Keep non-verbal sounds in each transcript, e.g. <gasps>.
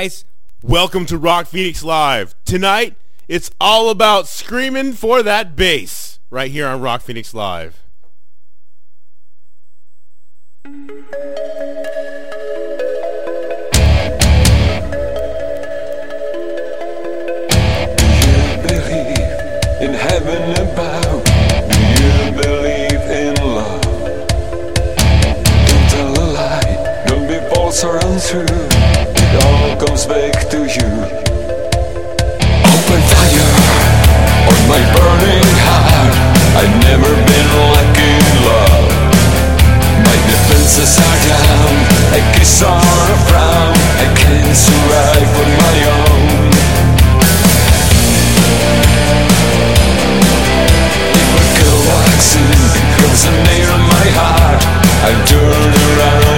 guys. Welcome to Rock Phoenix Live. Tonight, it's all about screaming for that bass right here on Rock Phoenix Live. surrounds you comes back to you. Open fire on my burning heart. I've never been lucky in love. My defenses are down. A kiss or a frown. I can't survive on my own. If a girl walks in, comes near my heart, I turn around.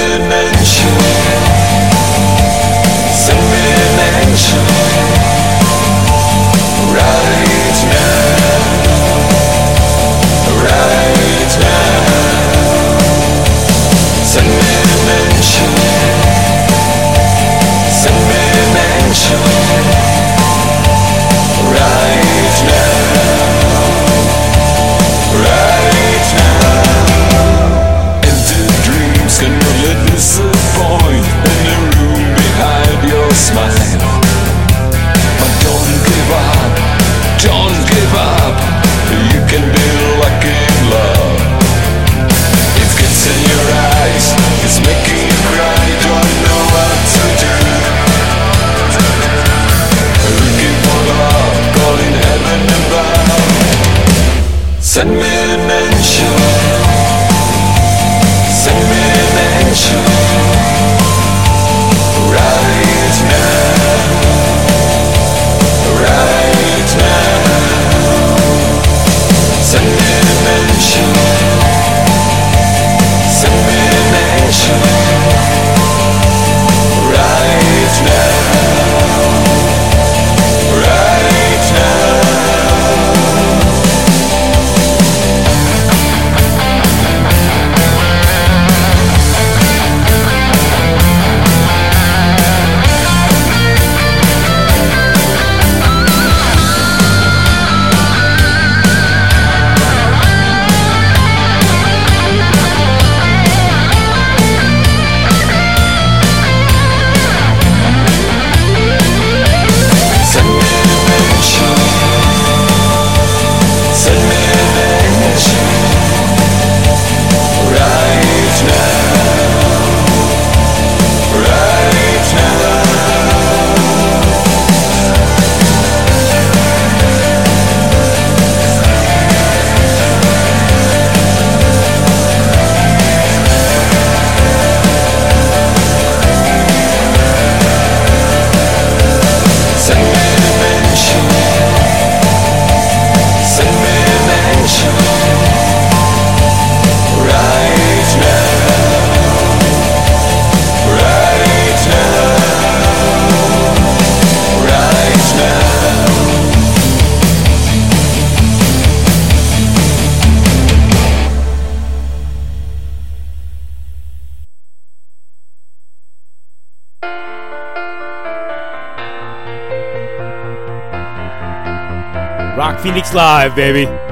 Phoenix Live, baby.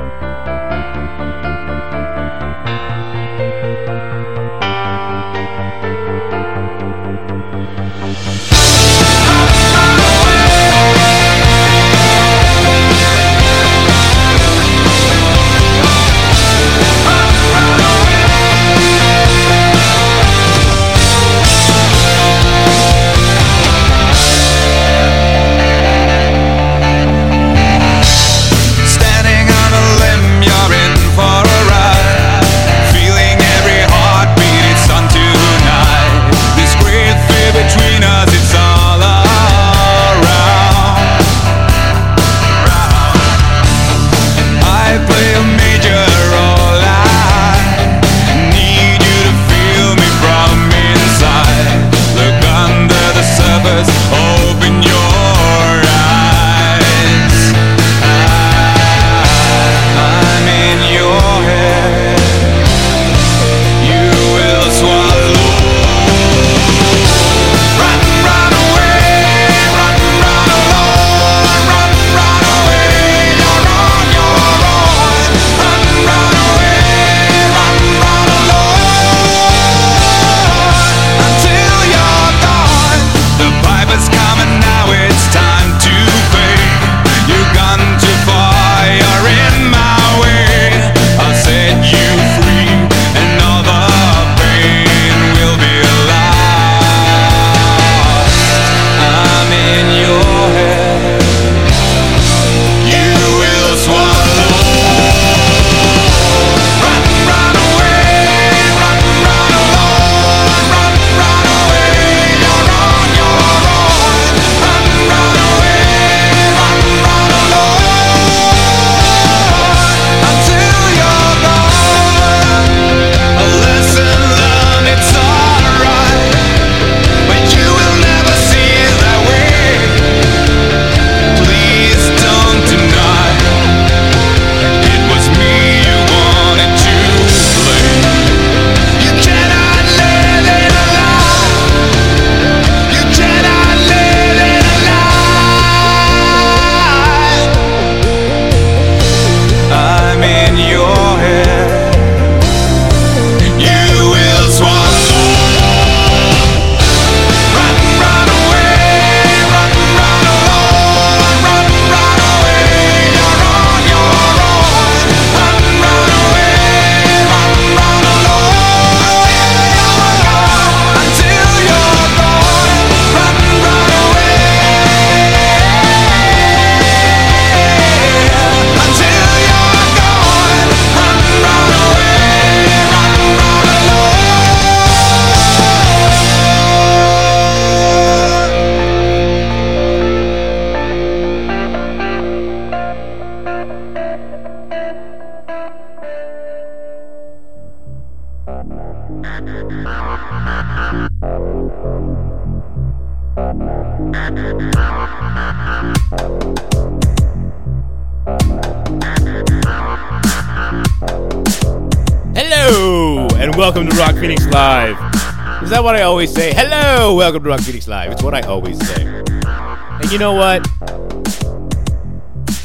Welcome to Rock Phoenix Live. It's what I always say. And you know what?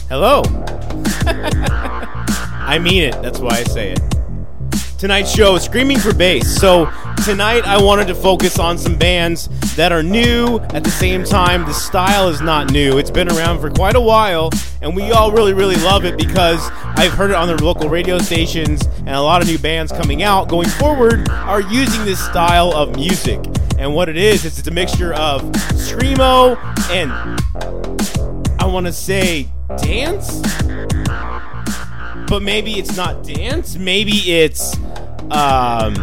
Hello. <laughs> I mean it. That's why I say it. Tonight's show is Screaming for Bass. So, tonight I wanted to focus on some bands that are new at the same time. The style is not new, it's been around for quite a while, and we all really, really love it because I've heard it on the local radio stations, and a lot of new bands coming out going forward are using this style of music. And what it is, is it's a mixture of screamo and I want to say dance, but maybe it's not dance. Maybe it's um,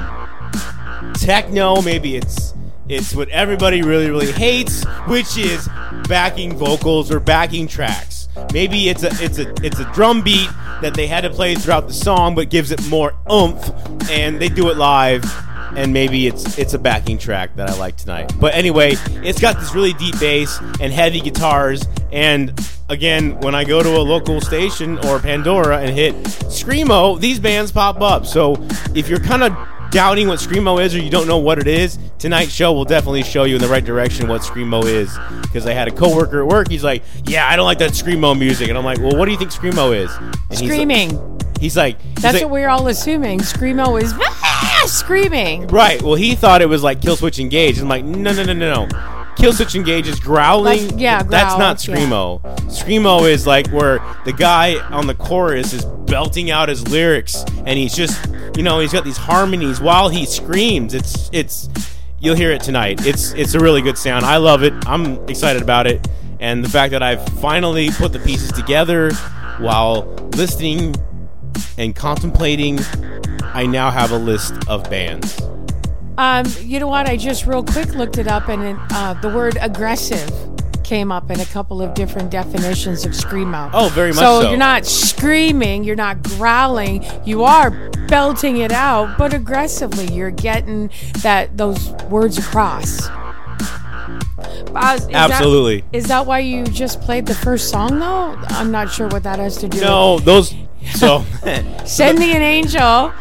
techno. Maybe it's it's what everybody really really hates, which is backing vocals or backing tracks. Maybe it's a it's a it's a drum beat that they had to play throughout the song, but gives it more oomph, and they do it live. And maybe it's it's a backing track that I like tonight. But anyway, it's got this really deep bass and heavy guitars. And again, when I go to a local station or Pandora and hit screamo, these bands pop up. So if you're kind of doubting what screamo is or you don't know what it is, tonight's show will definitely show you in the right direction what screamo is. Because I had a coworker at work, he's like, "Yeah, I don't like that screamo music," and I'm like, "Well, what do you think screamo is?" And he's like- Screaming. He's like, he's That's like- what we're all assuming. Screamo is <laughs> <laughs> "Ah!" screaming. Right. Well, he thought it was like Killswitch Engage. I'm like, no, no, no, no, no. Killswitch Engage is growling. Like, yeah, That's not yeah. screamo. Screamo is like where the guy on the chorus is belting out his lyrics, and he's just, you know, he's got these harmonies while he screams. It's, it's. You'll hear it tonight. It's, it's a really good sound. I love it. I'm excited about it, and the fact that I've finally put the pieces together while listening and contemplating. I now have a list of bands. Um, you know what? I just real quick looked it up, and uh, the word aggressive came up in a couple of different definitions of screamo. Oh, very much so. so. you're not screaming, you're not growling, you are belting it out, but aggressively. You're getting that those words across. Uh, is Absolutely. is that why you just played the first song, though? I'm not sure what that has to do. with No, those. So <laughs> Send Me an Angel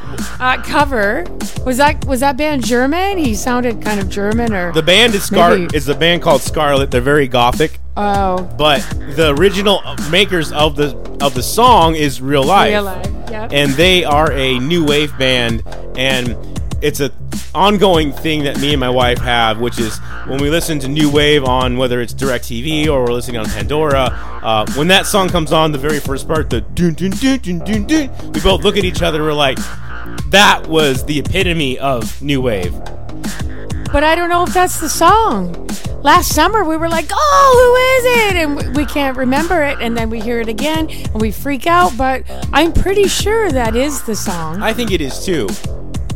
uh, cover. Was that was that band German? He sounded kind of German or the band is Scar. Maybe- Is a band called Scarlet. They're very gothic, oh but the original makers of the of the song is Real Life, real life. Yeah. and they are a new wave band, and it's a ongoing thing that me and my wife have, which is when we listen to new wave on whether it's DirecTV or we're listening on Pandora. Uh, when that song comes on, the very first part, the dun dun dun dun dun dun, we both look at each other. and We're like, that was the epitome of new wave. but I don't know if that's the song. Last summer we were like, "Oh, who is it?" and we- we can't remember it, and then we hear it again and we freak out. But I'm pretty sure that is the song, I think it is too,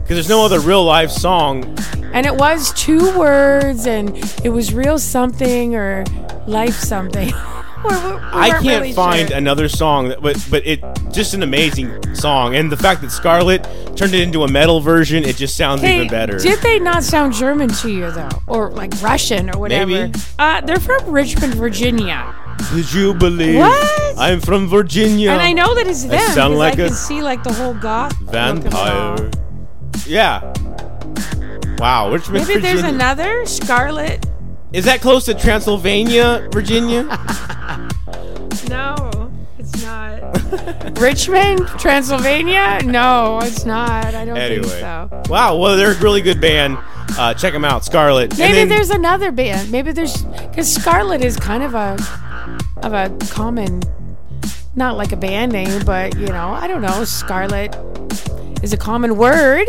because there's no other real live song. and it was two words, and it was real something or life something. <laughs> We I can't really find sure. another song, that, but but it just an amazing song, and the fact that Scarlett turned it into a metal version, it just sounds Hey, even better. Did they not sound German to you though, or like Russian or whatever? Maybe. Uh, they're from Richmond, Virginia, Did you believe What? I'm from Virginia? and I know that it's them I sound like I a can see like the whole goth look of it all. vampire. Yeah. Wow, Richmond, Maybe there's Virginia. another Scarlet. Is that close to Transylvania, Virginia? No, it's not. <laughs> Richmond, Transylvania? No, it's not. I don't anyway. think so. Wow, well they're a really good band. Uh, check them out, Scarlet. And Maybe then- there's another band. Maybe there's because Scarlet is kind of a of a common, not like a band name, but you know, I don't know. Scarlet is a common word.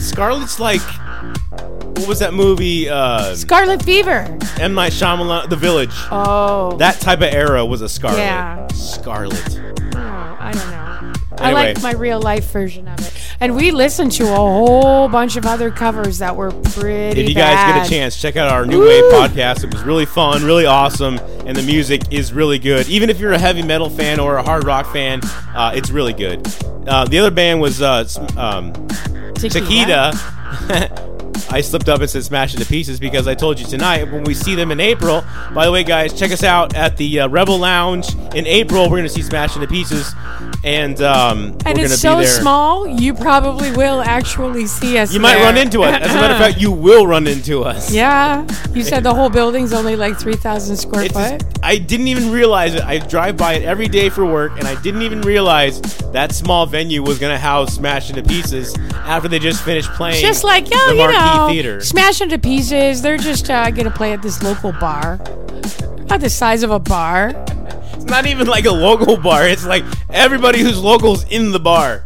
Scarlet's like what was that movie? Uh, Scarlet Fever. M Night Shyamalan, The Village. Oh, That type of era was a Scarlet. Yeah. Scarlet. oh, I don't know. I like my real life version of it. And we listened to a whole bunch of other covers that were pretty If you guys get a chance, check out our New Wave podcast. It was really fun, really awesome, and the music is really good. Even if you're a heavy metal fan or a hard rock fan, uh, it's really good. Uh, the other band was uh, um. <laughs> I slipped up and said smash into pieces because I told you tonight when we see them in April. By the way, guys, check us out at the uh, Rebel Lounge in April. We're going to see Smash into Pieces, and um, And we're going to it's so there. small, you probably will actually see us. You might run into us. As a matter of fact, you will run into us. <laughs> yeah. You said the whole building's only like 3,000 square It's foot. just- I didn't even realize it. I drive by it every day for work, and I didn't even realize that small venue was going to house Smash into Pieces after they just finished playing. just like, the oh, you know, Theater. smash into pieces. They're just uh, going to play at this local bar. About the size of a bar. It's not even like a local bar. It's like everybody who's local's in the bar.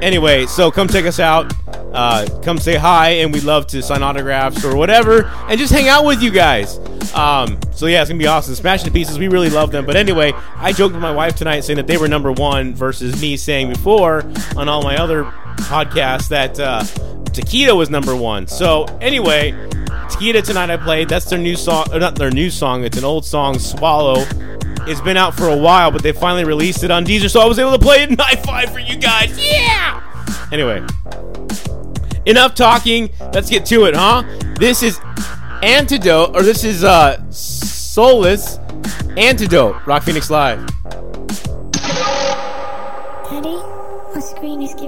Anyway, so come check us out. Uh, come say hi, and we'd love to sign autographs or whatever, and just hang out with you guys. Um, so yeah, it's gonna be awesome. Smash the pieces, we really love them. But anyway, I joked with my wife tonight saying that they were number one versus me saying before on all my other podcasts that uh, Taquita was number one. So anyway, Taquita tonight I played. That's their new song, or not their new song. It's an old song, Swallow. It's been out for a while, but they finally released it on Deezer, so I was able to play it in <laughs> high five for you guys. Yeah. Anyway, enough talking. Let's get to it, huh? This is Antidote, or this is uh Soulless Antidote. Rock Phoenix Live. Daddy, my screen is giving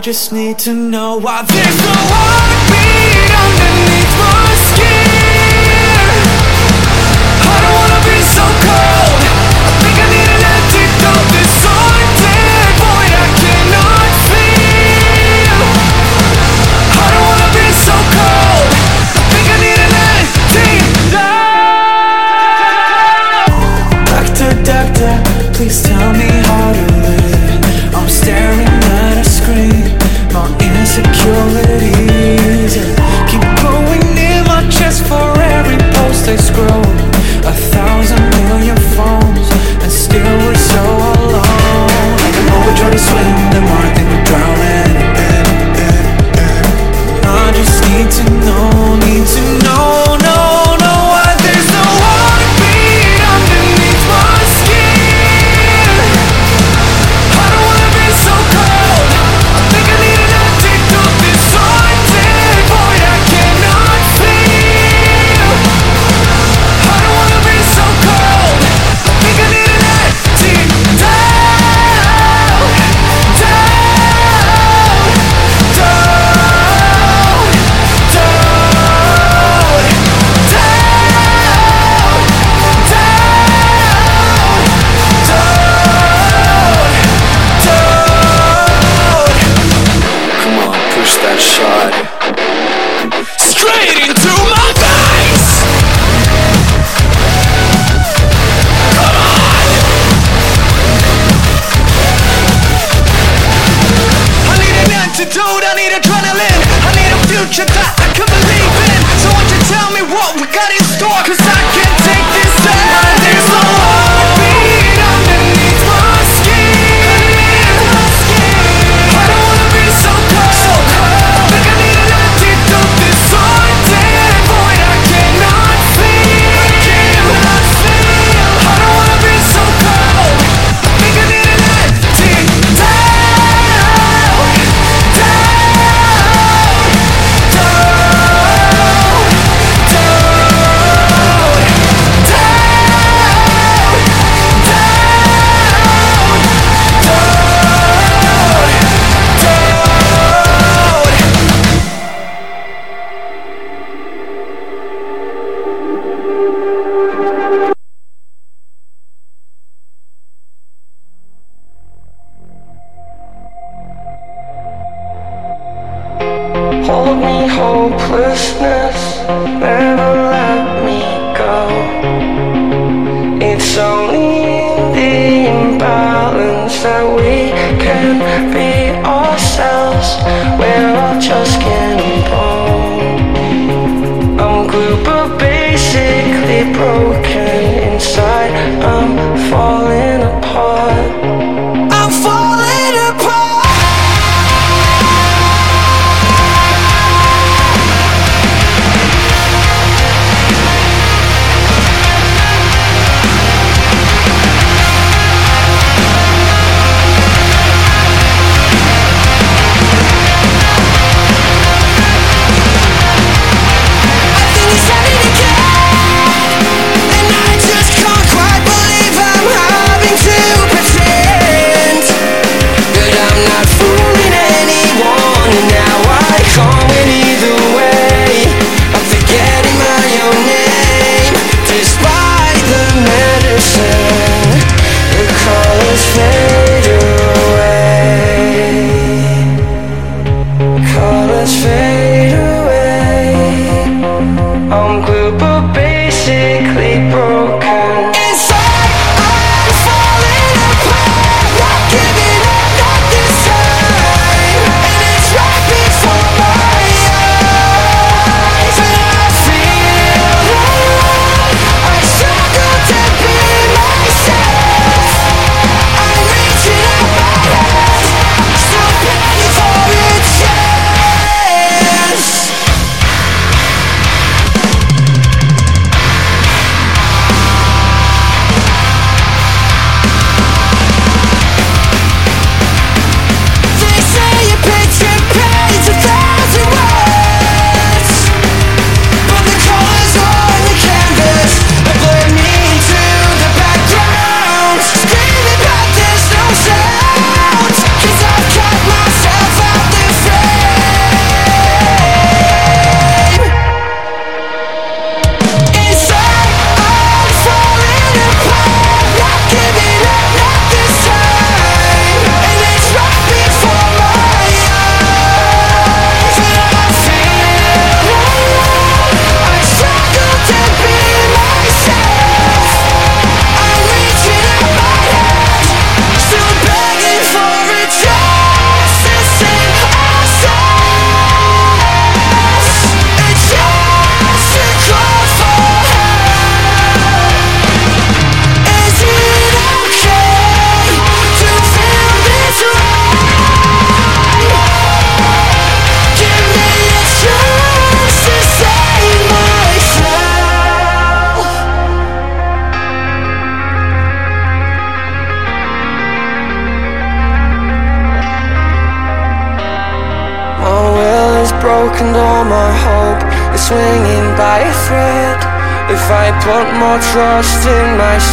just need to know why there's no heartbeat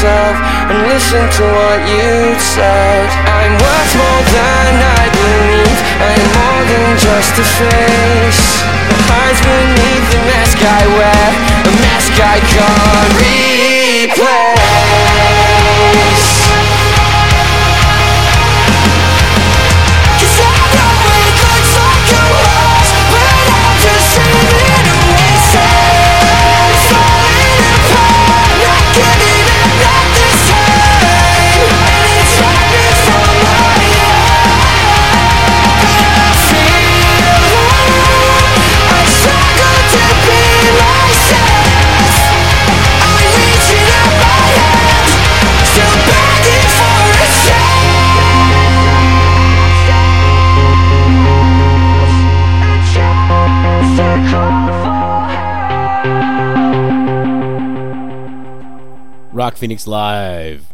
myself and listen to what you said. I'm worth more than I believe. I'm more than just a face. The hides beneath the mask I wear the mask I got. Dark Phoenix Live.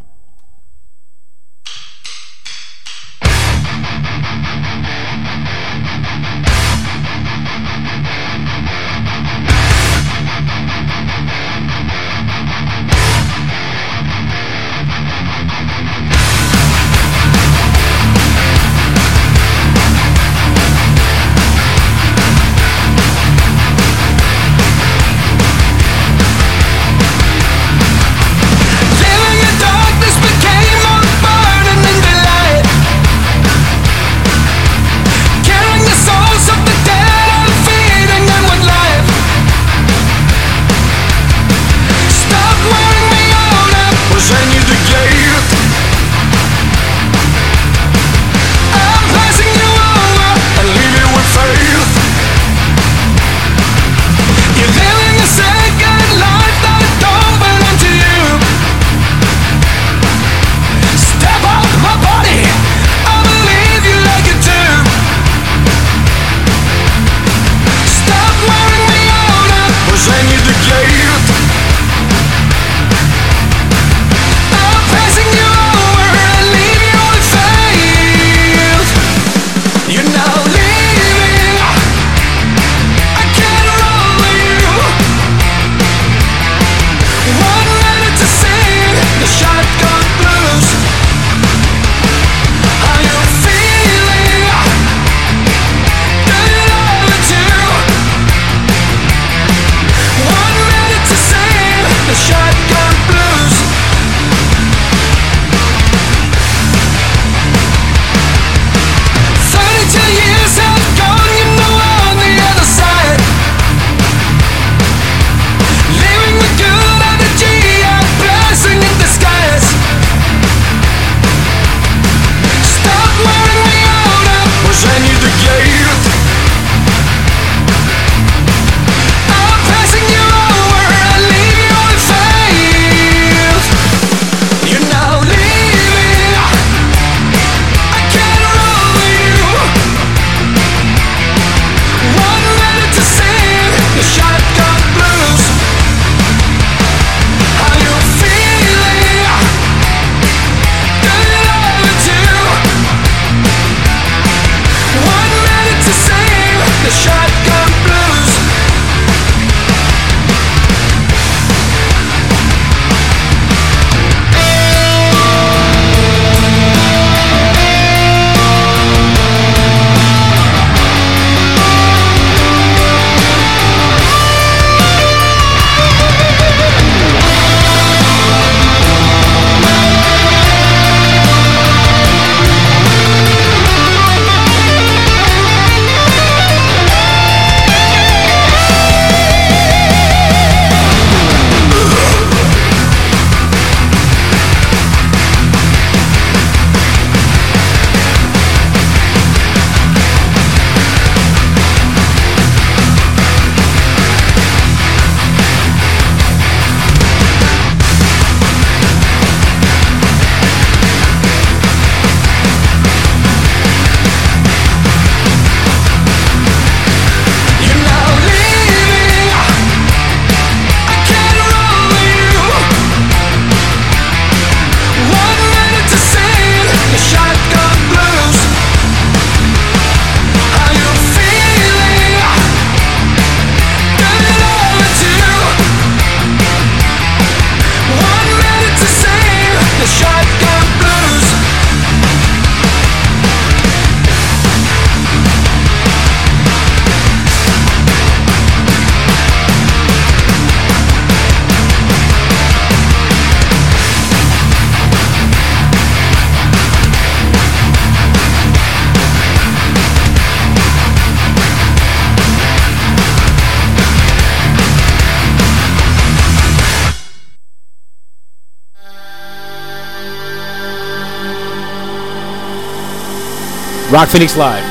Rock Phoenix Live.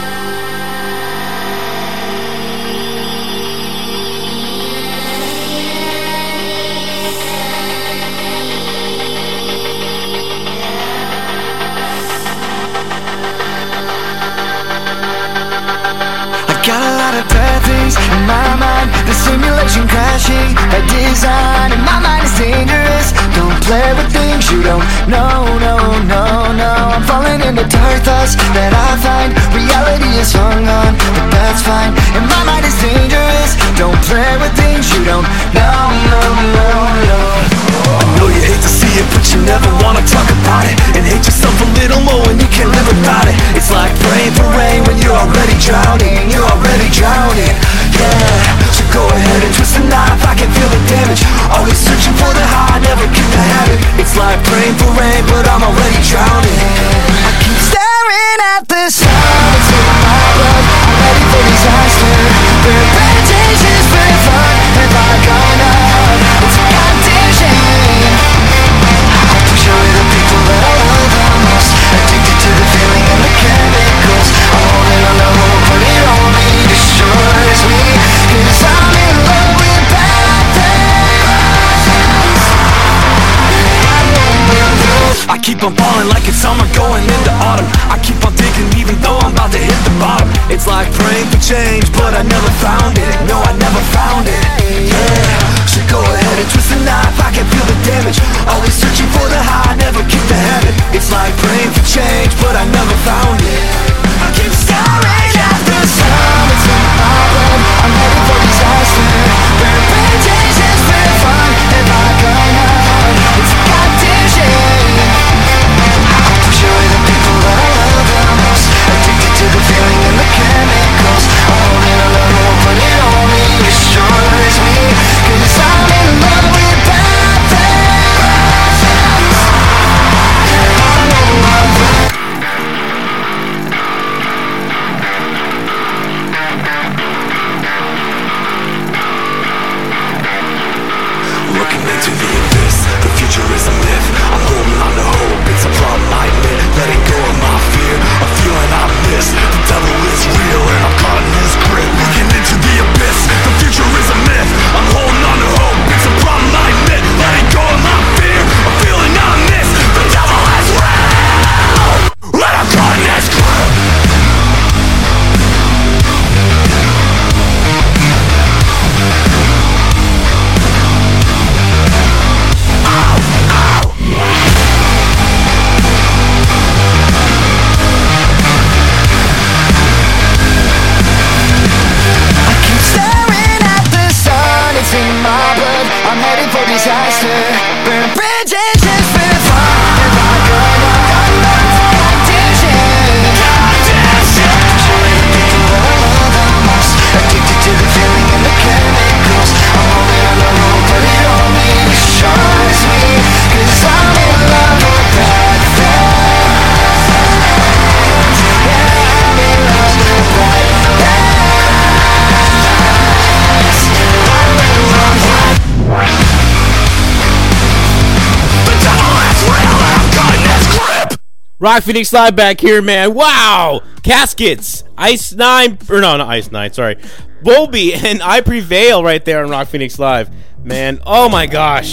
Rock Phoenix Live back here, man. Wow! Caskets, Ice Nine, or no, not Ice Nine, sorry. Bobby <laughs> and I Prevail right there on Rock Phoenix Live. Man, oh my gosh.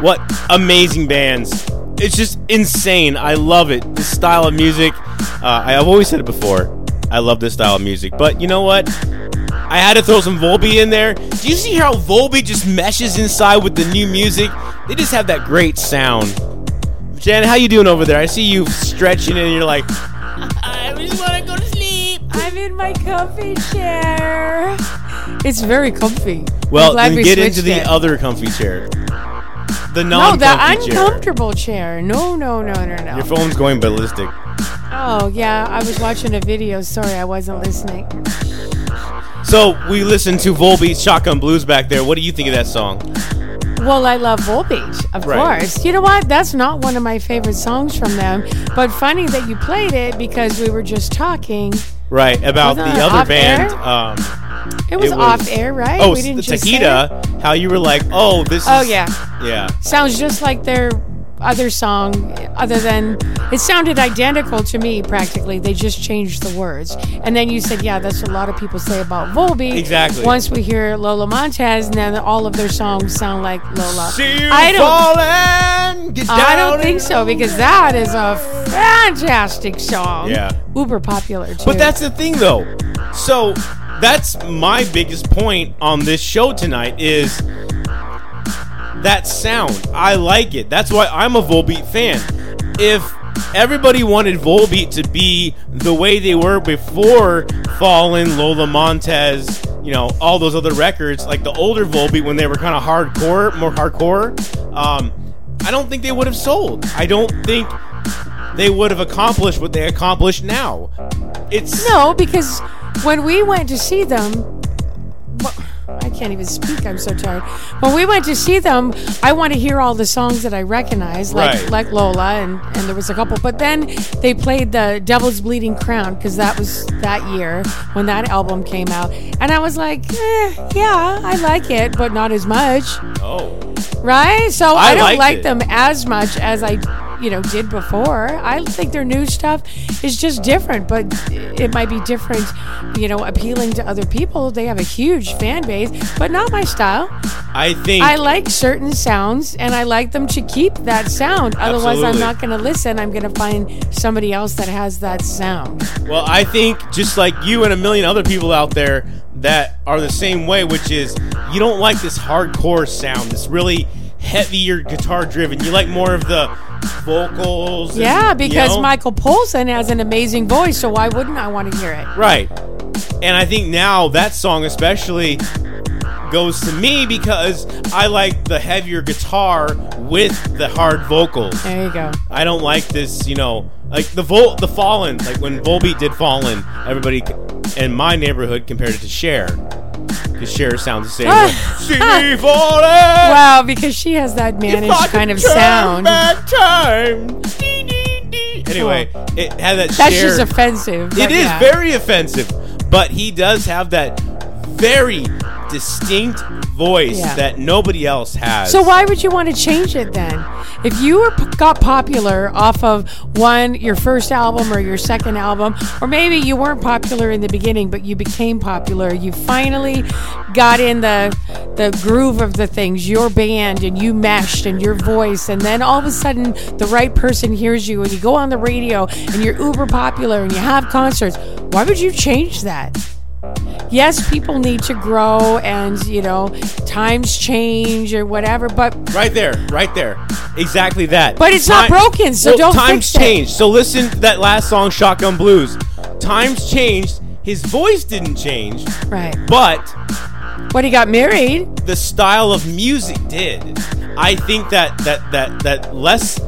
What amazing bands. It's just insane. I love it. This style of music. Uh, I've always said it before. I love this style of music. But you know what? I had to throw some Volbeat in there. Do you see how Volbeat just meshes inside with the new music? They just have that great sound Jan, how you doing over there? I see you stretching and you're like, I just want to go to sleep. I'm in my comfy chair. It's very comfy. Well, then we get into the it. other comfy chair. The non. No, the uncomfortable chair. No, no, no, no, no. Your phone's going ballistic. Oh yeah, I was watching a video. Sorry, I wasn't listening. So we listened to Volbeat's Shotgun Blues back there. What do you think of that song? Well, I love Volbeat, of right. course. You know what? That's not one of my favorite songs from them. But funny that you played it because we were just talking. Right about the other band. Um, it was, it was off air, right? Oh, we didn't Tahita. How you were like, oh, this. Oh is, yeah. Yeah. Sounds just like their other song other than it sounded identical to me practically. They just changed the words. And then you said, yeah, that's what a lot of people say about Volbeat. Exactly. Once we hear Lola Montez, and then all of their songs sound like Lola. I don't. falling, I don't think so because that is a fantastic song. Yeah. Uber popular too. But that's the thing, though. So that's my biggest point on this show tonight is that sound. I like it. That's why I'm a Volbeat fan. If everybody wanted Volbeat to be the way they were before Fallen, Lola Montez, you know, all those other records, like the older Volbeat when they were kind of hardcore, more hardcore, um, I don't think they would have sold. I don't think they would have accomplished what they accomplished now. It's No, because when we went to see them, I can't even speak. I'm so tired. When we went to see them, I want to hear all the songs that I recognize, like Right. like Lola, and and there was a couple. But then they played the Devil's Bleeding Crown because that was that year when that album came out, and I was like, eh, yeah, I like it, but not as much, oh. Right? So I I, don't like it. them as much as I. You know, did before. I think their new stuff is just different, but it might be different, you know, appealing to other people. They have a huge fan base, but not my style. I think I like certain sounds and I like them to keep that sound. Otherwise, I'm not going to listen. I'm going to find somebody else that has that sound. well, I think just like you and a million other people out there that are the same way, which is you don't like this hardcore sound, this really heavier guitar driven. You like more of the vocals. and, Yeah, you because know? Michael Poulsen has an amazing voice, so why wouldn't I want to hear it? Right. And I think now that song especially goes to me because I like the heavier guitar with the hard vocals. There you go. I don't like this, you know, like the vol the Fallen, like when Volbeat did Fallen, everybody in my neighborhood compared it to Cher. Because Cher sounds the same. <laughs> See me! Wow, because she has that I kind of sound. back time. Anyway, it had that That's Cher. just offensive. It is yeah. very offensive, but he does have that very distinct voice Yeah. that nobody else has. So why would you want to change it then? If you were got popular off of one your first album or your second album, or maybe you weren't popular in the beginning but you became popular, you finally got in the the groove of the things, your band and you meshed and your voice and then all of a sudden the right person hears you and you go on the radio and you're uber popular and you have concerts. Why would you change that? Yes, people need to grow and, you know, times change or whatever, but right there, right there, exactly that. But it's not broken, so don't times change. So listen to that last song, Shotgun Blues. Times changed. His voice didn't change, right. but When he got married, the style of music did. I think that that that that less.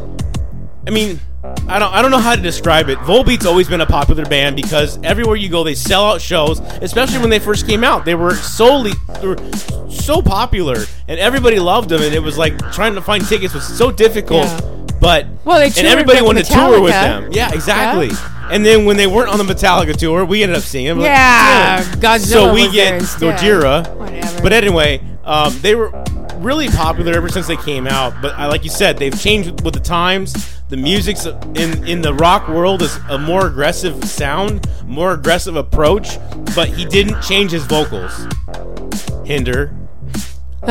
I mean, I don't I don't know how to describe it. Volbeat's always been a popular band because everywhere you go, they sell out shows. Especially when they first came out, they were solely they were so popular, and everybody loved them. And it was like trying to find tickets was so difficult. Yeah. But Well, they and everybody wanted to tour with them. Yeah, exactly. And then when they weren't on the Metallica tour, we ended up seeing them. Like, Yeah, damn. Godzilla So we get. Gojira. Whatever. But anyway, um, they were really popular ever since they came out. But I, like you said, they've changed with the times. The music's in in the rock world is a more aggressive sound, more aggressive approach. But he didn't change his vocals. Hinder. <laughs>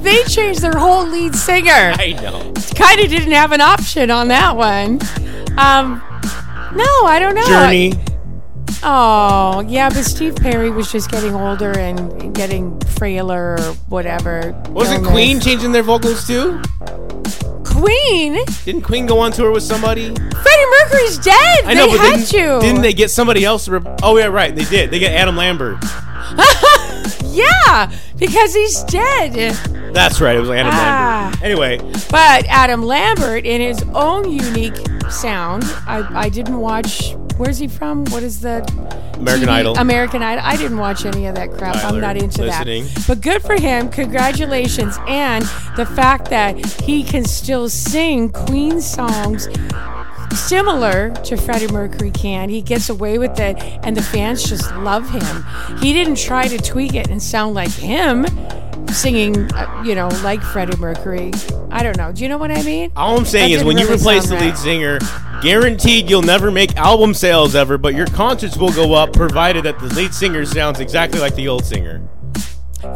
they changed their whole lead singer. I know. Kind of didn't have an option on that one. Um, no, I don't know. Journey. Oh, yeah, but Steve Perry was just getting older and getting frailer or whatever. Wasn't. Queen changing their vocals too? Queen? Didn't Queen go on tour with somebody? Freddie Mercury's dead. I know, they but had didn't, to. didn't they get somebody else? To rep- oh yeah, right. They did. They get Adam Lambert. <laughs> Yeah, because he's dead. That's right. It was Adam Ah. Lambert. Anyway, But Adam Lambert, in his own unique sound, I, I didn't watch. Where's he from? What is the American TV Idol. American Idol. I didn't watch any of that crap. Tyler, I'm not into listening. that. But good for him. Congratulations. And the fact that he can still sing Queen songs similar to Freddie Mercury can. He gets away with it, and the fans just love him. He didn't try to tweak it and sound like him, singing, uh, you know, like Freddie Mercury. I don't know. Do you know what I mean? All I'm saying is when you replace the lead right. singer, guaranteed you'll never make album sales ever, but your concerts will go up provided that the lead singer sounds exactly like the old singer.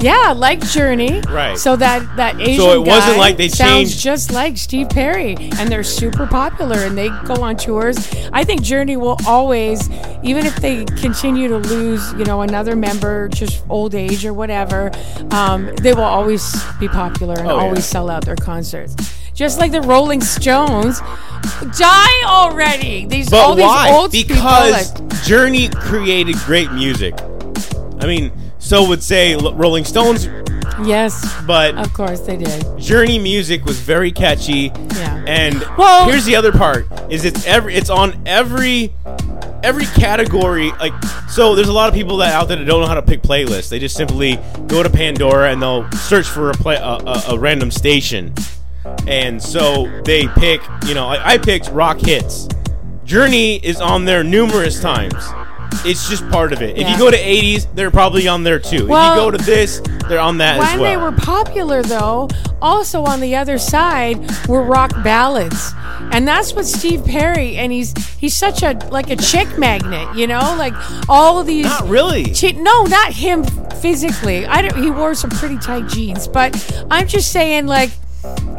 Yeah, like Journey. Right. So that that Asian So it wasn't guy like they sounds changed- just like Steve Perry, and they're super popular, and they go on tours. I think Journey will always, even if they continue to lose, you know, another member, just old age or whatever, um, they will always be popular and Oh, yeah. always sell out their concerts. Just like the Rolling Stones, die already. These But all why? these old people, because like- Journey created great music. I mean, so would say Rolling Stones, yes, but of course they did. Journey music was very catchy. Yeah. And Well- here's the other part: is it's every it's on every every category. Like, so there's a lot of people that out there that don't know how to pick playlists. They just simply go to Pandora and they'll search for a play a, a, a random station, and so they pick. You know, like I picked rock hits. Journey is on there numerous times. It's just part of it. If Yeah. you go to 80s, they're probably on there too. Well- if you go to this, they're on that as when well. they were popular though also on the other side were rock ballads and that's what steve perry and he's he's such a like a chick magnet you know like all of these Not really. chi- no not him physically i don't he wore some pretty tight jeans but i'm just saying like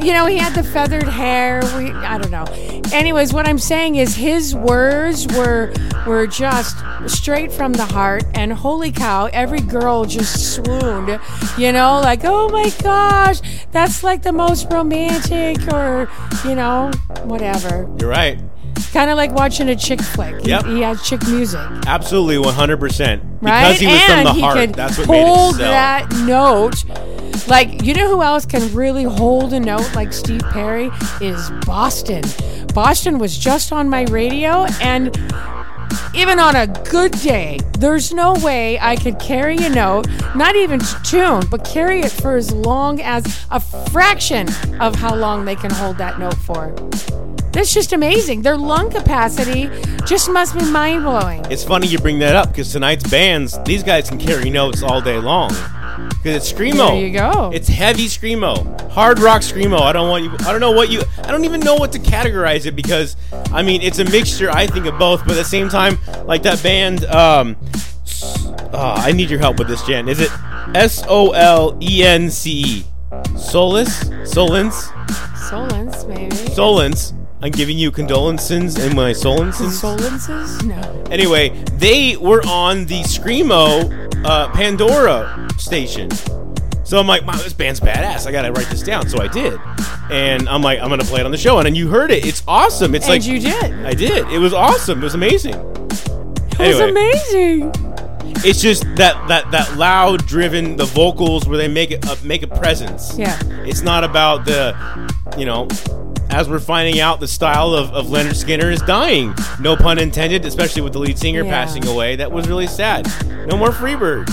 you know, he had the feathered hair. We, I don't know. Anyways, what I'm saying is his words were were just straight from the heart. And holy cow, every girl just swooned. You know, like oh my gosh, that's like the most romantic, or you know, whatever. You're right. Kind of like watching a chick flick. He- Yep. He, has chick music, Absolutely, 100%. right? Because he was and from the he heart. could That's what hold that note. Like, you know who else can really hold a note like Steve Perry is Boston. Boston was just on my radio, and even on a good day, there's no way I could carry a note, not even to tune, but carry it for as long as a fraction of how long they can hold that note for. That's just amazing. Their lung capacity just must be mind blowing. It's funny you bring that up because tonight's bands, these guys can carry notes all day long. Because it's screamo. There you go. It's heavy screamo, hard rock screamo. I don't want you. I don't know what you. I don't even know what to categorize it because I mean it's a mixture. I think of both, but at the same time, like that band. Um, s- uh, I need your help with this, Jen. Is it S O L E N C E? Solace, Solence, Solence, maybe. Solence. I'm giving you condolences and my solences. Solences? No. Anyway, they were on the Screamo uh, Pandora station. So I'm like, wow, this band's badass. I gotta write this down. So I did. And I'm like, I'm gonna play it on the show. And then you heard it. It's awesome. It's And like you did. I did. It was awesome. It was amazing. It was amazing. It's just that that that loud driven the vocals where they make it uh, make a presence. Yeah. It's not about the you know as we're finding out the style of, of Lynyrd Skynyrd is dying. No pun intended, especially with the lead singer Yeah. passing away. That was really sad. No more Freebird.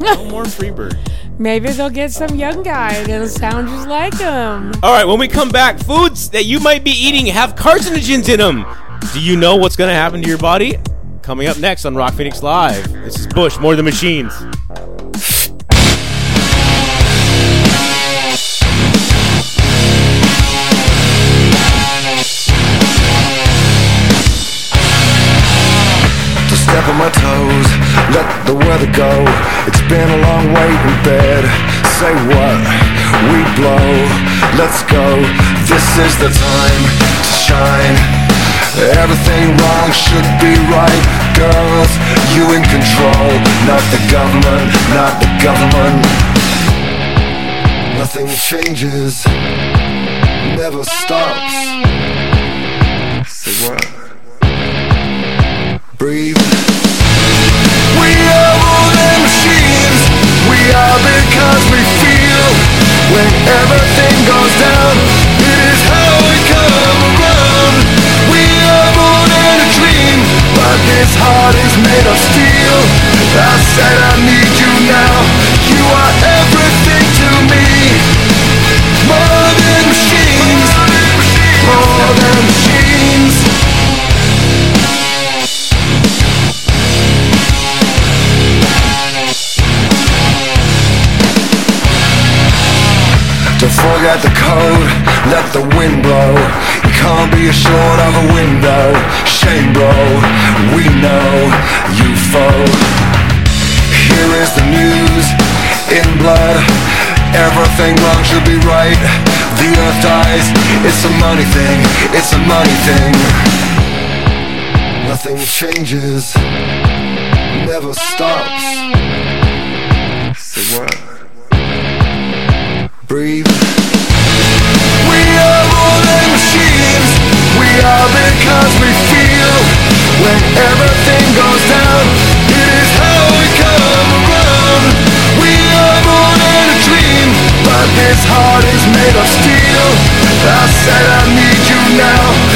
No <laughs> more Freebird. Maybe they'll get some young guy that'll sound just like him. All right, when we come back, foods that you might be eating have carcinogens in them. Do you know what's going to happen to your body? Coming up next on Rock Phoenix Live. This is Bush, More Than Machines. The weather go. It's been a long wait in bed. Say what? We blow. Let's go. This is the time to shine. Everything wrong should be right. Girls, you in control. Not the government, not the government. Nothing changes, never stops. Say what? breathe. Are because we feel. When everything goes down, it is how we come around. We are more than a dream, but this heart is made of steel. I said I need you now. You are cold, let the wind blow. You can't be assured of a window. Shame bro, we know you fold. Here is the news, in blood Everything wrong should be right. The earth dies, it's a money thing, it's a money thing. Nothing changes, never stops. all because we feel when everything goes down. It is how we come around. We are born in a dream, but this heart is made of steel. I said I need you now.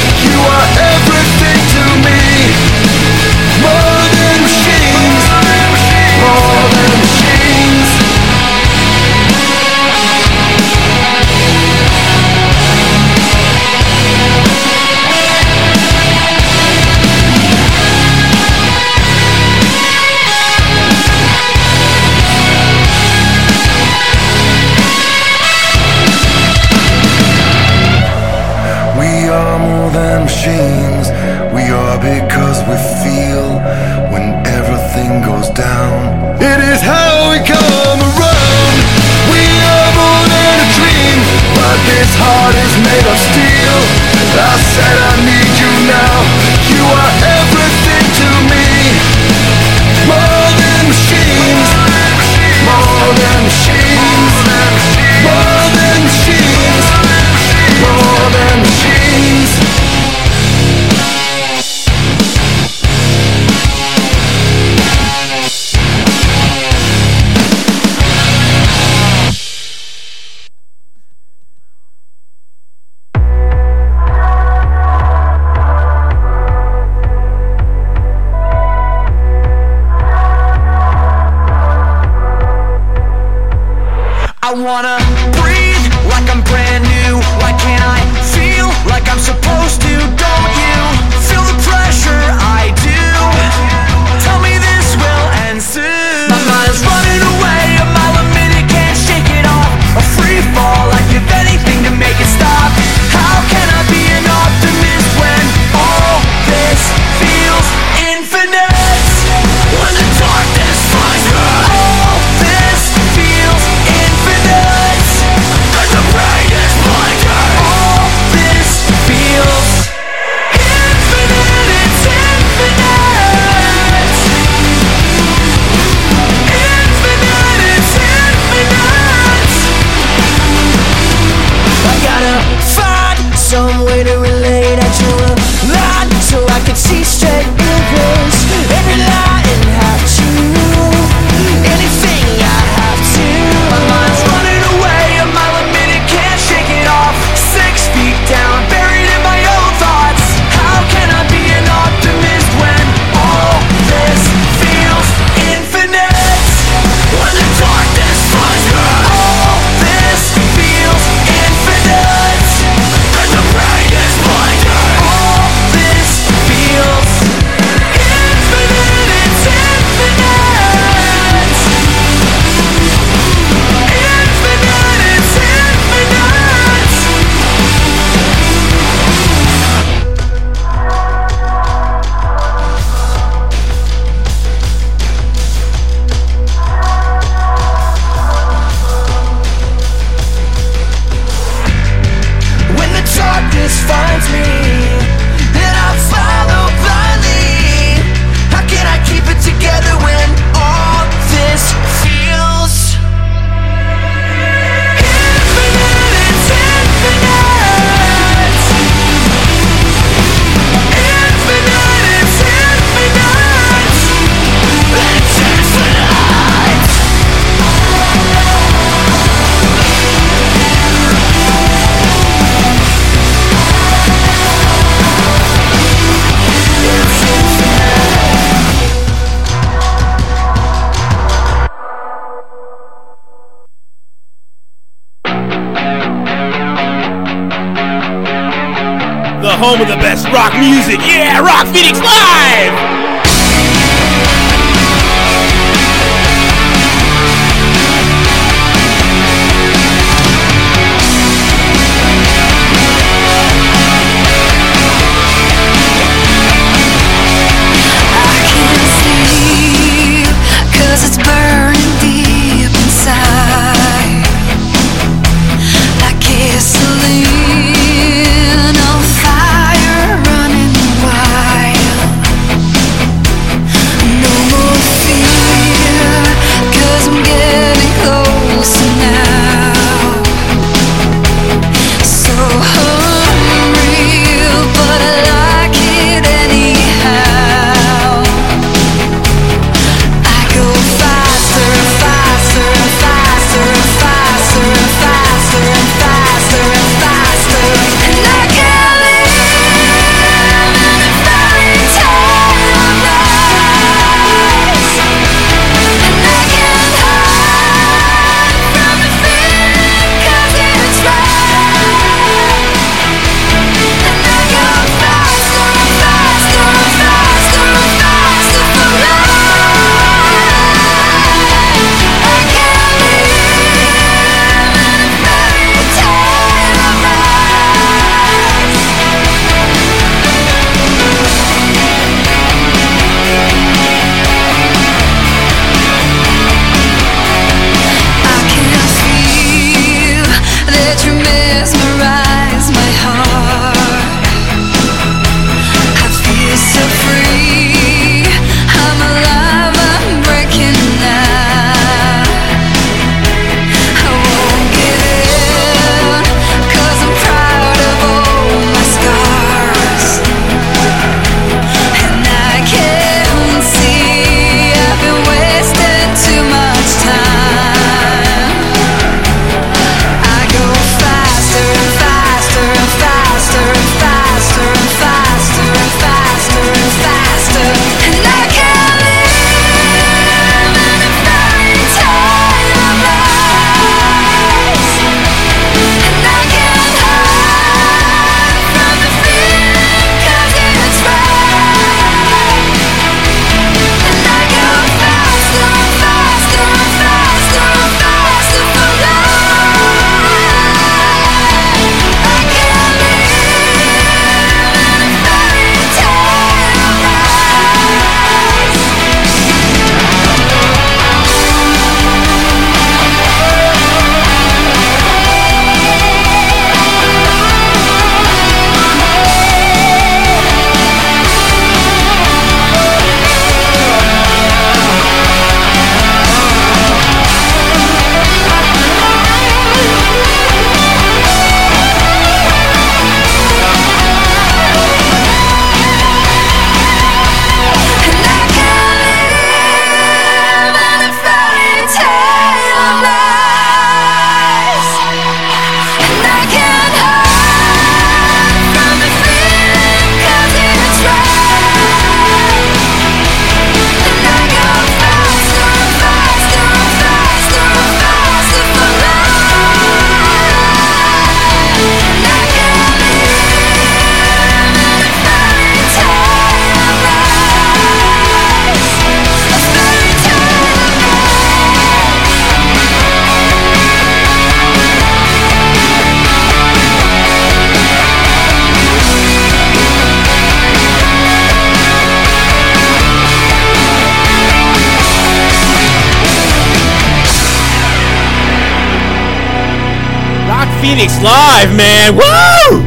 Phoenix live, man. Woo!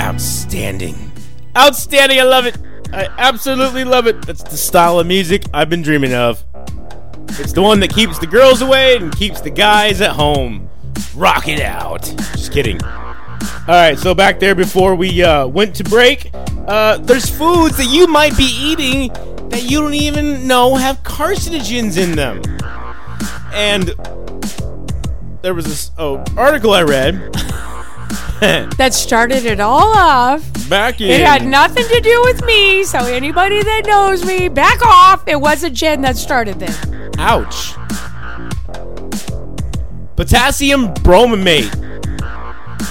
Outstanding. Outstanding. I love it. I absolutely love it. That's the style of music I've been dreaming of. It's the one that keeps the girls away and keeps the guys at home. Rock it out. Just kidding. All right, so back there before we uh, went to break, uh, there's foods that you might be eating that you don't even know have carcinogens in them. And there was this oh, article I read <laughs> That started it all off. back in It had nothing to do with me, so anybody that knows me, back off. It wasn't Jen that started this. ouch. Potassium bromate.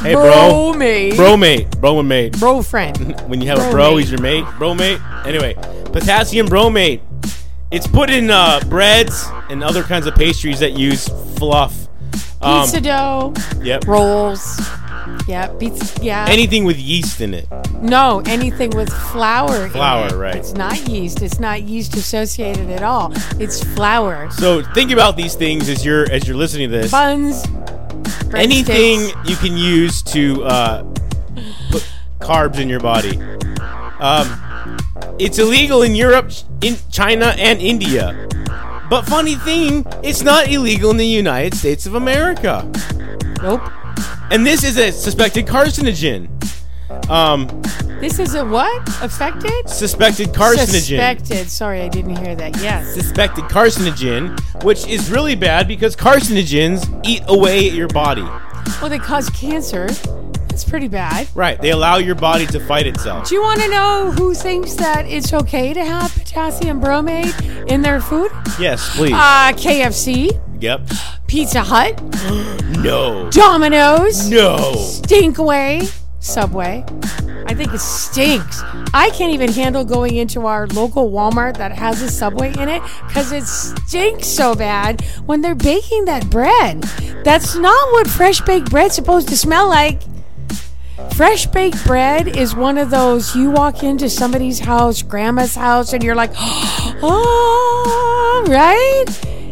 Hey, bro. mate. Bromate. Bromate. Bro friend. <laughs> when you have a bro, he's your mate. Bromate. Anyway, potassium bromate. It's put in uh, breads and other kinds of pastries that use fluff. Um, Pizza dough, yep. rolls. Yeah, pizza. Yeah. Anything with yeast in it. no, anything with flour. in Flour, it. right. It's not yeast. It's not yeast associated at all. It's flour. So think about these things as you're as you're listening to this. Buns. Anything breadsticks. you can use to uh, put carbs in your body. Um, it's illegal in Europe, in China, and India. But funny thing, it's not illegal in the United States of America. Nope. And this is a suspected carcinogen. Um, This is a what? Affected? suspected carcinogen. Suspected. Sorry, I didn't hear that. Yes. Suspected carcinogen, which is really bad because carcinogens eat away at your body. Well, they cause cancer. That's pretty bad. Right. They allow your body to fight itself. Do you want to know who thinks that it's okay to have potassium bromate in their food? Yes, please. Uh, KFC, yep. Pizza Hut, <gasps> No. Domino's, No. Stinkway, Subway. I think it stinks. I can't even handle going into our local Walmart that has a Subway in it because it stinks so bad when they're baking that bread. That's not what fresh baked bread's supposed to smell like. Fresh baked bread is one of those you walk into somebody's house, grandma's house, and you're like, <gasps> oh, right?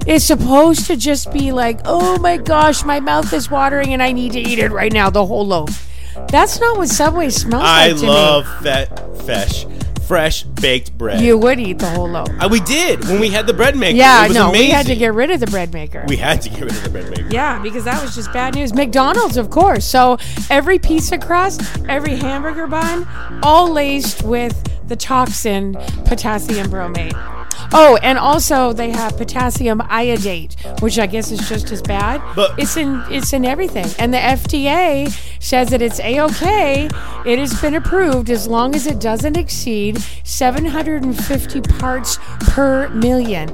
It's supposed to just be like, oh my gosh, my mouth is watering and I need to eat it right now, the whole loaf. That's not what Subway smells I like to love that fresh, fresh baked bread. You would eat the whole loaf. Uh, we did when we had the bread maker. Yeah, it was no, amazing. we had to get rid of the bread maker. We had to get rid of the bread maker. Yeah, because that was just bad news. McDonald's, of course. So every piece of crust, every hamburger bun, all laced with the toxin potassium bromate. Oh, and also they have potassium iodate, which I guess is just as bad. But- it's in it's in everything. And the FDA says that it's a okay. It has been approved as long as it doesn't exceed 750 parts per million,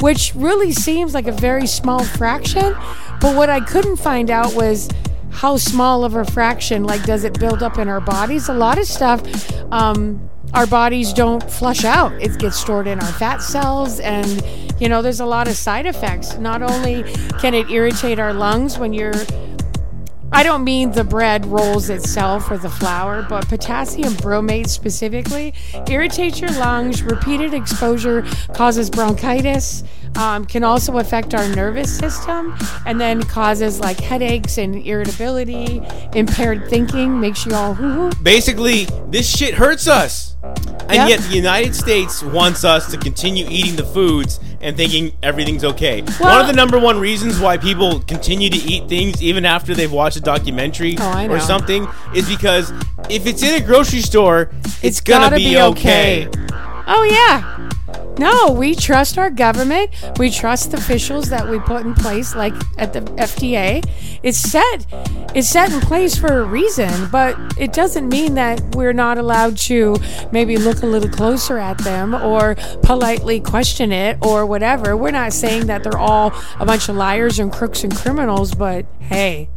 which really seems like a very small fraction. But what I couldn't find out was how small of a fraction like does it build up in our bodies a lot of stuff um, our bodies don't flush out. It gets stored in our fat cells and you know there's a lot of side effects. Not only can it irritate our lungs when you're I don't mean the bread rolls itself or the flour, but potassium bromate specifically irritates your lungs. Repeated exposure causes bronchitis, um, can also affect our nervous system, and then causes like headaches and irritability, impaired thinking, makes you all hoo hoo. Basically, this shit hurts us. And Yep. yet the United States wants us to continue eating the foods and thinking everything's okay. one of the number one reasons why people continue to eat things even after they've watched a documentary Oh, or something is because if it's in a grocery store, it's, gonna gotta be, be okay. okay. Oh, yeah. No, we trust our government. We trust the officials that we put in place, like at the FDA. It's set. It's set in place for a reason, but it doesn't mean that we're not allowed to maybe look a little closer at them or politely question it or whatever. We're not saying that they're all a bunch of liars and crooks and criminals, but hey,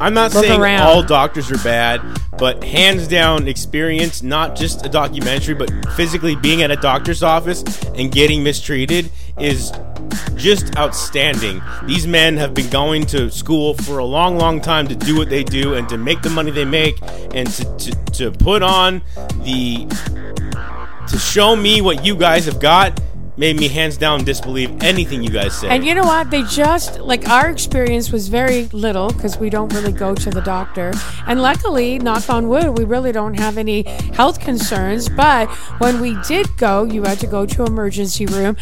I'm not saying around. all doctors are bad, but hands down experience, not just a documentary, but physically being at a doctor's office and getting mistreated is just outstanding. These men have been going to school for a long, long time to do what they do and to make the money they make and to, to, to put on the to show me what you guys have got made me hands down disbelieve anything you guys say. And you know what? They just like our experience was very little because we don't really go to the doctor. And luckily, knock on wood, we really don't have any health concerns. But when we did go, you had to go to emergency room.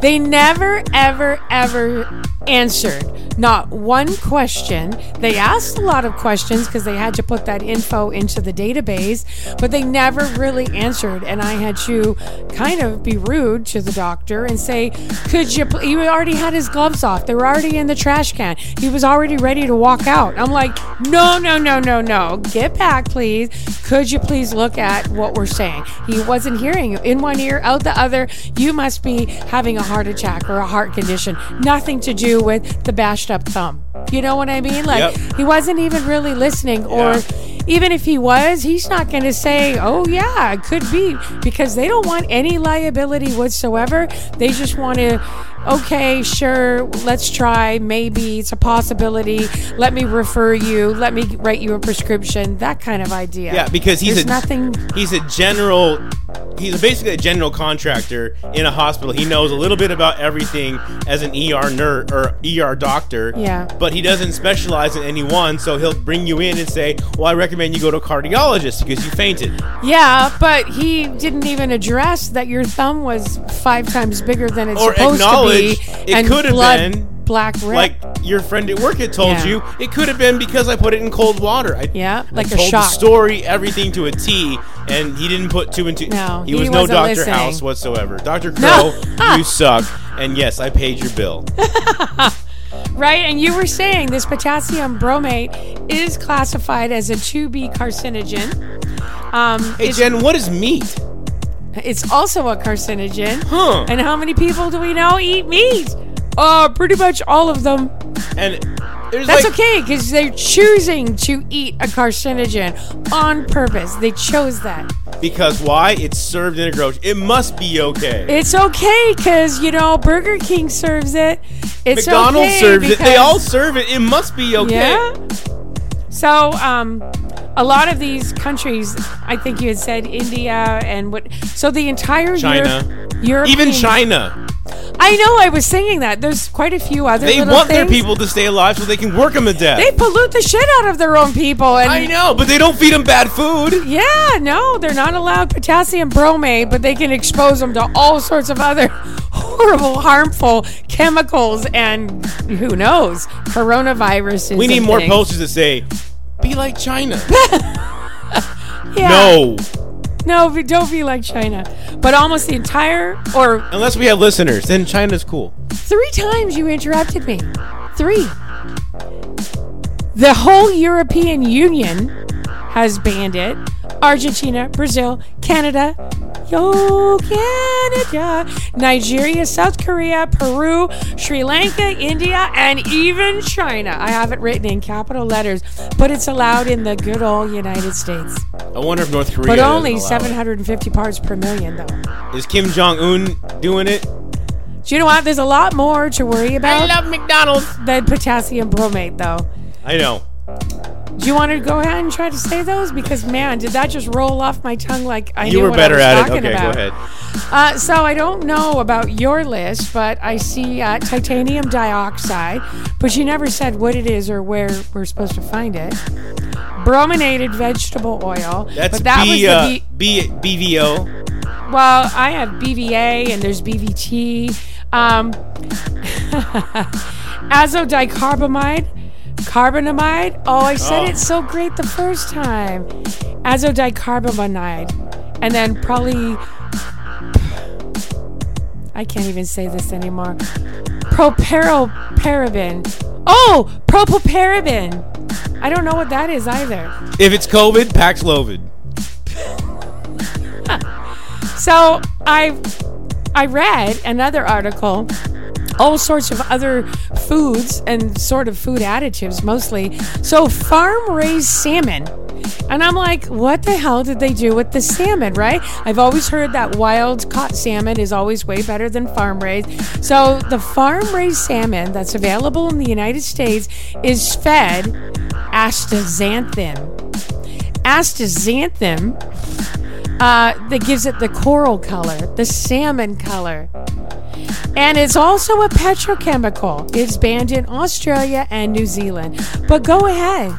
They never, ever, ever answered not one question. They asked a lot of questions because they had to put that info into the database, but they never really answered. And I had to kind of be rude to the doctor and say, Could you? Pl-? He already had his gloves off, they were already in the trash can. He was already ready to walk out. I'm like, No, no, no, no, no. Get back, please. Could you please look at what we're saying? He wasn't hearing you. In one ear, out the other. You must be having a heart attack or a heart condition. Nothing to do with the bashed up thumb. You know what I mean? Like, Yep. he wasn't even really listening, or Yeah. even if he was, he's not going to say, oh, yeah, it could be, because they don't want any liability whatsoever. They just want to, okay, sure, let's try. Maybe it's a possibility. Let me refer you. Let me write you a prescription. That kind of idea. yeah, because he's There's a nothing. he's a general he's basically a general contractor in a hospital. He knows a little bit about everything as an ER nurse or ER doctor. Yeah. But he doesn't specialize in any one, so he'll bring you in and say, "Well, I recommend you go to a cardiologist because you fainted." Yeah, but he didn't even address that your thumb was five times bigger than it's Or supposed to acknowledge be. it could have been black red. Like your friend at work had told Yeah. you, it could have been because I put it in cold water. I, Yeah, like a told shot. the story, everything to a T, and he didn't put two and two. No, he he was no Doctor listening. House whatsoever. Doctor No. Crow, <laughs> you suck. And yes, I paid your bill. <laughs> Right, and you were saying this potassium bromate is classified as a 2B carcinogen. Um, Hey Jen, what is meat? It's also a carcinogen. Huh? And how many people do we know eat meat? Uh, pretty much all of them. And there's That's like, okay because they're choosing to eat a carcinogen on purpose. They chose that. because why? It's served in a grocery. It must be okay. It's okay because you know Burger King serves it. It's McDonald's okay serves it. They all serve it. It must be okay. Yeah. So, um, a lot of these countries, I think you had said India and what. So the entire China. Europe, Even China. I know. I was singing that. There's quite a few other. They want their people to stay alive so they can work them to death. They pollute the shit out of their own people, and I know, but they don't feed them bad food. Yeah, no, they're not allowed potassium bromate, but they can expose them to all sorts of other <laughs> horrible, harmful chemicals, and who knows, coronaviruses. We need more things. posters to say, "Be like China." <laughs> Yeah. No, no, but don't be like China. But almost the entire, or unless we have listeners, then China's cool. three times you interrupted me. Three. The whole European Union has banned it. Argentina, Brazil, Canada, yo, Canada, Nigeria, South Korea, Peru, Sri Lanka, India, and even China. I have it written in capital letters, but it's allowed in the good old United States. I wonder if North Korea. But only allow it. 750 parts per million, though. Is Kim Jong Un doing it? Do you know what? There's a lot more to worry about I love McDonald's. than potassium bromate, though. I know. Do you want to go ahead and try to say those? Because man, did that just roll off my tongue like I You knew were what better I was at it. talking Okay, about. go ahead. Uh, so I don't know about your list, but I see uh, titanium dioxide, but you never said what it is or where we're supposed to find it. Brominated vegetable oil. That's but that B, was uh, the B BVO. Well, I have BVA and there's BVT. Um, <laughs> azodicarbamide, carbonamide. Oh, I said Oh. it so great the first time. Azodicarbamide, and then probably I can't even say this anymore. Propyroparabin. Oh, propylparaben. I don't know what that is either. If it's COVID, Paxlovid. <laughs> So I I read another article, all sorts of other foods and sort of food additives mostly. So farm raised salmon. And I'm like, what the hell did they do with the salmon, right? I've always heard that wild caught salmon is always way better than farm raised. So the farm raised salmon that's available in the United States is fed astaxanthin. Astaxanthin uh, that gives it the coral color, the salmon color. And it's also a petrochemical. It's banned in Australia and New Zealand. But go ahead,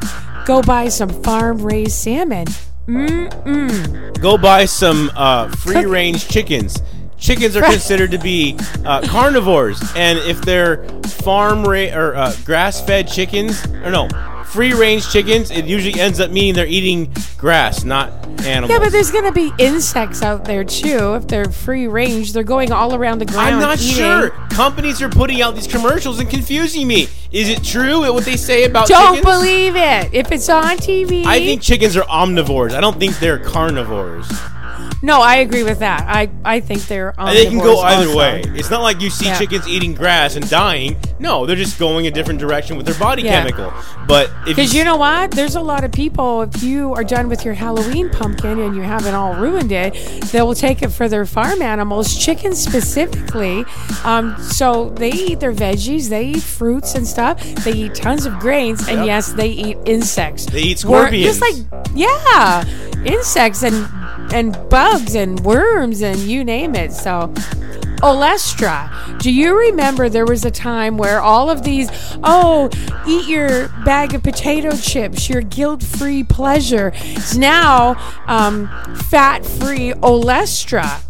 go buy some farm raised salmon. Mm-mm. Go buy some uh, free range chickens. Chickens are considered to be uh, carnivores, and if they're farm ra- or uh, grass fed chickens, or no, free range chickens, it usually ends up meaning they're eating grass, not animals. Yeah, but there's going to be insects out there too. If they're free range, they're going all around the ground. I'm not eating. sure. Companies are putting out these commercials and confusing me. Is it true what they say about Don't chickens? believe it. If it's on TV, I think chickens are omnivores. I don't think they're carnivores. No. I agree with that. I I think they're. And they can go either also. way. It's not like you see Yeah. chickens eating grass and dying. No, they're just going a different direction with their body Yeah. chemical. But Because you know what? There's a lot of people, if you are done with your Halloween pumpkin and you haven't all ruined it, they will take it for their farm animals, chickens specifically. Um, so they eat their veggies, they eat fruits and stuff, they eat tons of grains, and Yep. yes, they eat insects. They eat Wor- scorpions. Just like, yeah, insects and, and bugs and worms and you name it. So. Olestra. Do you remember there was a time where all of these, oh, eat your bag of potato chips, your guilt free pleasure, is now um, fat free Olestra.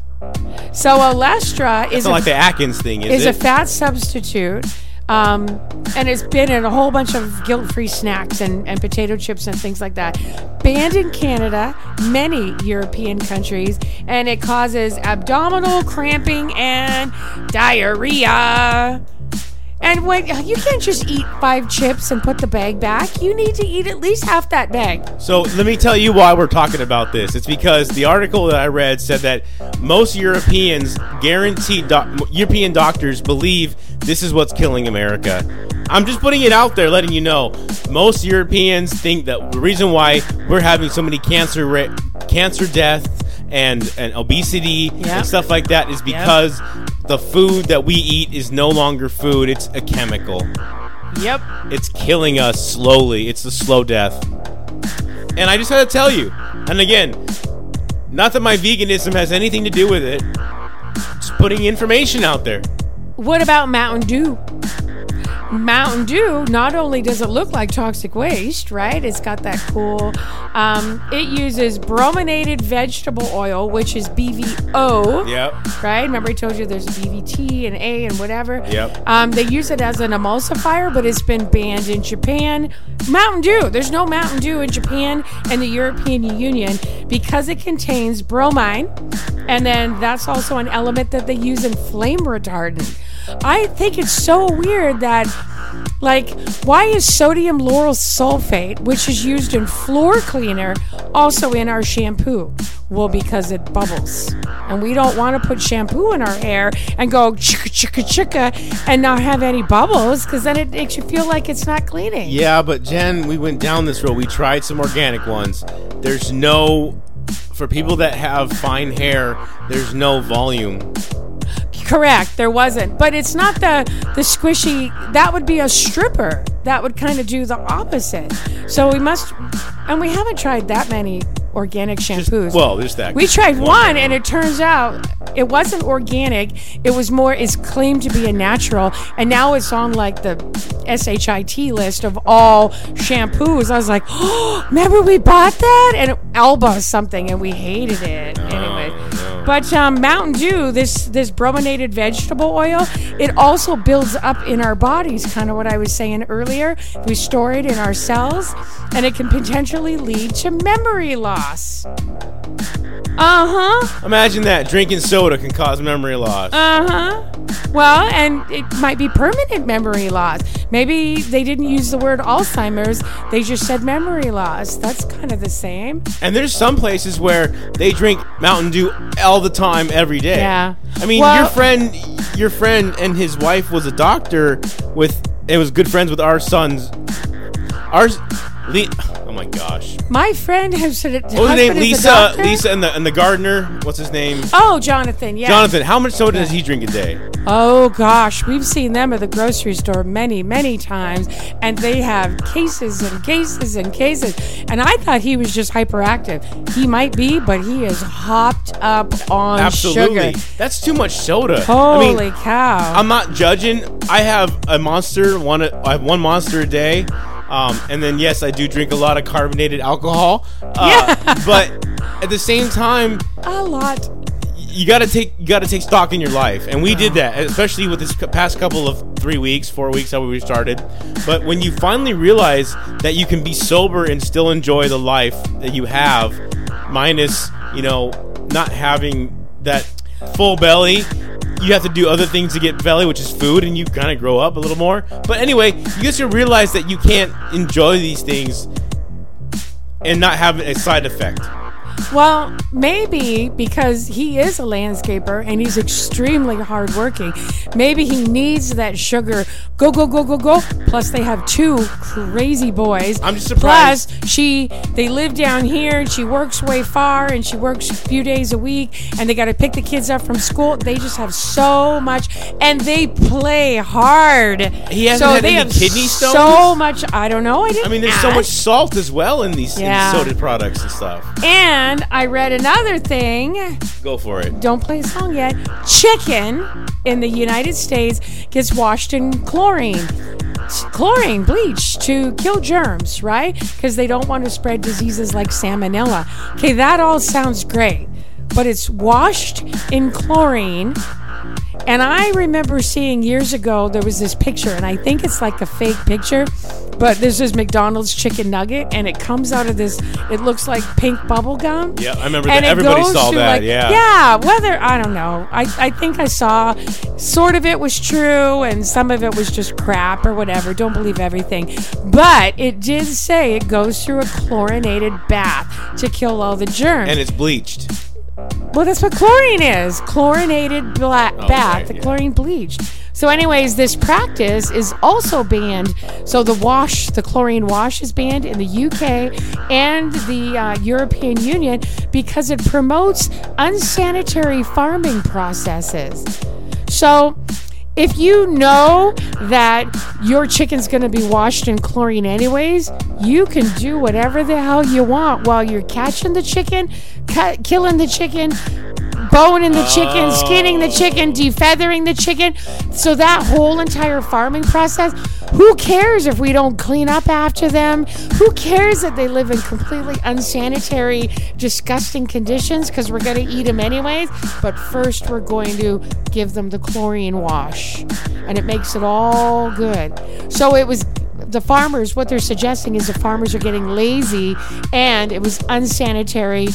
So Olestra is it's a, like the Atkins thing, is, is a fat substitute. Um, and it's been in a whole bunch of guilt-free snacks and, and potato chips and things like that. Banned in Canada, many European countries, and it causes abdominal cramping and diarrhea. And when you can't just eat five chips and put the bag back, you need to eat at least half that bag. So let me tell you why we're talking about this. It's because the article that I read said that most Europeans, guaranteed European doctors, believe this is what's killing America. I'm just putting it out there, letting you know. Most Europeans think that the reason why we're having so many cancer ra- cancer deaths and and obesity Yep. and stuff like that is because the food that we eat is no longer food; it's a chemical. Yep. It's killing us slowly. It's the slow death. And I just had to tell you. And again, not that my veganism has anything to do with it. Just putting information out there. What about Mountain Dew? Mountain Dew, not only does it look like toxic waste, right? It's got that cool. Um, it uses brominated vegetable oil, which is BVO. Yep. Right? Remember, I told you there's BVT and A and whatever. Yep. Um, they use it as an emulsifier, but it's been banned in Japan. Mountain Dew. There's no Mountain Dew in Japan and the European Union because it contains bromine, and then that's also an element that they use in flame retardant. I think it's so weird that. Like, why is sodium lauryl sulfate, which is used in floor cleaner, also in our shampoo? Well, because it bubbles. And we don't want to put shampoo in our hair and go chicka chicka chicka and not have any bubbles because then it makes you feel like it's not cleaning. Yeah, but Jen, we went down this road. We tried some organic ones. There's no. For people that have fine hair, there's no volume. Correct, there wasn't. But it's not the the squishy. That would be a stripper. That would kind of do the opposite. So we must, and we haven't tried that many organic Just, shampoos. well, there's that. We tried one, now. and it turns out it wasn't organic. It was more. It's claimed to be a natural, and now it's on like the shit list of all shampoos. I was like, oh, <gasps> remember we bought that and Elba something, and we hated it anyway. no. But um, Mountain Dew, this this brominated vegetable oil, it also builds up in our bodies. Kind of what I was saying earlier. We store it in our cells, and it can potentially lead to memory loss. Uh huh. Imagine that. Drinking soda can cause memory loss. Uh huh. Well, and it might be permanent memory loss. Maybe they didn't use the word Alzheimer's, they just said memory loss. That's kind of the same. And there's some places where they drink Mountain Dew all the time, every day. Yeah. I mean, Well- your friend, your friend, and his wife was a doctor with. It was good friends with our son's. Ours. Le, Oh my gosh. My friend has said it. What was her name? Lisa. Lisa and the and the gardener. What's his name? Oh, Jonathan. Yeah. Jonathan. How much soda does he drink a day? Oh gosh, we've seen them at the grocery store many, many times, and they have cases and cases and cases. And I thought he was just hyperactive. He might be, but he is hopped up on Absolutely. sugar. That's too much soda. Holy I mean, cow! I'm not judging. I have a monster. One. I have one monster a day. Um, and then yes, I do drink a lot of carbonated alcohol. Uh, <laughs> But at the same time, a lot. you got to take you got to take stock in your life, and we did that, especially with this past couple of three weeks, four weeks, how we started. But when you finally realize that you can be sober and still enjoy the life that you have, minus you know not having that full belly. You have to do other things to get belly, which is food, and you kind of grow up a little more. But anyway, you get to realize that you can't enjoy these things and not have a side effect. Well, maybe because he is a landscaper and he's extremely hardworking. Maybe he needs that sugar. Go, go, go, go, go. Plus, they have two crazy boys. I'm just surprised. Plus, she they live down here and she works way far and she works a few days a week and they got to pick the kids up from school. They just have so much and they play hard. He hasn't so had they any kidney stones? So much. I don't know. I didn't. I mean, there's so much salt as well in these, in Yeah. these soda products and stuff. And I read another thing. Go for it. don't play a song yet. Chicken in the United States gets washed in chlorine. Chlorine bleach to kill germs, right? Because they don't want to spread diseases like salmonella. Okay, that all sounds great, but it's washed in chlorine. And I remember seeing years ago there was this picture, and I think it's like a fake picture, but there's this McDonald's chicken nugget, and it comes out of this. It looks like pink bubble gum. Yeah, I remember And that. Everybody saw that. like- yeah. Yeah, whether I don't know. I, I think I saw sort of it was true and some of it was just crap or whatever. Don't believe everything. But it did say it goes through a chlorinated bath to kill all the germs. And it's bleached. Well, that's what chlorine is. Chlorinated bla- Oh, bath, right, the yeah. chlorine bleached. So, anyways, this practice is also banned. So, the wash, the chlorine wash is banned in the UK and the uh, European Union because it promotes unsanitary farming processes. So, if you know that your chicken's going to be washed in chlorine anyways, you can do whatever the hell you want while you're catching the chicken, killing the chicken, boning the chicken, skinning the chicken, defeathering the chicken. So that whole entire farming process, who cares if we don't clean up after them? Who cares that they live in completely unsanitary, disgusting conditions because we're going to eat them anyways? But first, we're going to give them the chlorine wash, and it makes it all good. So it was the farmers, what they're suggesting is the farmers are getting lazy and it was unsanitary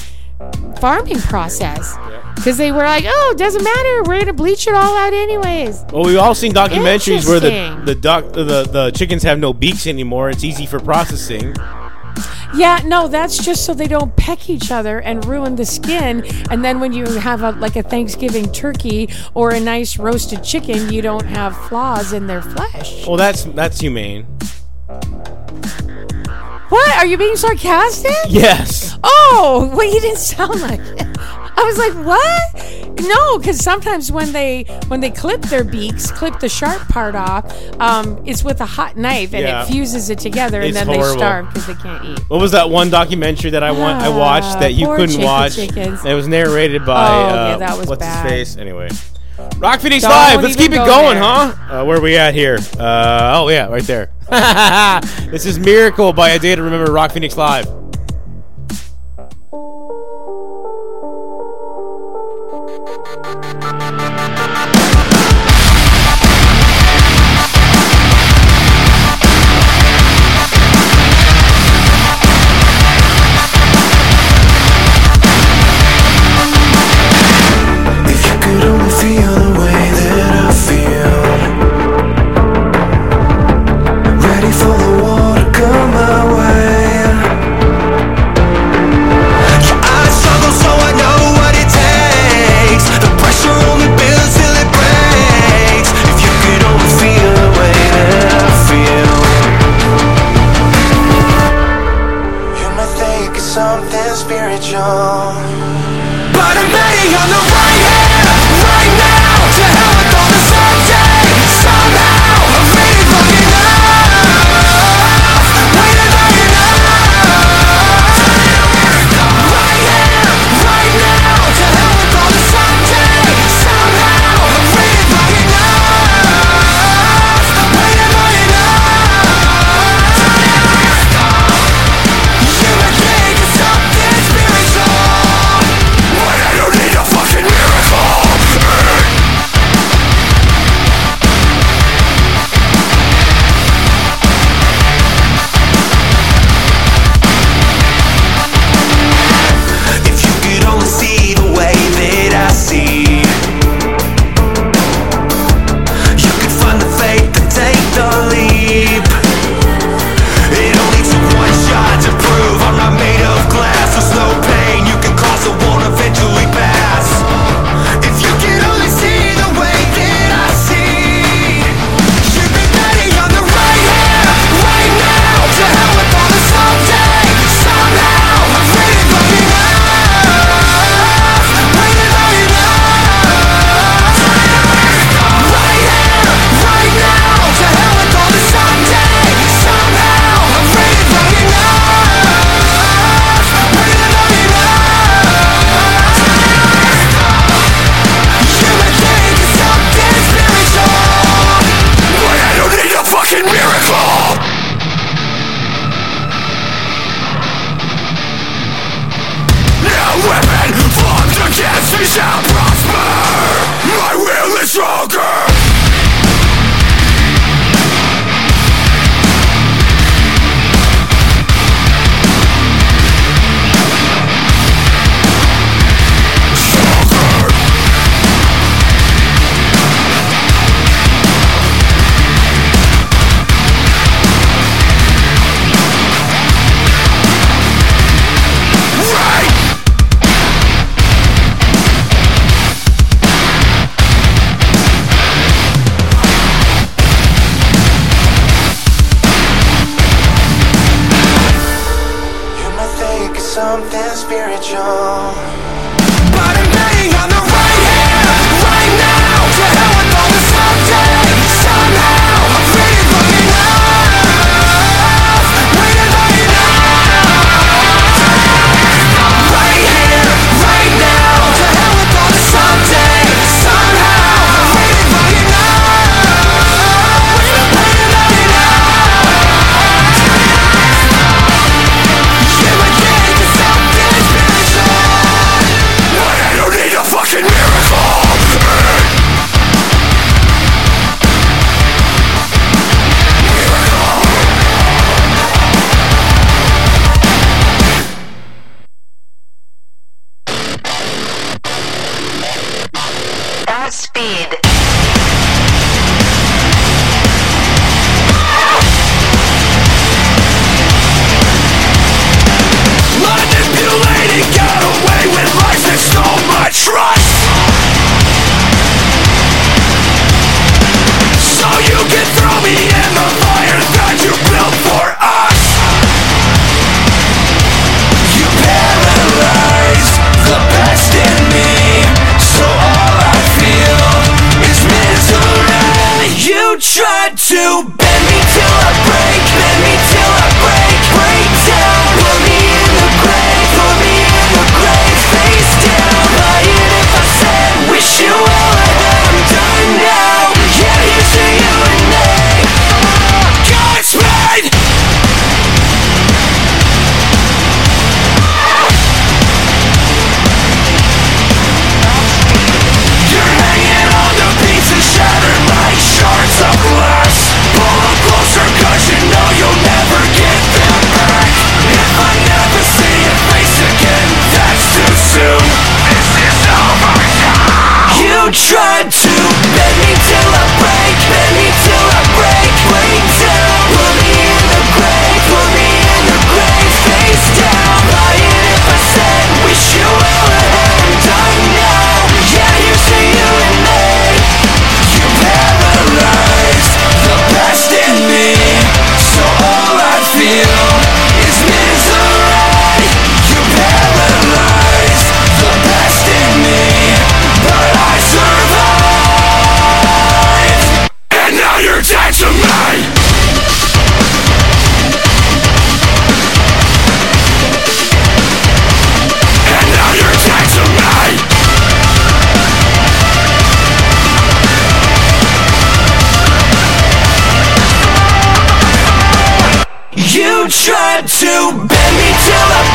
farming process. Because they were like, oh, it doesn't matter. We're going to bleach it all out anyways. Well, we've all seen documentaries where the the duck the the chickens have no beaks anymore. It's easy for processing. Yeah, no, that's just so they don't peck each other and ruin the skin. And then when you have a like a Thanksgiving turkey or a nice roasted chicken, you don't have flaws in their flesh. Well, that's that's humane. What? Are you being sarcastic? Yes. Oh, well, you didn't sound like it. I was like, what? No, because sometimes when they when they clip their beaks, clip the sharp part off, um, it's with a hot knife and Yeah. it fuses it together, and It's then horrible. they starve because they can't eat. What was that one documentary that I want I watched that you poor couldn't chicken watch? chickens. It was narrated by Oh, uh, yeah, that was what's bad. his face anyway. Rock Phoenix Don't Live. Let's even keep it go going, there. huh? Uh, where are we at here? Uh, oh yeah, right there. <laughs> this is Miracle by A Day to Remember. Rock Phoenix Live. To bend me till I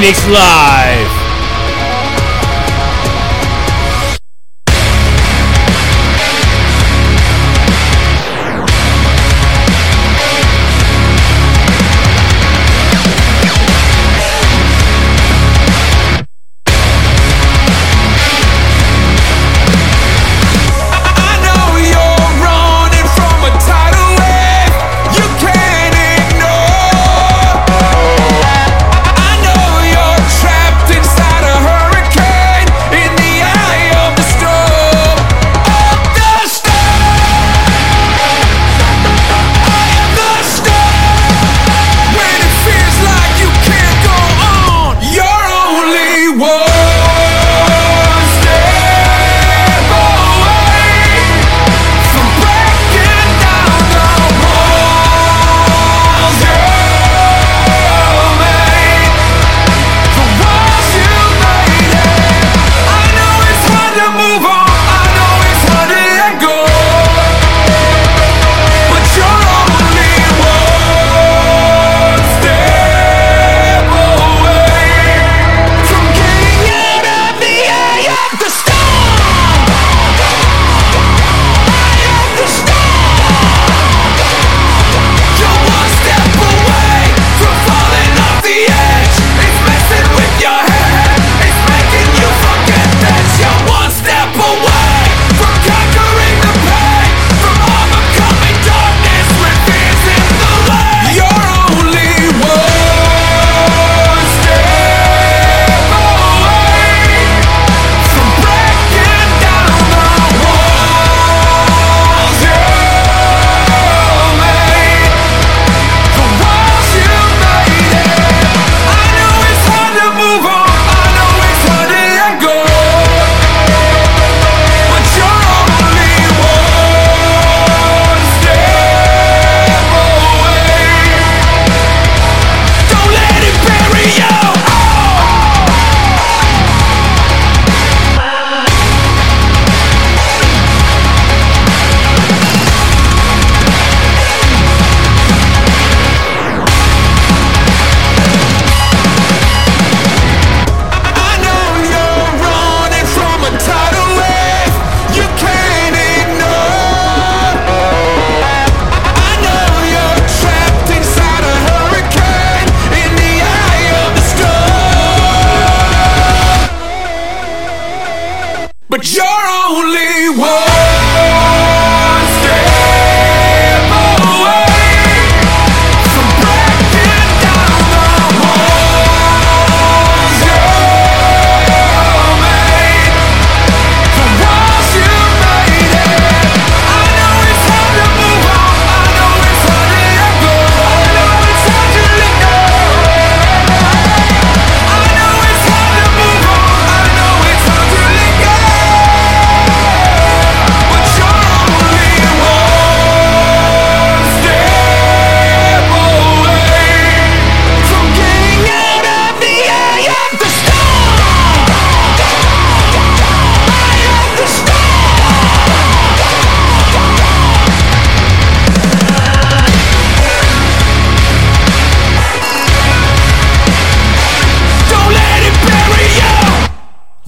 Phoenix Live.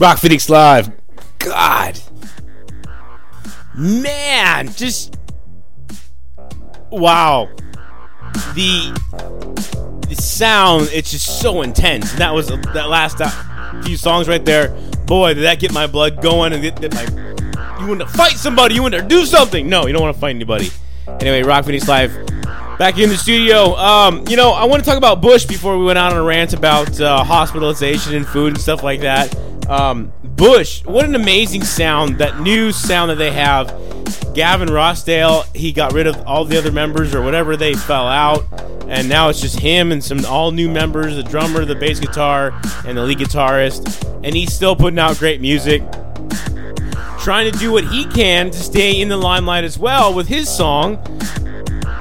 Rock Phoenix Live. God. Man, just wow. The the sound, it's just so intense. And that was that last uh, few songs right there. Boy, did that get my blood going and get, get my you want to fight somebody, you want to do something. No, you don't want to fight anybody. Anyway, Rock Phoenix Live back in the studio. Um, you know, I want to talk about Bush before we went out on a rant about uh, hospitalization and food and stuff like that. Um, Bush, what an amazing sound! That new sound that they have. Gavin Rossdale, he got rid of all the other members or whatever they fell out, and now it's just him and some all new members: the drummer, the bass guitar, and the lead guitarist. And he's still putting out great music trying to do what he can to stay in the limelight as well with his song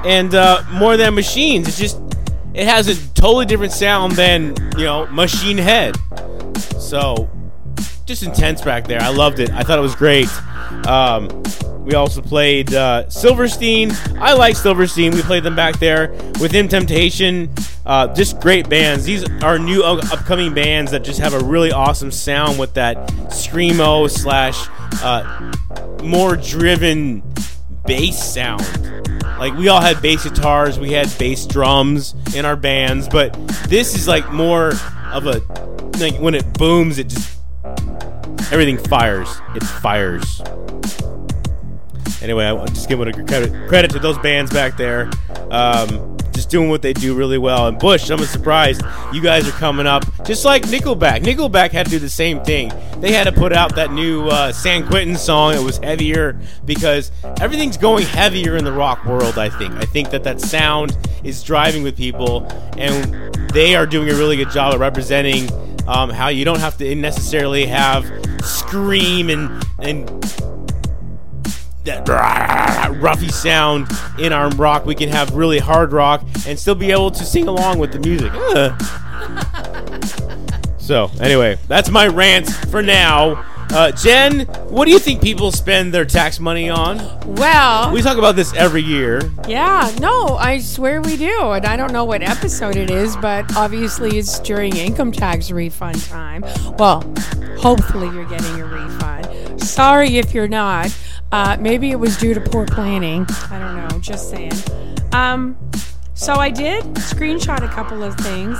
and uh, more than machines it's just it has a totally different sound than you know Machinehead so just intense back there. I loved it. I thought it was great. Um, we also played uh, silverstein. I like silverstein. We played them back there Within Temptation. Uh, just great bands. These are new upcoming bands that just have a really awesome sound with that screamo slash uh, more driven bass sound. Like we all had bass guitars, we had bass drums in our bands, but this is like more of a like when it booms, it just everything fires. It fires. Anyway, I just give a credit, credit to those bands back there. Um, just doing what they do really well. And Bush, I'm surprised you guys are coming up. Just like Nickelback. Nickelback had to do the same thing. They had to put out that new uh, San Quentin song. It was heavier because everything's going heavier in the rock world, I think. I think that that sound is driving with people, and they are doing a really good job of representing um, how you don't have to necessarily have scream and, and that roughy sound in our rock. We can have really hard rock and still be able to sing along with the music. <laughs> So, anyway, that's my rant for now. Uh, Jen, what do you think people spend their tax money on? Well, We talk about this every year. yeah, no, I swear we do. And I don't know what episode it is, but obviously it's during income tax refund time. Well, hopefully you're getting a refund. Sorry if you're not. Uh, maybe it was due to poor planning. I don't know, just saying. Um, so I did screenshot a couple of things.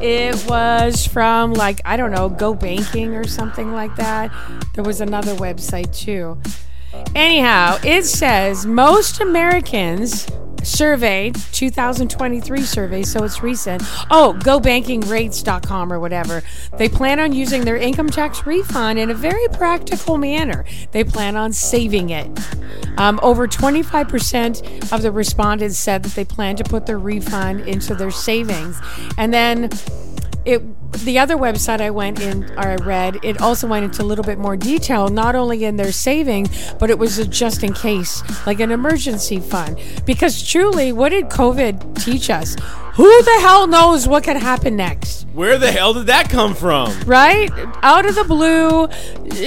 It was from like I don't know, Go Banking or something like that. There was another website too. Anyhow, it says most Americans surveyed 2023 survey, so it's recent. Oh, gobankingrates.com or whatever. They plan on using their income tax refund in a very practical manner. They plan on saving it. Um, over 25% of the respondents said that they plan to put their refund into their savings. And then it the other website I went in or I read, it also went into a little bit more detail, not only in their saving, but it was a just in case, like an emergency fund. Because truly, what did COVID teach us? Who the hell knows what could happen next? Where the hell did that come from? right? Out of the blue,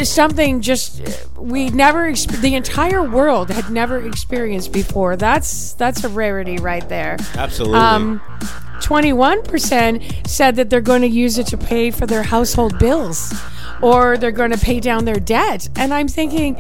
something just we never the entire world had never experienced before. That's that's a rarity right there. Absolutely. Um, 21% said that they're going to use it to pay for their household bills or they're going to pay down their debt. And I'm thinking,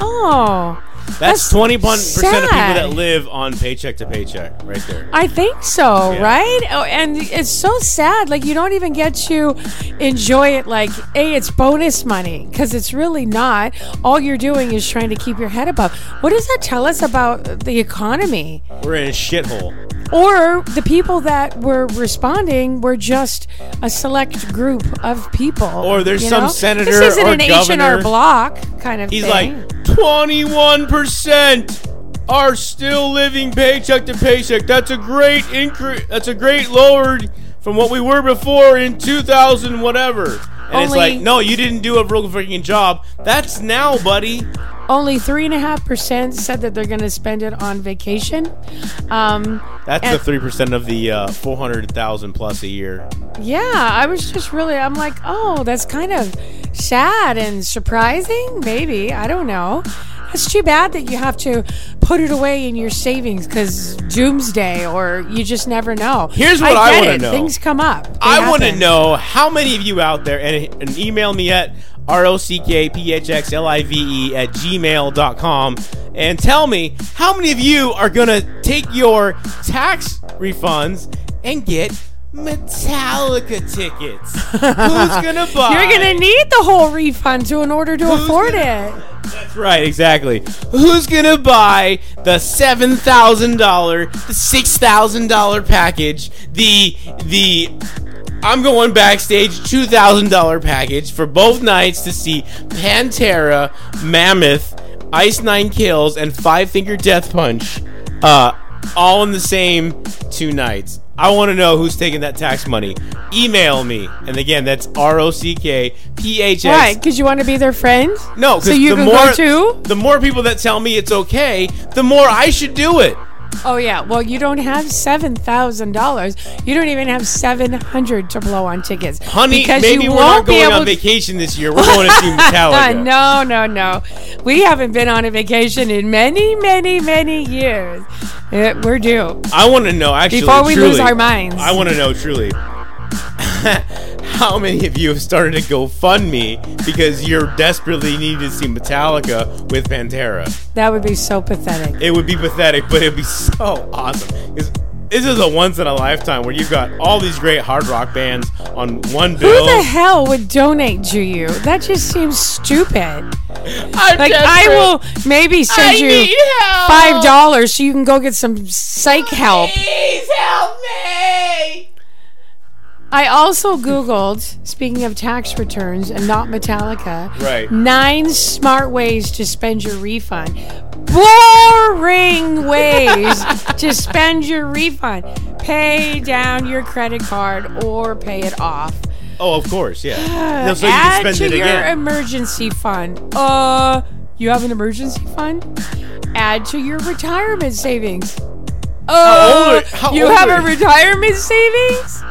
oh, That's twenty one percent of people that live on paycheck to paycheck, right there. I think so, Yeah. right? Oh, and it's so sad. Like you don't even get to enjoy it. Like, hey, it's bonus money because it's really not. All you're doing is trying to keep your head above. What does that tell us about the economy? We're in a shithole. Or the people that were responding were just a select group of people. Or there's some know? senator This isn't or an H and R. Block kind of He's thing. like, 21% are still living paycheck to paycheck. That's a great increase. That's a great lowered from what we were before in 2000 whatever. And it's like, no, you didn't do a real freaking job. That's now, buddy. Only three and a half percent said that they're going to spend it on vacation. Um, That's And- the 3% of the uh, 400,000 plus a year. yeah, I was just really, I'm like, oh, that's kind of sad and surprising. Maybe I don't know. It's too bad that you have to put it away in your savings because doomsday or you just never know. Here's what I get wanna know. Things come up. They I want to know how many of you out there, and, and email me at rockphxlive at gmail.com and tell me how many of you are going to take your tax refunds and get Metallica tickets. <laughs> Who's going to buy? You're gonna need the whole refund to in order to Who's afford gonna- it. That's right, exactly. Who's gonna buy the seven thousand dollar, the six thousand dollar package, the the I'm going backstage two thousand dollar package for both nights to see Pantera, Mammoth, Ice Nine Kills, and Five Finger Death Punch, uh, all in the same two nights. I want to know who's taking that tax money. Email me, and again, that's R O C K P H X Why? Because you want to be their friend? no, So you the can more go too? the more people that tell me it's okay, the more I should do it. Oh yeah. Well, you don't have seven thousand dollars. You don't even have seven hundred to blow on tickets, Honey, because maybe you we're won't not be going able on vacation this year. We're going to see <laughs> Metallica. no, no, no. We haven't been on a vacation in many, many, many years. Uh, we're due. I want to know actually Before we lose our minds. I want to know truly. <laughs> How many of you have started to GoFundMe because you're desperately needing to see Metallica with Pantera? That would be so pathetic. It would be pathetic, but it'd be so awesome. 'Cause This is a once in a lifetime where you've got all these great hard rock bands on one Who bill. the hell would donate to you? That just seems stupid. I'm Like I will maybe send I you five dollars so you can go get some psych help. Please help me. I also Googled, speaking of tax returns and not Metallica, Right. nine smart ways to spend your refund. Boring ways to spend your refund. Pay down your credit card or pay it off. Oh, of course, yeah. <sighs> No, so you Add can spend to your again. emergency fund. Uh, you have an emergency fund? Add to your retirement savings. Uh, old are- how you old have a retirement savings?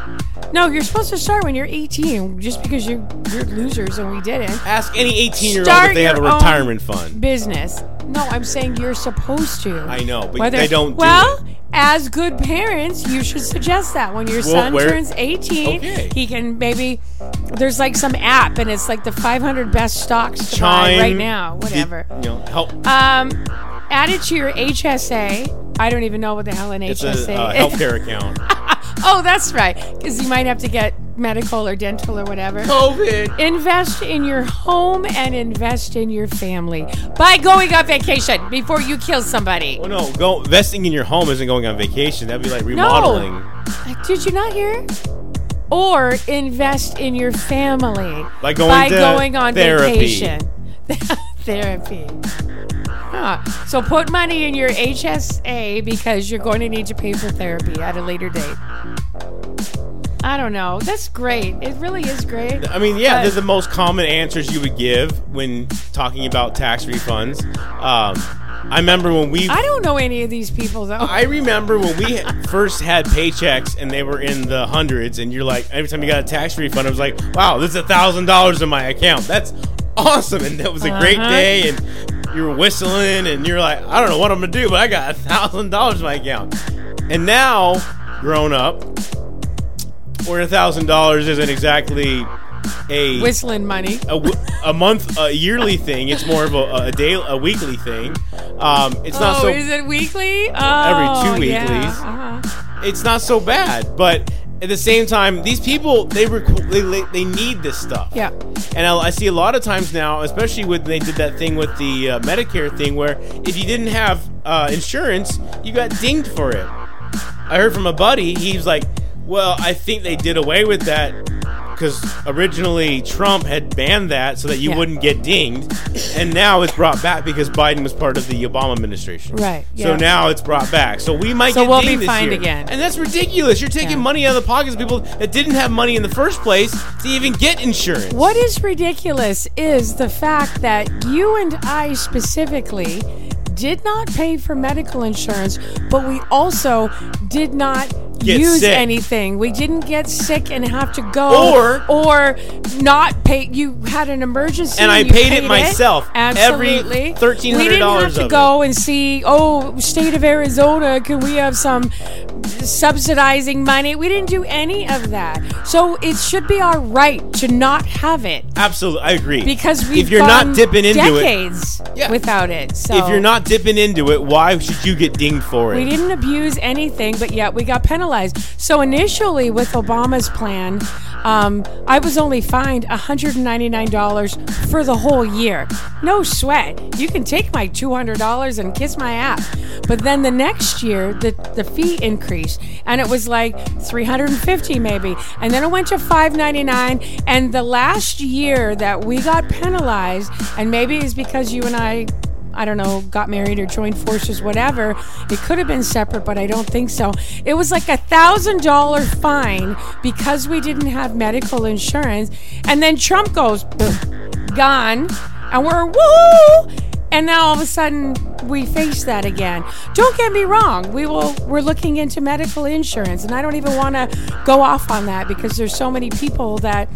No, you're supposed to start when you're 18. Just because you, you're losers and we didn't. Ask any 18 year old Start if they have a your own retirement fund. Business. No, I'm saying you're supposed to. I know, but they don't do Well, it. As good parents, you should suggest that when your son where- turns 18, Okay. he can maybe. There's like some app, and it's like the 500 best stocks to Chime. buy right now. the- Whatever. you know, help. Um, add it to your HSA. I don't even know what the hell an It's HSA a uh, is. healthcare account. <laughs> oh, that's right, because you might have to get medical or dental or whatever. COVID. Invest in your home and invest in your family by going on vacation before you kill somebody. Well, no, go investing in your home isn't going on vacation. That'd be like remodeling. Did you not hear? Or invest in your family Like going by to going on therapy. vacation. <laughs> therapy. Huh. So put money in your HSA because you're going to need to pay for therapy at a later date. I don't know. That's great. It really is great. I mean, yeah, But- they're the most common answers you would give when talking about tax refunds. Um, I remember when we. I don't know any of these people though. I remember when we <laughs> first had paychecks and they were in the hundreds, and you're like, every time you got a tax refund, I was like, wow, this is a thousand dollars in my account. That's awesome, and that was a great Uh-huh. day, and you were whistling, and you're like, I don't know what I'm gonna do, but I got a thousand dollars in my account. And now, grown up, where a thousand dollars isn't exactly a Whistling money. a, a month, a yearly thing. It's more of a, a day, a weekly thing. Um, it's not oh, so. is it weekly? Oh, every two yeah. weeklies. Uh-huh. it's not so bad. But at the same time, these people they they, they, they need this stuff. Yeah. And I, I see a lot of times now, especially when they did that thing with the uh, Medicare thing, where if you didn't have uh, insurance, you got dinged for it. I heard from a buddy. He was like, "Well, I think they did away with that." Because originally Trump had banned that so that you Yeah. wouldn't get dinged, and now it's brought back because Biden was part of the Obama administration. Right, So now it's brought back. So we might So get we'll be dinged this fined again. and that's ridiculous. You're taking Yeah. money out of the pockets of people that didn't have money in the first place to even get insurance. What is ridiculous is the fact that you and I specifically did not pay for medical insurance, but we also did not use sick. anything. We didn't get sick and have to go Or- or not pay. You had an emergency, And I you paid it myself. Every Absolutely, $1,300 We didn't have to go and see. Oh, state of Arizona, can we have some subsidizing money? We didn't do any of that. So it should be our right to not have it Absolutely, I agree. because we've if you're not dipping into it, Yeah. without it. So if you're not dipping into it, why should you get dinged for it? we didn't abuse anything, but yet we got penalized. So initially, with Obama's plan, um, I was only fined $199 for the whole year. No sweat. You can take my $200 and kiss my ass. But then the next year, the, the fee increased, and it was like $350 maybe, and then it went to $599. And the last year that we got penalized, and maybe it's because you and I I don't know, got married or joined forces, whatever. It could have been separate, but I don't think so. It was like a thousand dollar fine because we didn't have medical insurance. And then Trump goes, gone, and we're woo! And now all of a sudden we face that again. Don't get me wrong, we will we're looking into medical insurance, and I don't even want to go off on that because there's so many people that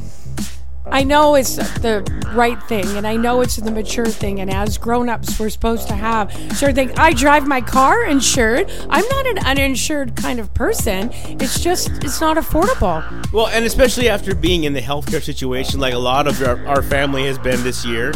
I know it's the right thing, and I know it's the mature thing. And as grown-ups, we're supposed to have certain things. I drive my car insured. I'm not an uninsured kind of person. It's just it's not affordable. Well, and especially after being in the healthcare situation, like a lot of our, our family has been this year.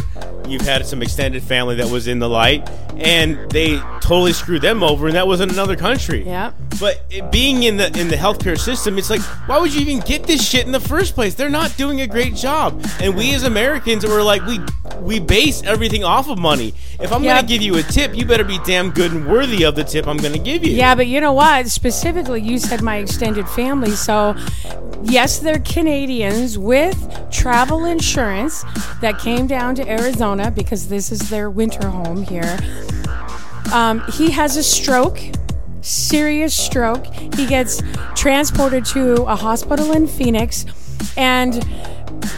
You've had some extended family that was in the light, and they totally screwed them over, and that was in another country. Yeah. But it, being in the in the healthcare system, it's like, why would you even get this shit in the first place? They're not doing a great job, and we as Americans were like, we we base everything off of money. If I'm Yeah. gonna give you a tip, you better be damn good and worthy of the tip I'm gonna give you. Yeah, but you know what? Specifically, you said my extended family. So, yes, they're Canadians with travel insurance that came down to Arizona because this is their winter home here. Um, he has a stroke, serious stroke. He gets transported to a hospital in Phoenix, and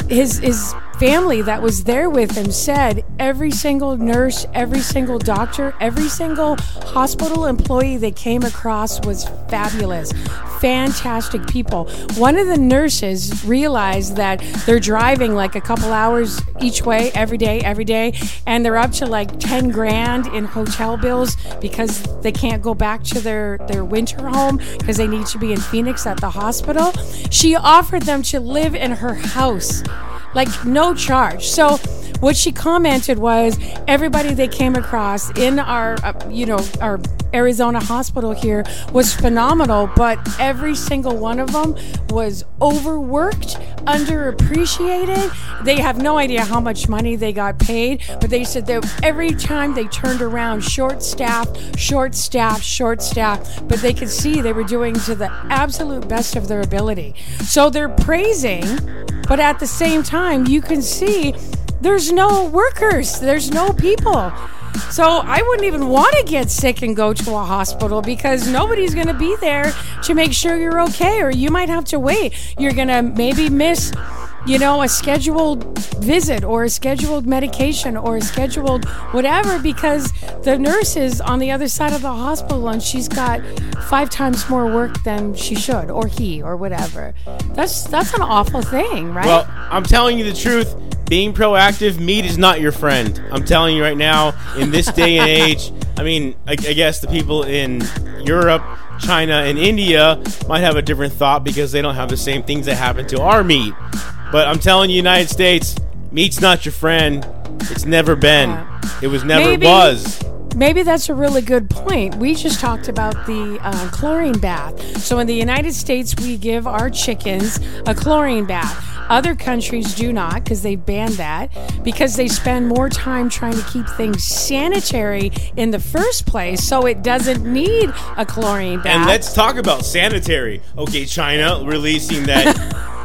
his his family that was there with him said every single nurse, every single doctor, every single hospital employee they came across was fabulous. Fantastic people. One of the nurses realized that they're driving like a couple hours each way every day, every day, and they're up to like 10 grand in hotel bills because they can't go back to their, their winter home because they need to be in Phoenix at the hospital. She offered them to live in her house house like no charge. So what she commented was everybody they came across in our uh, you know our Arizona hospital here was phenomenal, but every single one of them was overworked, underappreciated. They have no idea how much money they got paid, but they said that every time they turned around, short staffed, short staffed, short staffed, but they could see they were doing to the absolute best of their ability. So they're praising, but at the same time, you can see there's no workers, there's no people. So I wouldn't even want to get sick and go to a hospital because nobody's going to be there to make sure you're okay, or you might have to wait. You're going to maybe miss, you know, a scheduled visit or a scheduled medication or a scheduled whatever because the nurse is on the other side of the hospital and she's got five times more work than she should, or he, or whatever. That's that's an awful thing, right? Well, I'm telling you the truth. Being proactive, meat is not your friend. I'm telling you right now, in this day and age, I mean, I, I guess the people in Europe, China, and India might have a different thought because they don't have the same things that happen to our meat. But I'm telling you, United States, meat's not your friend. It's never been. It was never Maybe- was. Maybe that's a really good point. We just talked about the uh, chlorine bath. So in the United States, we give our chickens a chlorine bath. Other countries do not because they banned that because they spend more time trying to keep things sanitary in the first place, so it doesn't need a chlorine bath. And let's talk about sanitary. Okay, China releasing that. <laughs>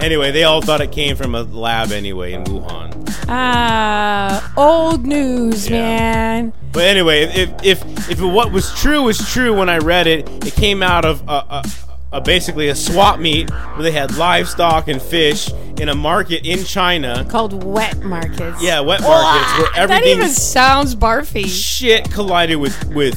anyway, they all thought it came from a lab anyway in Wuhan. Ah, old news, Yeah. man. But anyway, if if if what was true was true when I read it, it came out of a, a, a basically a swap meet where they had livestock and fish in a market in China. Called wet markets. Yeah, wet markets where that everything even sounds barfy. shit collided with with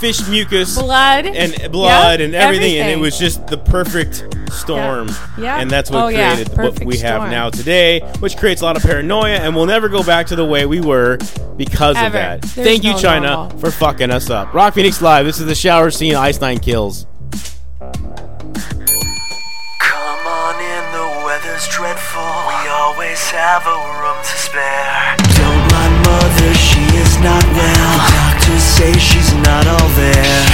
fish mucus, blood and blood Yeah, and everything, and it was just the perfect storm. Yeah. And that's what Oh, yeah, created what perfect we have storm. now today, which creates a lot of paranoia, and we'll never go back to the way we were because of that. There's Thank you, no China, normal. for fucking us up. Rock Phoenix Live. This is the shower scene. Ice Nine kills. Have a room to spare. Don't mind mother, she is not well. Doctors say she's not all there.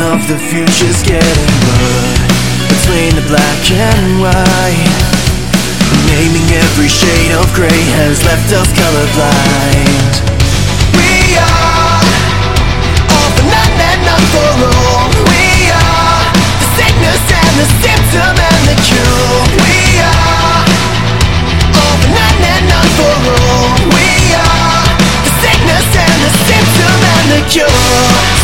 Of the future's getting blurred between the black and white. Naming every shade of gray has left us colorblind. We are all for none and none for all. We are the sickness and the symptom and the cure. We are all for none and none for all. We are the sickness and the symptom and the cure.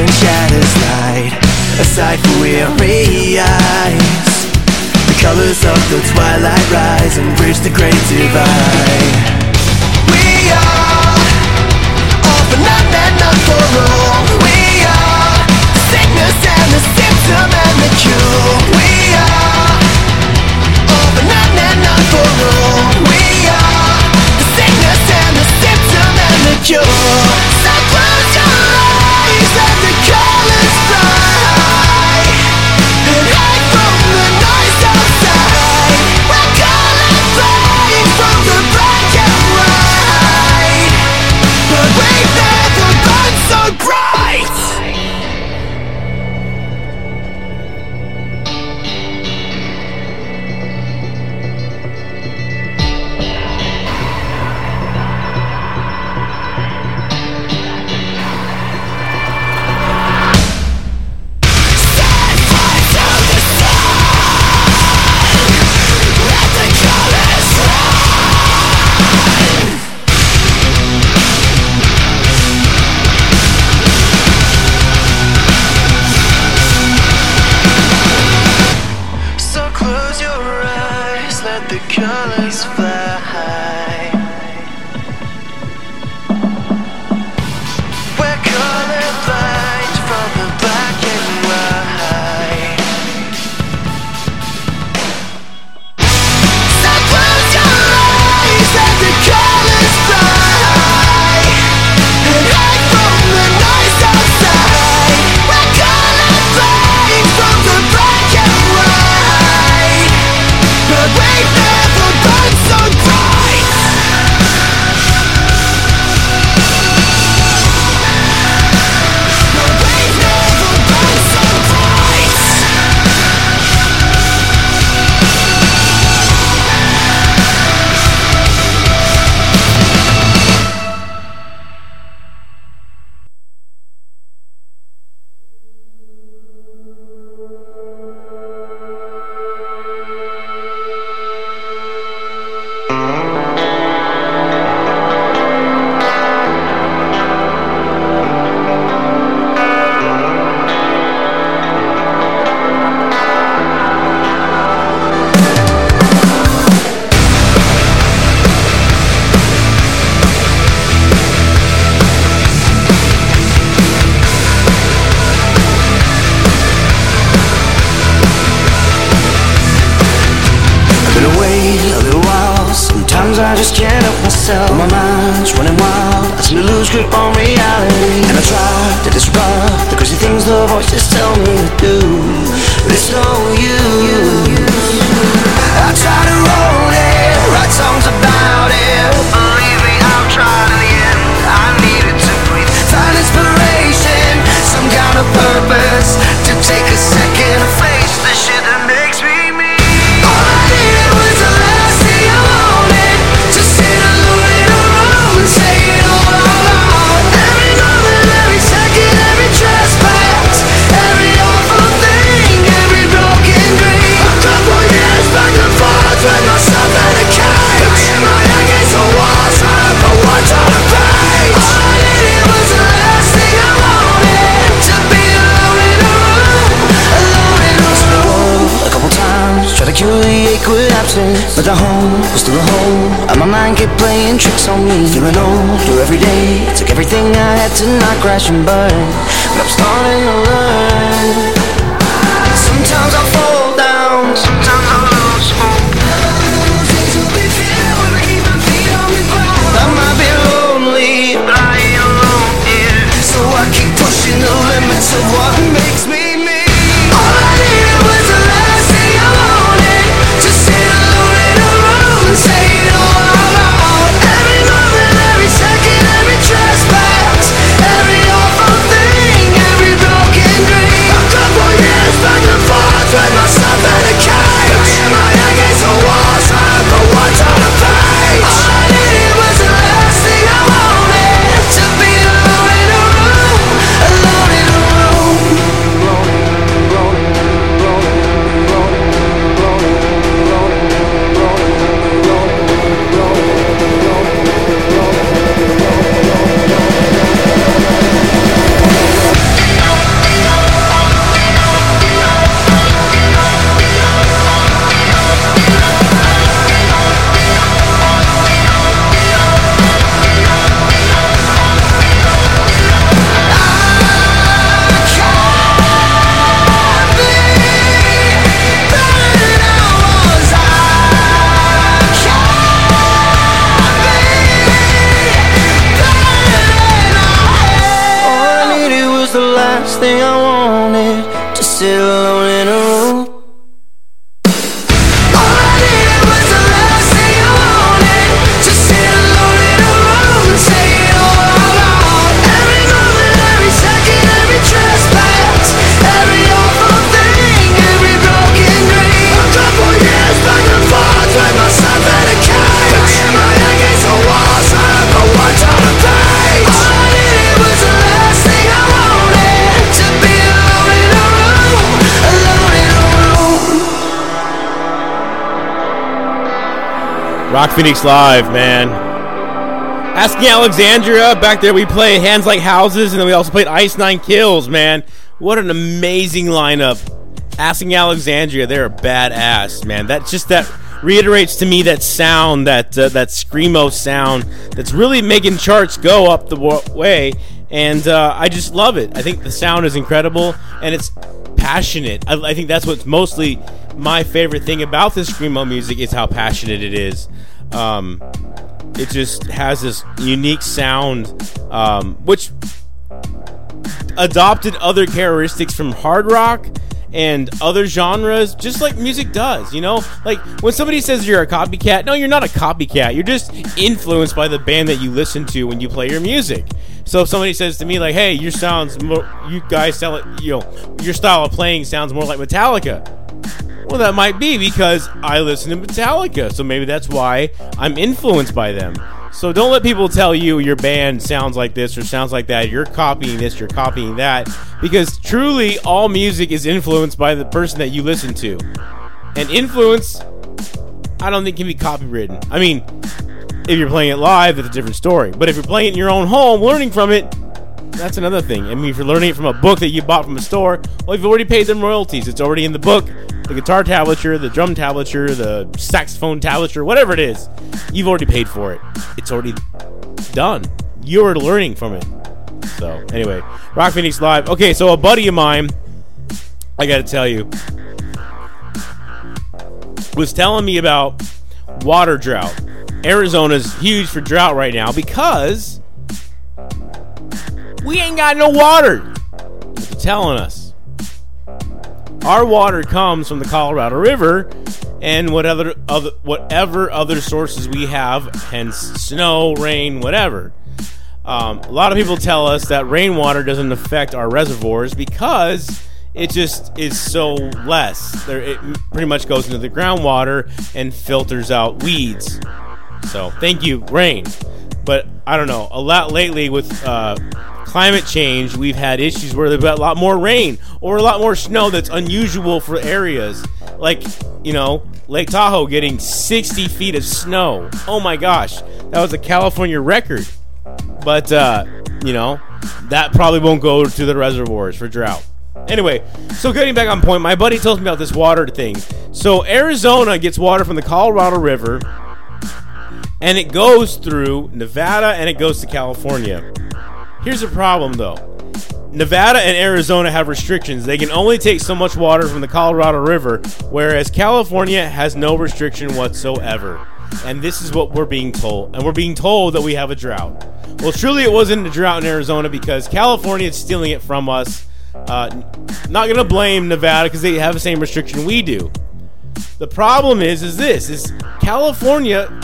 sun shatters light. Aside for weary eyes The colors of the twilight rise And bridge the great divide. We are All for not and not for all. We are The sickness and the symptom and the cure. We are All for not and not for all. We are The sickness and the symptom and the cure. Rock Phoenix Live, man. Asking Alexandria, back there we play Hands Like Houses, and then we also played Ice Nine Kills, man. What an amazing lineup. Asking Alexandria, they're a badass, man. That's just that reiterates to me that sound, that uh, that screamo sound that's really making charts go up the wa- way, and uh, I just love it. I think the sound is incredible, and it's passionate. I, I think that's what's mostly my favorite thing about this screamo music is how passionate it is. Um, it just has this unique sound, um, which adopted other characteristics from hard rock and other genres, just like music does. You know, like when somebody says you're a copycat, no, you're not a copycat. You're just influenced by the band that you listen to when you play your music. So if somebody says to me like, "Hey, your sounds, more, you guys sound, you know, your style of playing sounds more like Metallica," Well, that might be because I listen to Metallica, so maybe that's why I'm influenced by them. So don't let people tell you your band sounds like this or sounds like that. You're copying this, you're copying that. Because truly, all music is influenced by the person that you listen to. And influence, I don't think can be copywritten. I mean, if you're playing it live, it's a different story. But if you're playing it in your own home, learning from it, that's another thing. I mean, if you're learning it from a book that you bought from a store, well, you've already paid them royalties. It's already in the book. The guitar tablature, the drum tablature, the saxophone tablature, whatever it is, you've already paid for it. It's already done. You're learning from it. So, anyway, Rock Phoenix Live. Okay, so a buddy of mine, I got to tell you, was telling me about water drought. Arizona's huge for drought right now because we ain't got no water. They're telling us. Our water comes from the Colorado River and what other, other whatever other sources we have, hence snow, rain, whatever. Um, a lot of people tell us that rainwater doesn't affect our reservoirs because it just is so less. There, it pretty much goes into the groundwater and filters out weeds. So thank you, rain. But I don't know. A lot lately with uh, climate change, we've had issues where there's a lot more rain or a lot more snow that's unusual for areas. Like, you know, Lake Tahoe getting 60 feet of snow. Oh my gosh. That was a California record. But, uh, you know, that probably won't go to the reservoirs for drought. Anyway, so getting back on point, my buddy tells me about this water thing. So Arizona gets water from the Colorado River, and it goes through Nevada and it goes to California. Here's the problem though. Nevada and Arizona have restrictions. They can only take so much water from the Colorado River, whereas California has no restriction whatsoever. And this is what we're being told. And we're being told that we have a drought. Well, truly, it wasn't a drought in Arizona because California is stealing it from us. Uh, not going to blame Nevada because they have the same restriction we do. The problem is, is this: is California,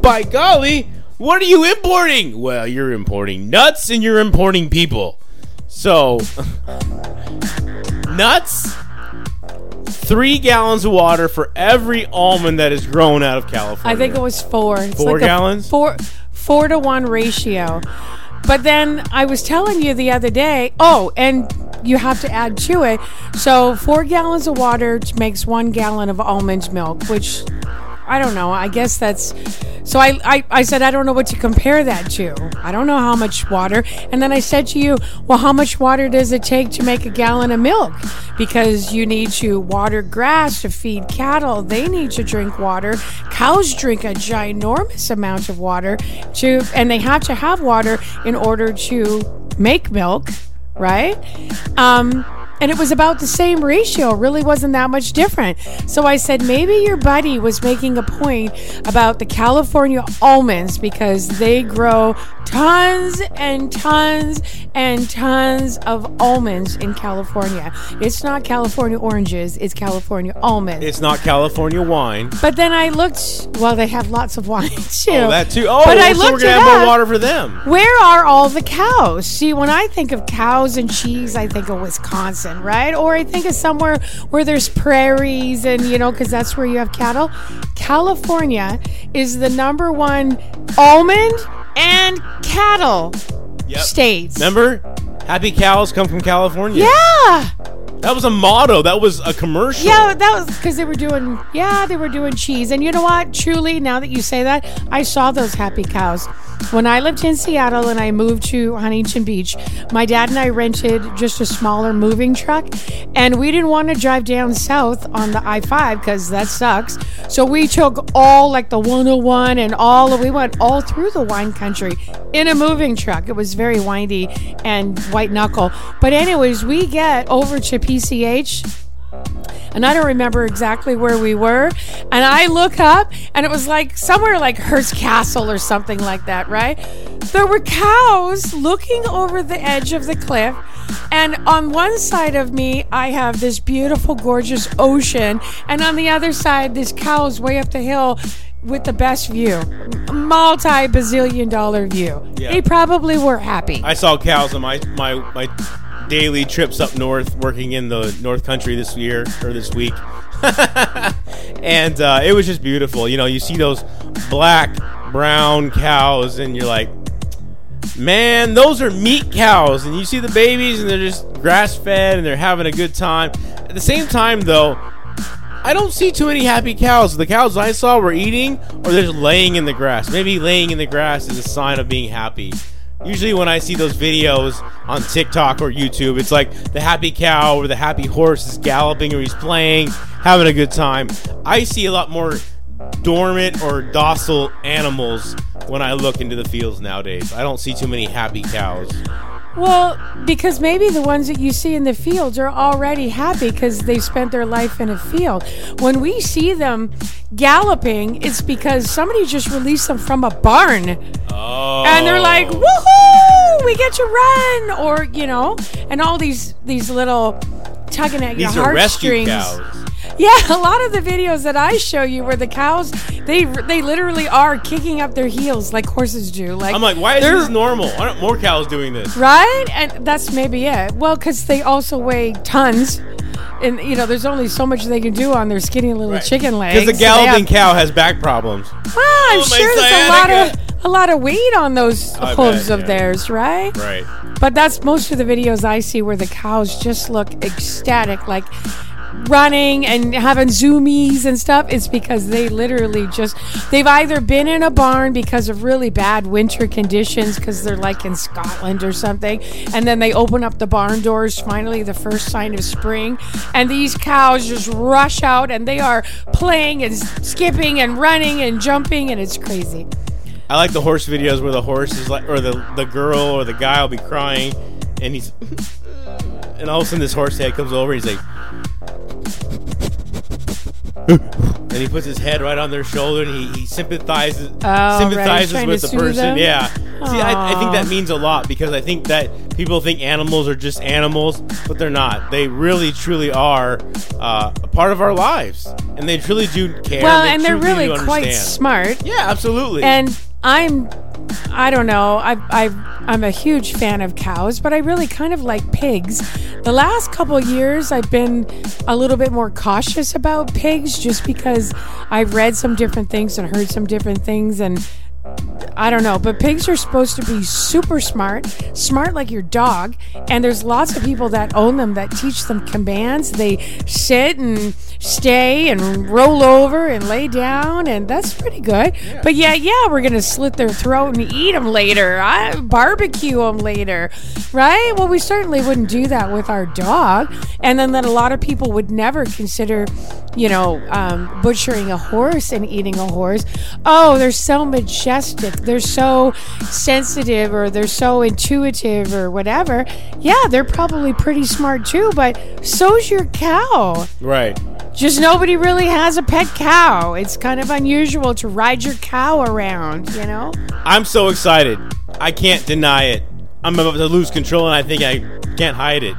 by golly, what are you importing? Well, you're importing nuts and you're importing people. So, <laughs> nuts, three gallons of water for every almond that is grown out of California. I think it was four. It's Four like gallons? four, four to one ratio. But then I was telling you the other day. Oh, and you have to add to it. So four gallons of water makes one gallon of almond milk, which I don't know. I guess that's. So I, I, I said, I don't know what to compare that to. I don't know how much water. And then I said to you, well, how much water does it take to make a gallon of milk? Because you need to water grass to feed cattle. They need to drink water. Cows drink a ginormous amount of water to, and they have to have water in order to make milk, right? Um, and it was about the same ratio. Really wasn't that much different. So I said, maybe your buddy was making a point about the California almonds because they grow tons and tons and tons of almonds in California. It's not California oranges, it's California almonds. It's not California wine. but then I looked, well, they have lots of wine <laughs> too. Oh, that too. Oh, but I so looked we're gonna have more water for them. Where are all the cows? See, when I think of cows and cheese, I think of Wisconsin, right? Or I think it's somewhere where there's prairies and, you know, because that's where you have cattle. California is the number one almond and cattle Yep. state. Remember, happy cows come from California. Yeah. That was a motto. That was a commercial. Yeah, that was because they were doing. Yeah, they were doing cheese. And you know what? Truly, now that you say that, I saw those happy cows. When I lived in Seattle and I moved to Huntington Beach, my dad and I rented just a smaller moving truck, and we didn't want to drive down south on the I 5 because that sucks. So we took all like the 101 and all, we went all through the wine country in a moving truck. It was very windy and white knuckle. But, anyways, we get over to PCH and I don't remember exactly where we were. And I look up, and it was like somewhere like Hearst Castle or something like that, right? There were cows looking over the edge of the cliff. And on one side of me, I have this beautiful, gorgeous ocean. And on the other side, this cows way up the hill with the best view multi bazillion dollar view. Yeah. They probably were happy. I saw cows on my my my daily trips up north, working in the North Country this year or this week, <laughs> and uh, it was just beautiful. You know, you see those black, brown cows, and you're like, man, those are meat cows. And you see the babies, and they're just grass fed, and they're having a good time. At the same time, though. I don't see too many happy cows. The cows I saw were eating or they're just laying in the grass. Maybe laying in the grass is a sign of being happy. Usually, when I see those videos on TikTok or YouTube, it's like the happy cow or the happy horse is galloping or he's playing, having a good time. I see a lot more dormant or docile animals when I look into the fields nowadays. I don't see too many happy cows. Well, because maybe the ones that you see in the fields are already happy because they've spent their life in a field. When we see them galloping, it's because somebody just released them from a barn. Oh. And they're oh. like, woohoo, we get to run. Or, you know, and all these these little tugging at These your are rescue heartstrings. Yeah, a lot of the videos that I show you where the cows, they they literally are kicking up their heels like horses do. Like I'm like, why is this normal? Why aren't more cows doing this? Right? And that's maybe it. Well, because they also weigh tons. And, you know, there's only so much they can do on their skinny little chicken legs. Because the galloping cow has back problems. Well, I'm Oh, sure there's a lot of a lot of weight on those I hooves bet, of yeah. theirs, right? Right. But that's most of the videos I see where the cows just look ecstatic, like running and having zoomies and stuff. It's because they literally just they've either been in a barn because of really bad winter conditions because they're like in Scotland or something, and then they open up the barn doors. Finally, the first sign of spring, and these cows just rush out and they are playing and skipping and running and jumping, and it's crazy. I like the horse videos where the horse is like, or the the girl or the guy will be crying, and he's, <laughs> and all of a sudden this horse head comes over, and he's like, and he puts his head right on their shoulder, and he, he sympathizes Oh, sympathizes trying with the person. them? Yeah. See, I, I think that means a lot because I think that people think animals are just animals, but they're not. They really, truly are uh, a part of our lives, and they truly do care. Well, they and they're really quite smart. Yeah, absolutely. And I'm, I don't know, I, I, I'm a huge fan of cows, but I really kind of like pigs. The last couple years, I've been a little bit more cautious about pigs just because I've read some different things and heard some different things and. I don't know, but pigs are supposed to be super smart, smart like your dog. And there's lots of people that own them that teach them commands. They sit and stay and roll over and lay down, and that's pretty good. But yeah, yeah, we're gonna slit their throat and eat them later. I barbecue them later, right? Well, we certainly wouldn't do that with our dog. And then that a lot of people would never consider, you know, um, butchering a horse and eating a horse. Oh, they're so majestic. They're so sensitive or they're so intuitive or whatever. Yeah, they're probably pretty smart too, but so's your cow. right. Just nobody really has a pet cow. It's kind of unusual to ride your cow around, you know? I'm so excited. I can't deny it. I'm about to lose control, and I think I can't hide it.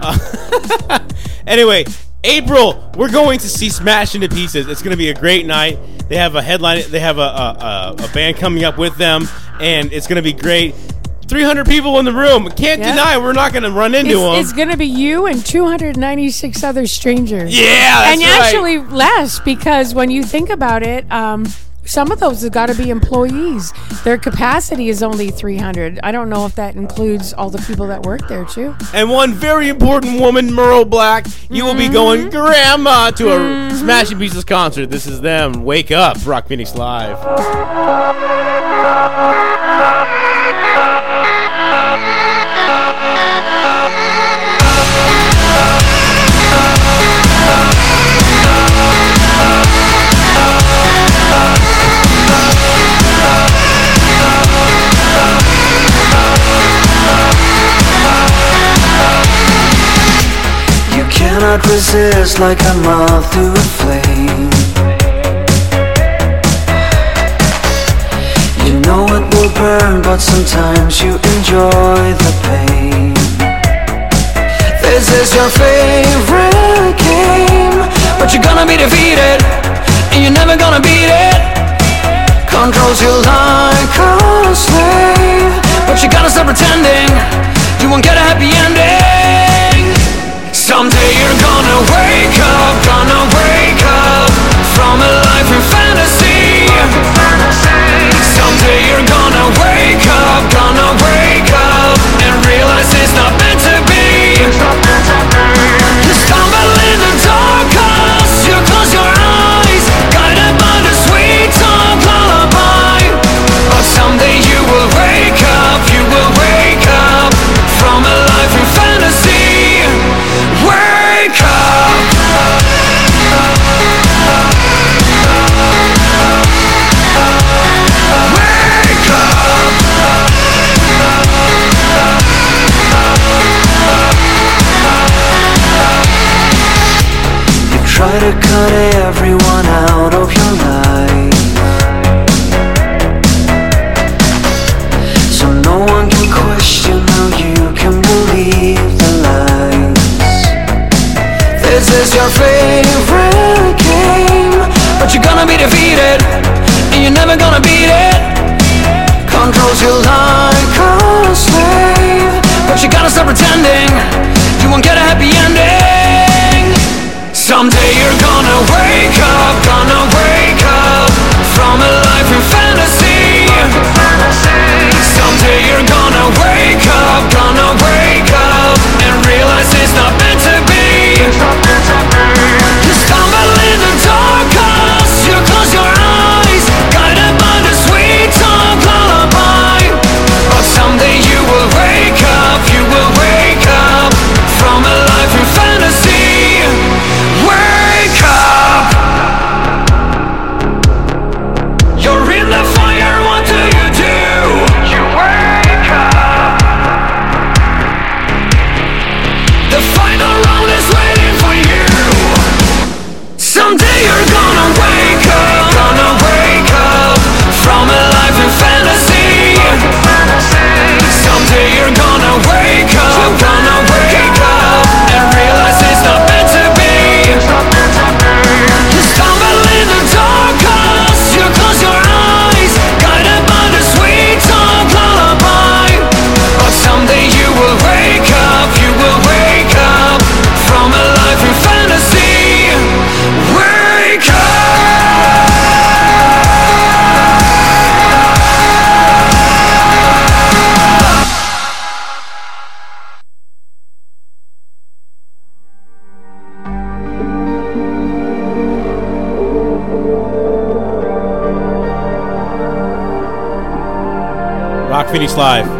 Uh, <laughs> anyway, April, we're going to see Smash into Pieces. It's going to be a great night. They have a headline. They have a, a, a, a band coming up with them, and it's going to be great. 300 people in the room. Can't Yeah. deny we're not going to run into It's, them. it's going to be you and 296 other strangers. yeah, and right. actually less because when you think about it, um, some of those have got to be employees. Their capacity is only 300. I don't know if that includes all the people that work there too. And one very important woman, Merle Black. You will be going grandma to a Smash Into Pieces concert. This is them. Wake up, Rock Phoenix Live. Cannot resist like a moth to a flame. You know it will burn, but sometimes you enjoy the pain. This is your favorite game, but you're gonna be defeated, and you're never gonna beat it. Controls you like a slave, but you gotta stop pretending. You won't get a happy ending. Someday you're gonna wake up, gonna wake up from a life in fantasy. Someday you're gonna wake up, Try cut everyone out of your life. So no one can question how you can believe the lies. This is your favorite game But you're gonna be defeated And you're never gonna beat it. Controls you like a slave But you gotta stop pretending You won't get a happy ending. Someday Rock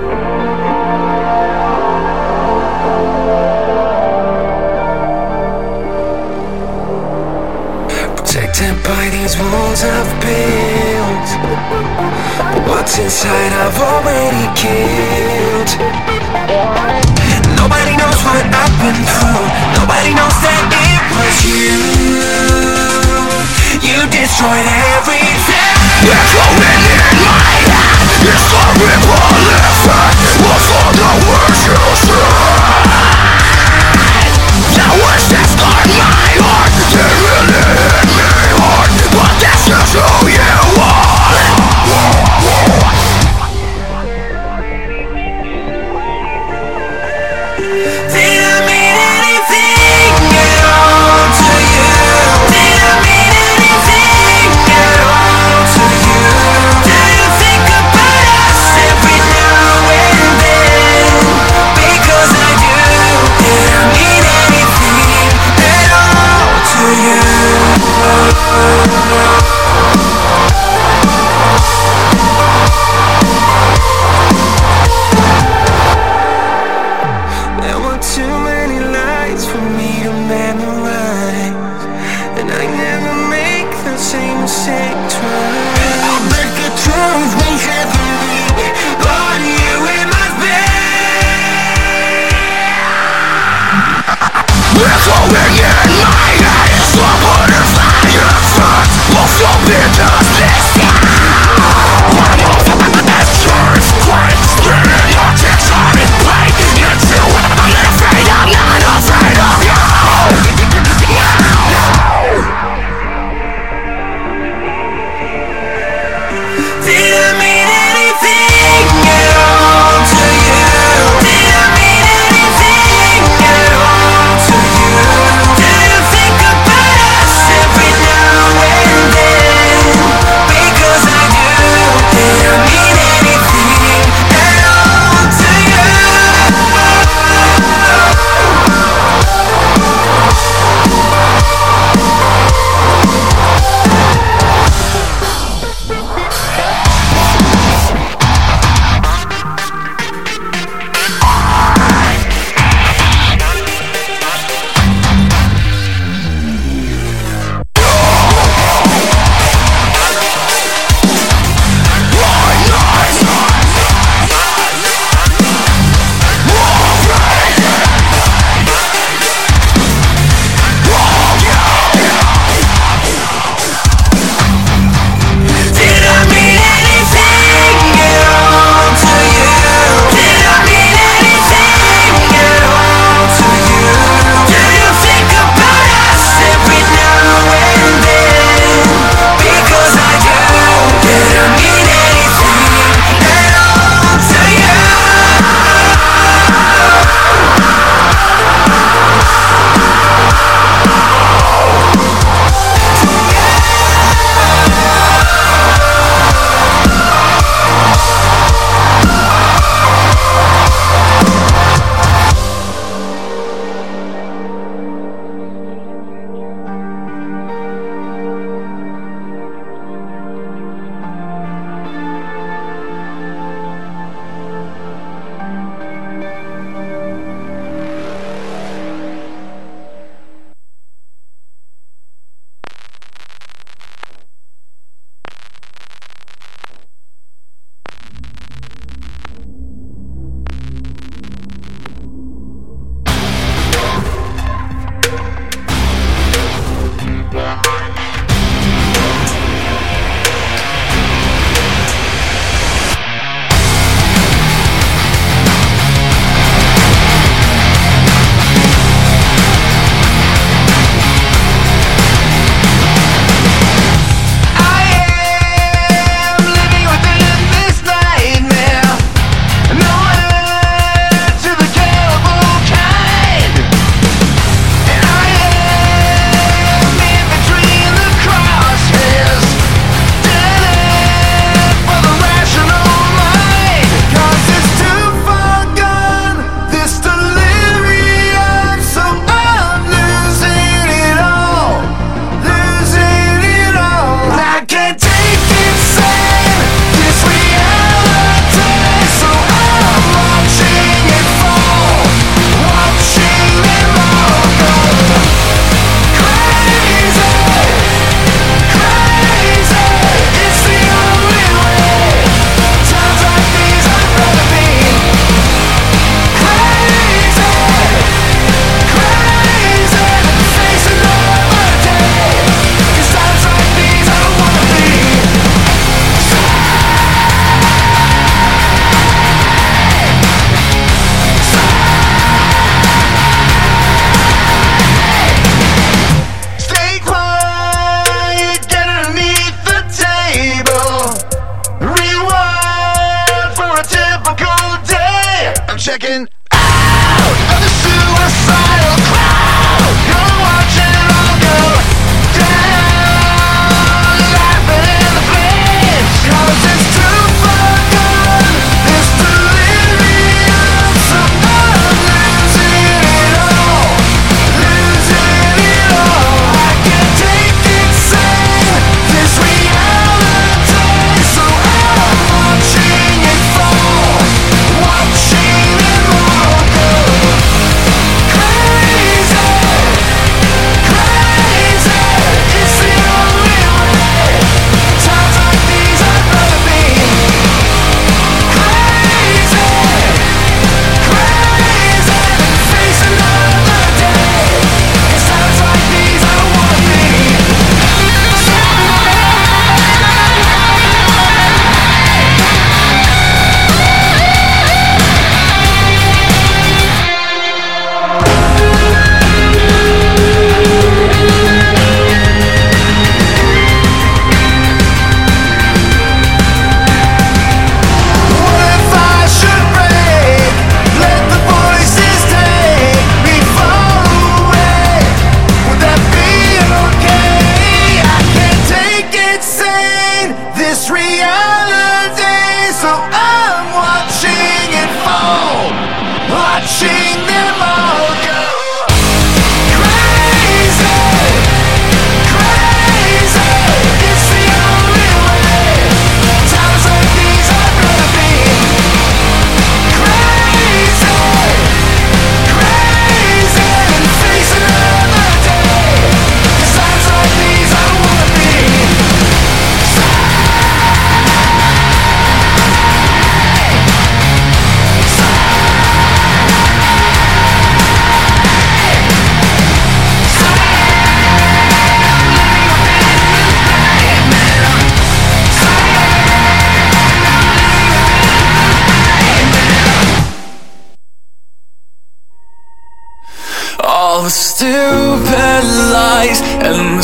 checking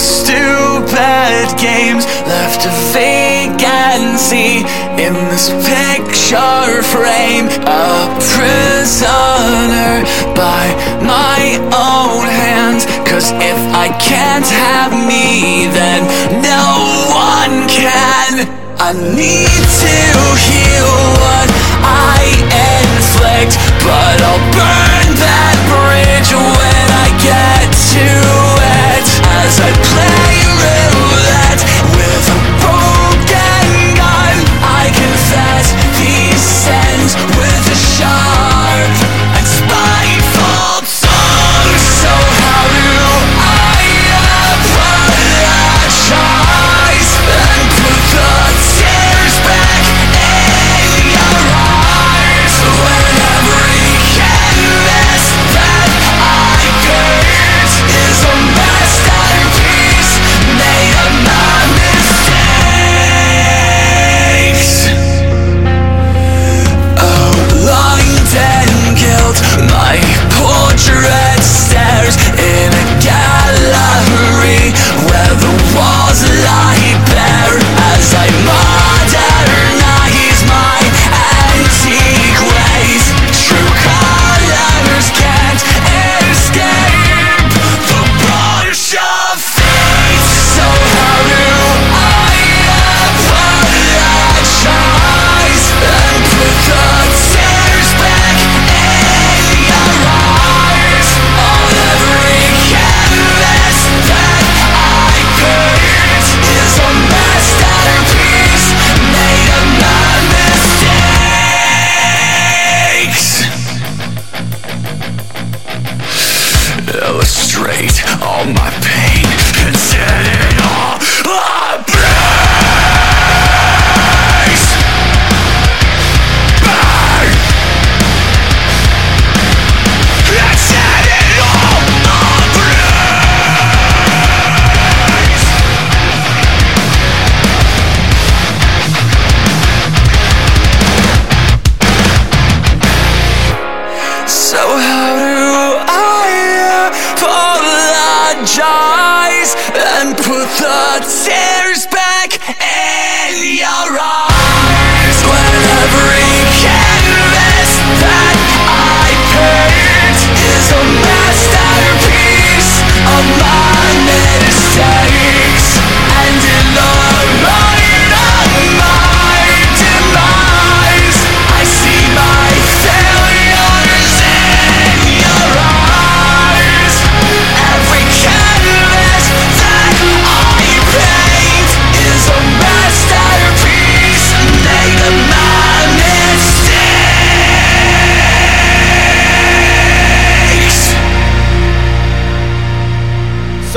stupid games left a vacancy in this picture frame. A prisoner by my own hands. Cause if I can't have me, then no one can. I need to heal what I inflict, but I'll burn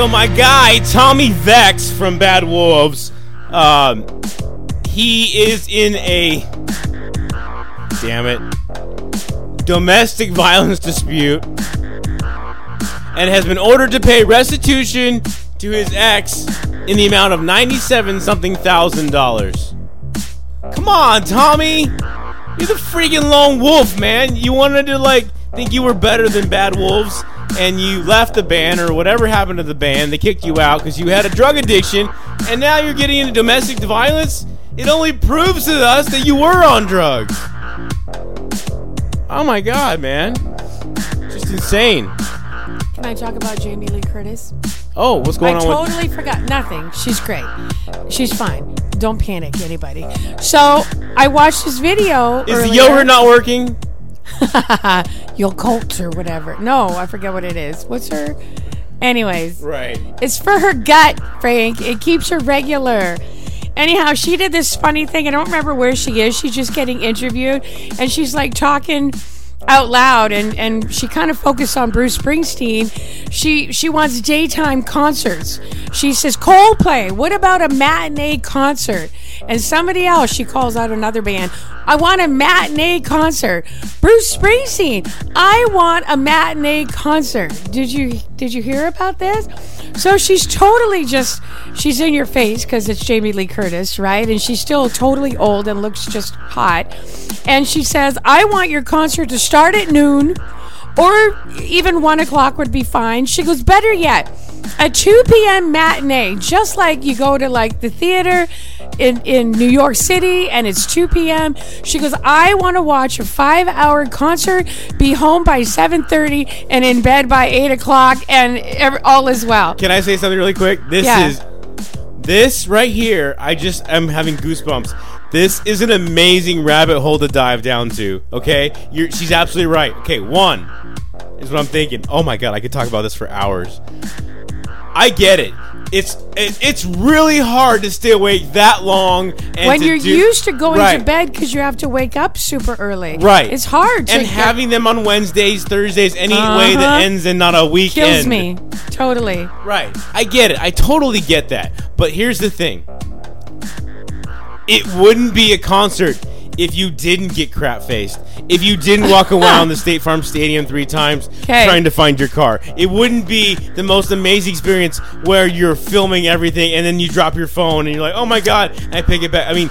My guy Tommy Vext from Bad Wolves, um, he is in a damn it domestic violence dispute and has been ordered to pay restitution to his ex in the amount of ninety-seven something thousand dollars. Come on, Tommy, you're the freaking lone wolf, man. You wanted to like think you were better than Bad Wolves, and you left the band or whatever happened to the band. They kicked you out because you had a drug addiction, and now you're getting into domestic violence. It only proves to us that you were on drugs. Oh my god, man. Just insane. Can I talk about Jamie Lee Curtis? Oh, what's going I on I totally forgot. Nothing. She's great. She's fine. Don't panic, anybody. So I watched this video. Is the earlier. yogurt not working? <laughs> Your cult or whatever. No, I forget what it is. What's her? Anyways, Right. it's for her gut, Frank. It keeps her regular. Anyhow, she did this funny thing. I don't remember where she is. She's just getting interviewed, and she's like talking out loud, and and she kind of focused on Bruce Springsteen. She she wants daytime concerts. She says Coldplay. What about a matinee concert? And somebody else, she calls out another band. I want a matinee concert. Bruce Springsteen. I want a matinee concert. Did you did you hear about this? So she's totally just she's in your face because it's Jamie Lee Curtis, right? And she's still totally old and looks just hot. And she says, "I want your concert to start at noon." or even one o'clock would be fine. She goes, better yet, a 2 p.m. matinee, just like you go to like the theater in, in New York City and it's 2 p.m. She goes, I want to watch a five hour concert, be home by 7.30 and in bed by 8 o'clock and ev- all is well. Can I say something really quick? This Yeah. is this right here. I just am having goosebumps. This is an amazing rabbit hole to dive down to. Okay, You're, she's absolutely right. Okay, one is what I'm thinking. Oh my god, I could talk about this for hours. I get it. It's it, it's really hard to stay awake that long. And when you're do- used to going Right. to bed because you have to wake up super early. Right. It's hard. to and get- having them on Wednesdays, Thursdays, any way that Uh-huh. ends in not a weekend kills me. Totally. Right. I get it. I totally get that. But here's the thing. It wouldn't be a concert if you didn't get crap faced. If you didn't walk around <laughs> the State Farm Stadium three times 'Kay. trying to find your car. It wouldn't be the most amazing experience where you're filming everything and then you drop your phone and you're like, "Oh my god," I pick it back. I mean,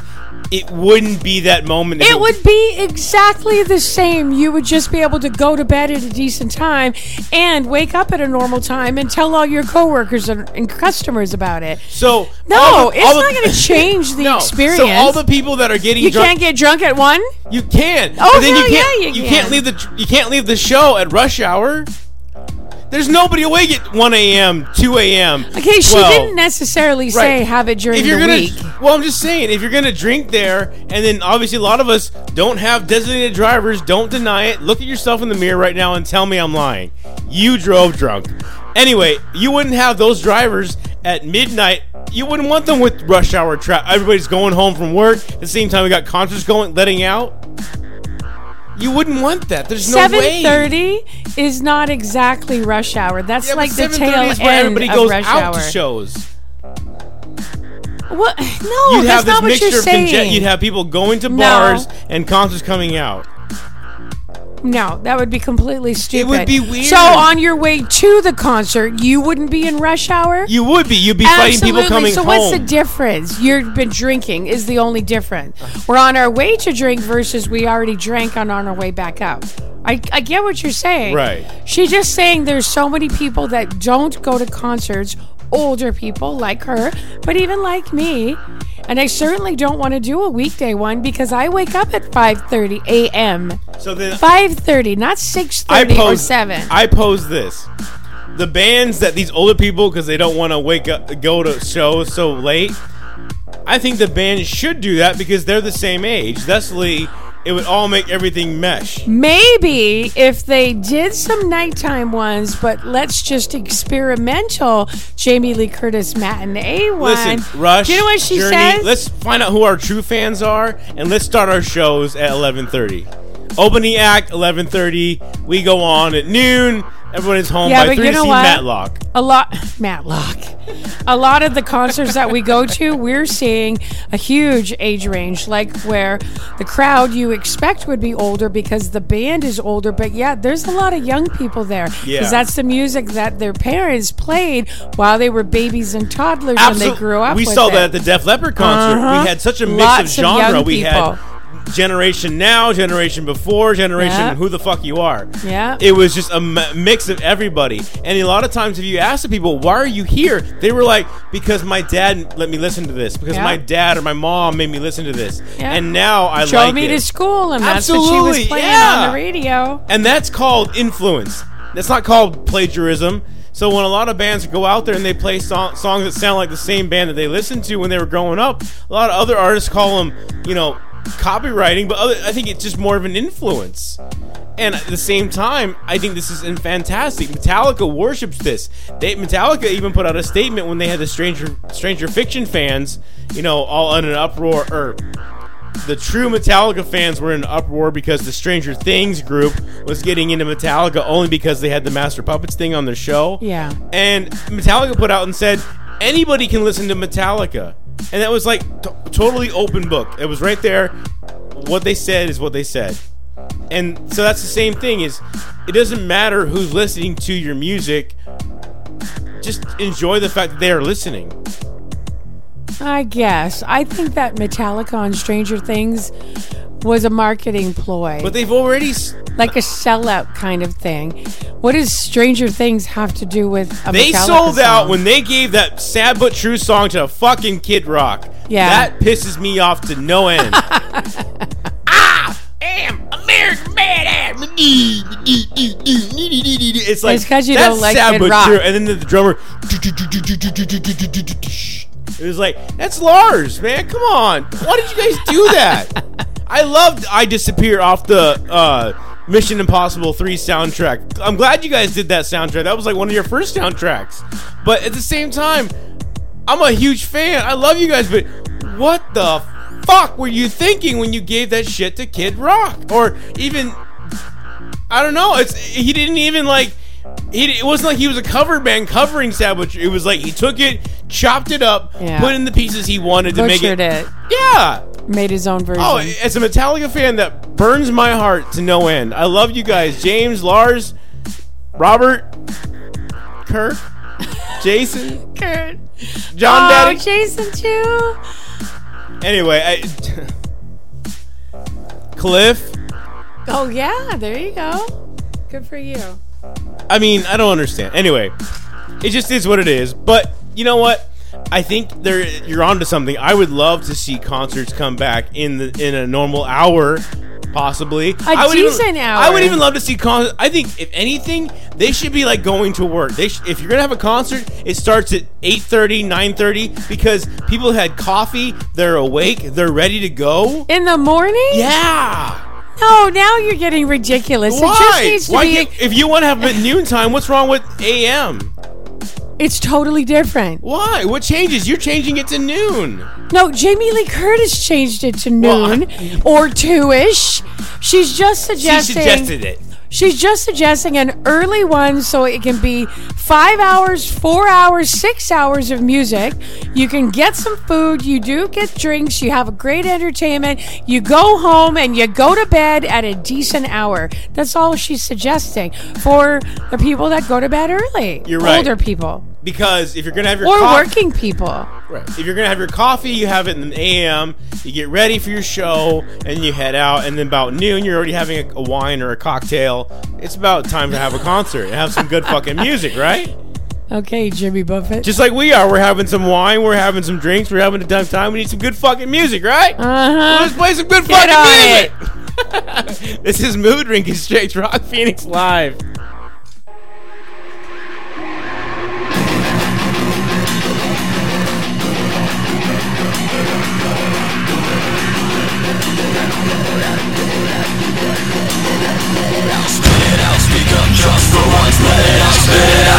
it wouldn't be that moment. if It would be exactly the same. You would just be able to go to bed at a decent time and wake up at a normal time and tell all your coworkers and, and customers about it. So No, the- it's not going <laughs> to change the No. experience. So all the people that are getting you drunk, can't get drunk at one. You can. Oh, then you can't. yeah, you can't leave the you can't leave the show at rush hour. There's nobody awake at 1 a.m., 2 a.m. Okay, she 12. didn't necessarily say Right. have it during if you're the gonna, week. Well, I'm just saying, if you're gonna drink there, and then obviously a lot of us don't have designated drivers, don't deny it. Look at yourself in the mirror right now and tell me I'm lying. You drove drunk. Anyway, you wouldn't have those drivers at midnight. You wouldn't want them with rush hour traffic. Everybody's going home from work at the same time. We got concerts going, letting out. You wouldn't want that. There's no way. thirty is not exactly rush hour. That's Yeah, but like the 7:30 tail is where end everybody of goes rush out hour. to shows. What? <laughs> No, you'd that's have this not what you're of conge- saying. you'd have people going to No. bars and concerts coming out. No, that would be completely stupid. It would be weird. So on your way to the concert, you wouldn't be in rush hour. You would be. You'd be fighting people Absolutely. coming so home. what's the difference? You've been drinking is the only difference. We're on our way to drink versus we already drank on on our way back up. I, I get what you're saying. Right. She's just saying there's so many people that don't go to concerts, older people like her, but even like me. And I certainly don't want to do a weekday one because I wake up at 5:30 a.m. so then 5:30, not I 6:30 or 7. I pose this: the bands that these older people, because they don't want to wake up, go to shows so late. I think the band should do that because they're the same age. Thusly, it would all make everything mesh. Maybe if they did some nighttime ones, but let's just experimental Jamie Lee Curtis matinee one. Listen, Rush. Do you know what she Journey, says? Let's find out who our true fans are, and let's start our shows at 11:30. Opening act 11:30. We go on at noon. Everyone is home Yeah, by but three you to know? Matlock. a lot, Matlock. A lot of the concerts that we go to, we're seeing a huge age range, like where the crowd you expect would be older because the band is older, but yeah, there's a lot of young people there because Yeah. that's the music that their parents played while they were babies and toddlers when they grew up. We saw it. that at the Def Leppard concert. Uh-huh. We had such a mix Lots of of genre. young we had generation now, generation before, generation Yeah. who the fuck you are. Yeah. It was just a m- mix of everybody. And a lot of times, if you ask the people, why are you here? They were like, because my dad let me listen to this. Because Yeah. my dad or my mom made me listen to this. Yeah. And now I Drove like me it. to school, and that's what she was playing on the radio. And that's called influence. That's not called plagiarism. So when a lot of bands go out there and they play song, songs that sound like the same band that they listened to when they were growing up, a lot of other artists call them, you know, copywriting. But other, I think it's just more of an influence. And at the same time, I think this is in fantastic. Metallica worships this. They, Metallica even put out a statement when they had the Stranger Stranger Fiction fans, you know, all in an uproar or the true Metallica fans were in an uproar because the Stranger Things group was getting into Metallica only because they had the Master Puppets thing on their show. Yeah. And Metallica put out and said anybody can listen to Metallica. And that was like t- totally open book. It was right there. What they said is what they said. And so that's the same thing is it doesn't matter who's listening to your music. Just enjoy the fact that they are listening. I guess. I think that Metallica on Stranger Things was a marketing ploy, But they've already. s- like a sellout kind of thing. What does Stranger Things have to do with a They Metallica sold out when they gave that sad but true song to a fucking Kid Rock. Yeah. That pisses me off to no end. Ah, I am American badass. It's like It's 'cause you that's don't like sad Kid but Rock. true. And then the, the drummer. It was like that's Lars, man. Come on, why did you guys do that? I loved I disappear off the uh, Mission Impossible 3 soundtrack. I'm glad you guys did that soundtrack. That was like one of your first soundtracks. But at the same time, I'm a huge fan. I love you guys, but what the fuck were you thinking when you gave that shit to Kid Rock? Or even I don't know. It's he didn't even like. He, it wasn't like he was a cover band covering Savage. It was like he took it, chopped it up, Yeah. put in the pieces he wanted to make Butchered it. it. Yeah. Made his own version. Oh, as a Metallica fan, that burns my heart to no end. I love you guys, James, Lars, Robert, Kirk, <laughs> Jason, Kurt. John oh, Daddy. Jason too. Anyway, I, Cliff. Oh yeah, there you go. Good for you. I mean, I don't understand. Anyway, it just is what it is. But you know what? I think there you're onto something. I would love to see concerts come back in the in a normal hour, possibly. I would decent even, hour. I would even love to see concerts. I think if anything, they should be like going to work. They sh- if you're gonna have a concert, it starts at 8:30, 9:30 because people had coffee, they're awake, they're ready to go. In the morning? Yeah. No, now you're getting ridiculous. Why? Why be. if you want to have it noontime, what's wrong with AM? It's totally different. Why? What changes? You're changing it to noon. No, Jamie Lee Curtis changed it to Well, noon or two ish. She's just suggesting. She suggested it. She's just suggesting an early one so it can be five hours, four hours, six hours of music. You can get some food, you do get drinks, you have a great entertainment, you go home and you go to bed at a decent hour. That's all she's suggesting for the people that go to bed early. You're right. Older people. Because if you're gonna have your Or coffee, working people. right. if you're gonna have your coffee, you have it in the AM. You get ready for your show, and you head out. And then about noon, you're already having a, a wine or a cocktail. It's about time to have a concert and have some good fucking music, right? Okay, Jimmy Buffett. Just like we are. We're having some wine. We're having some drinks. We're having a time time. We need some good fucking music, right? uh-huh. Let's play some good Get fucking on music. <laughs> this is Mood Ring Straight Rock Phoenix Live. Let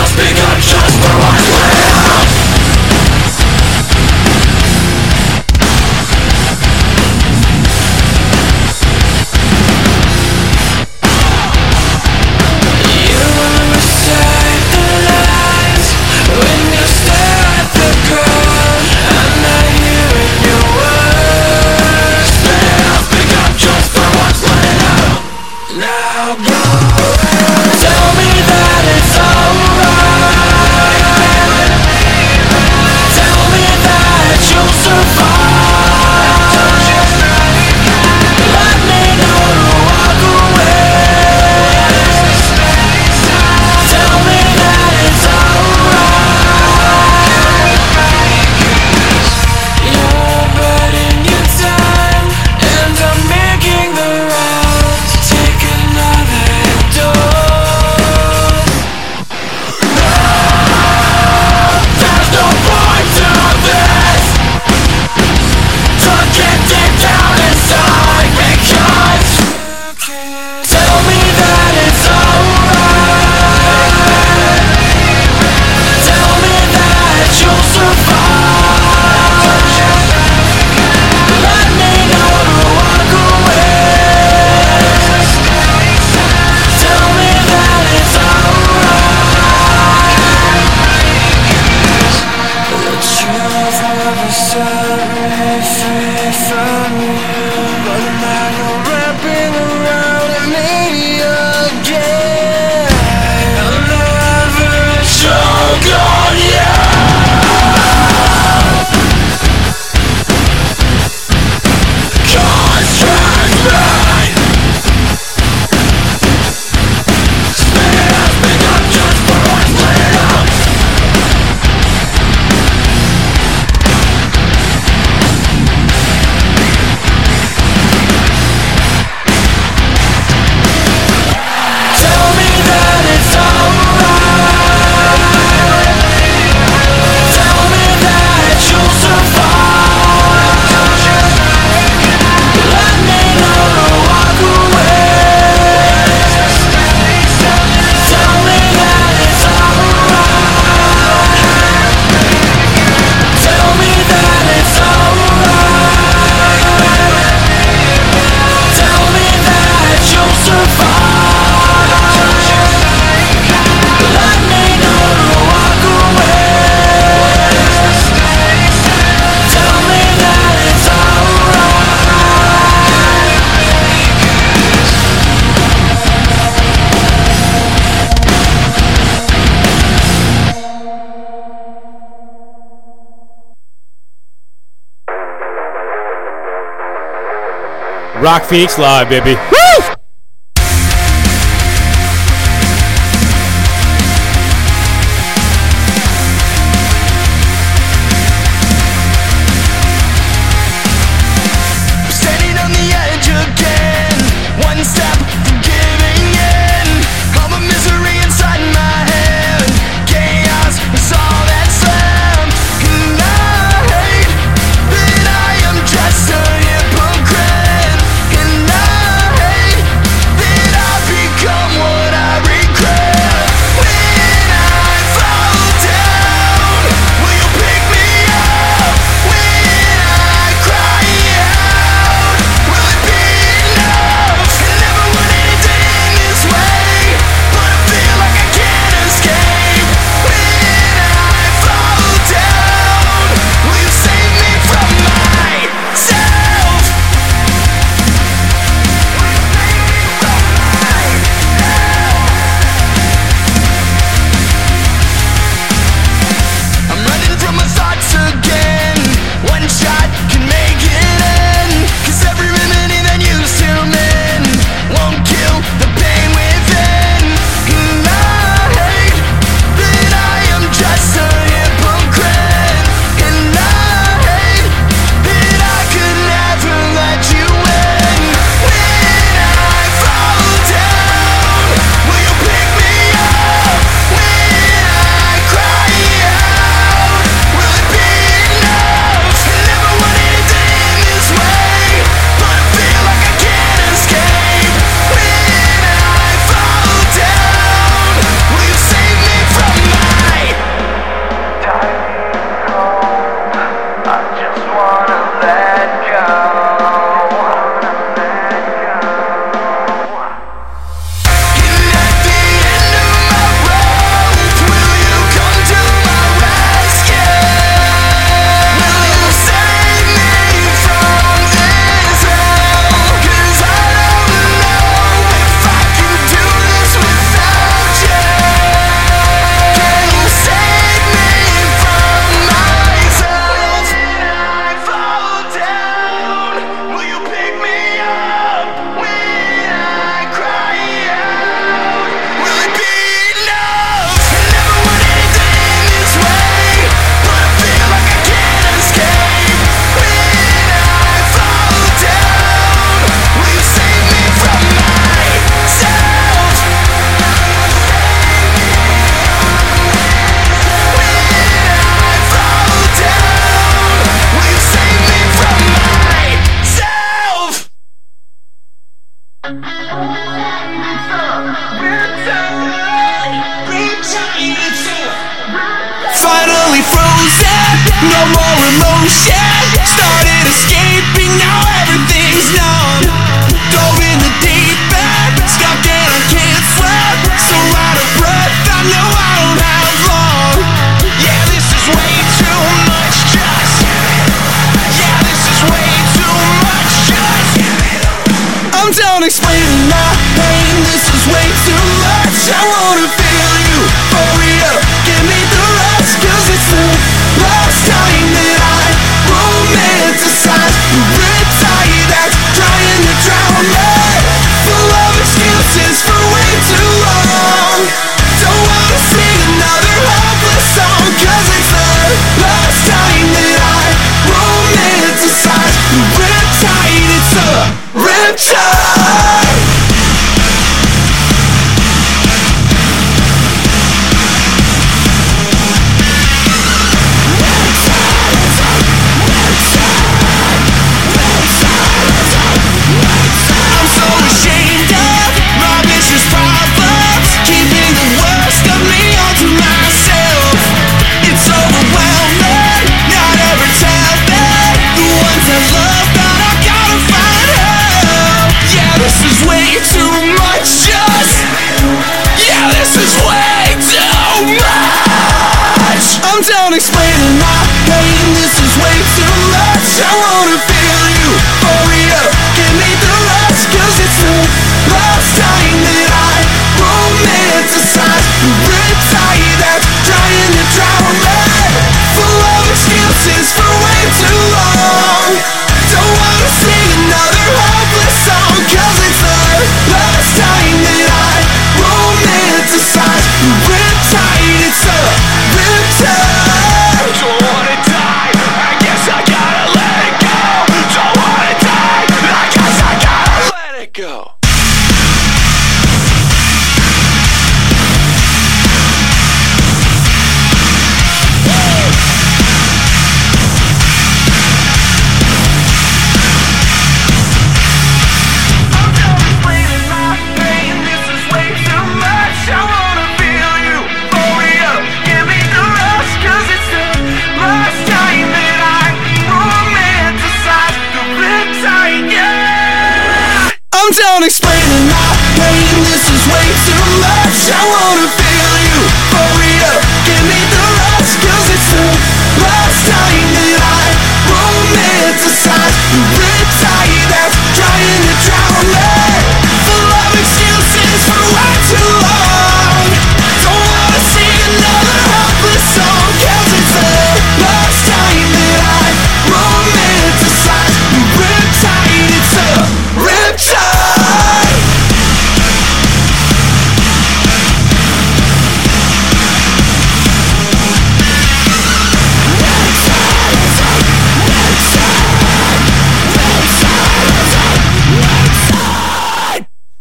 Rock Phoenix Live, baby. Woo!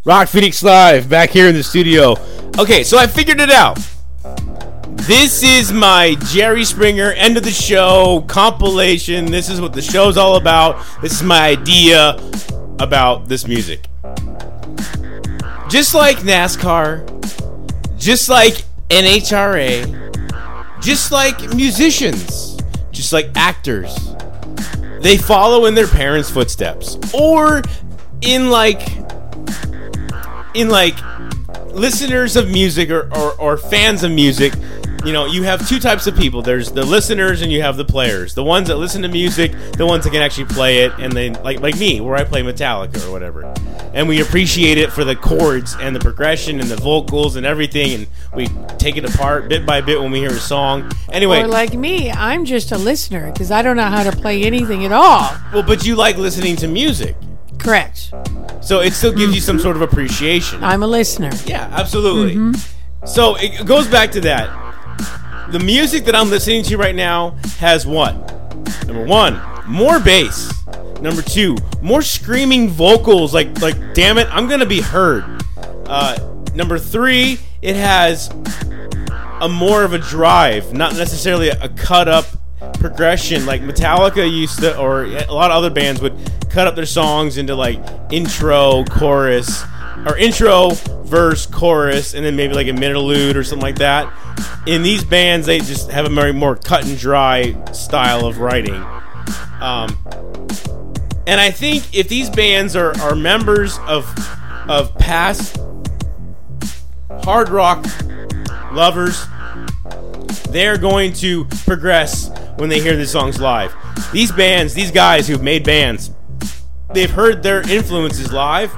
Rock Phoenix Live back here in the studio. Okay, so I figured it out. This is my Jerry Springer end of the show compilation. This is what the show's all about. This is my idea about this music. Just like NASCAR, just like NHRA, just like musicians, just like actors, they follow in their parents' footsteps. Or in like in like listeners of music or, or, or fans of music, you know, you have two types of people. There's the listeners and you have the players. The ones that listen to music, the ones that can actually play it, and then like like me, where I play Metallica or whatever. And we appreciate it for the chords and the progression and the vocals and everything, and we take it apart bit by bit when we hear a song. Anyway, Or like me, I'm just a listener because I don't know how to play anything at all. well, but you like listening to music, Correct. so it still gives you some sort of appreciation. I'm a listener. Yeah, absolutely. So it goes back to that. The music that I'm listening to right now has what? Number one, more bass. Number two, more screaming vocals. Like, like, damn it, I'm gonna be heard. Uh, number three, it has a more of a drive, not necessarily a, a cut up progression. Like Metallica used to, or a lot of other bands would cut up their songs into like intro, chorus, or intro, verse, chorus, and then maybe like a interlude or something like that. In these bands, they just have a very more cut and dry style of writing. Um, and I think if these bands are, are members of of past hard rock lovers, they're going to progress when they hear these songs live. These bands, these guys who've made bands, they've heard their influences live.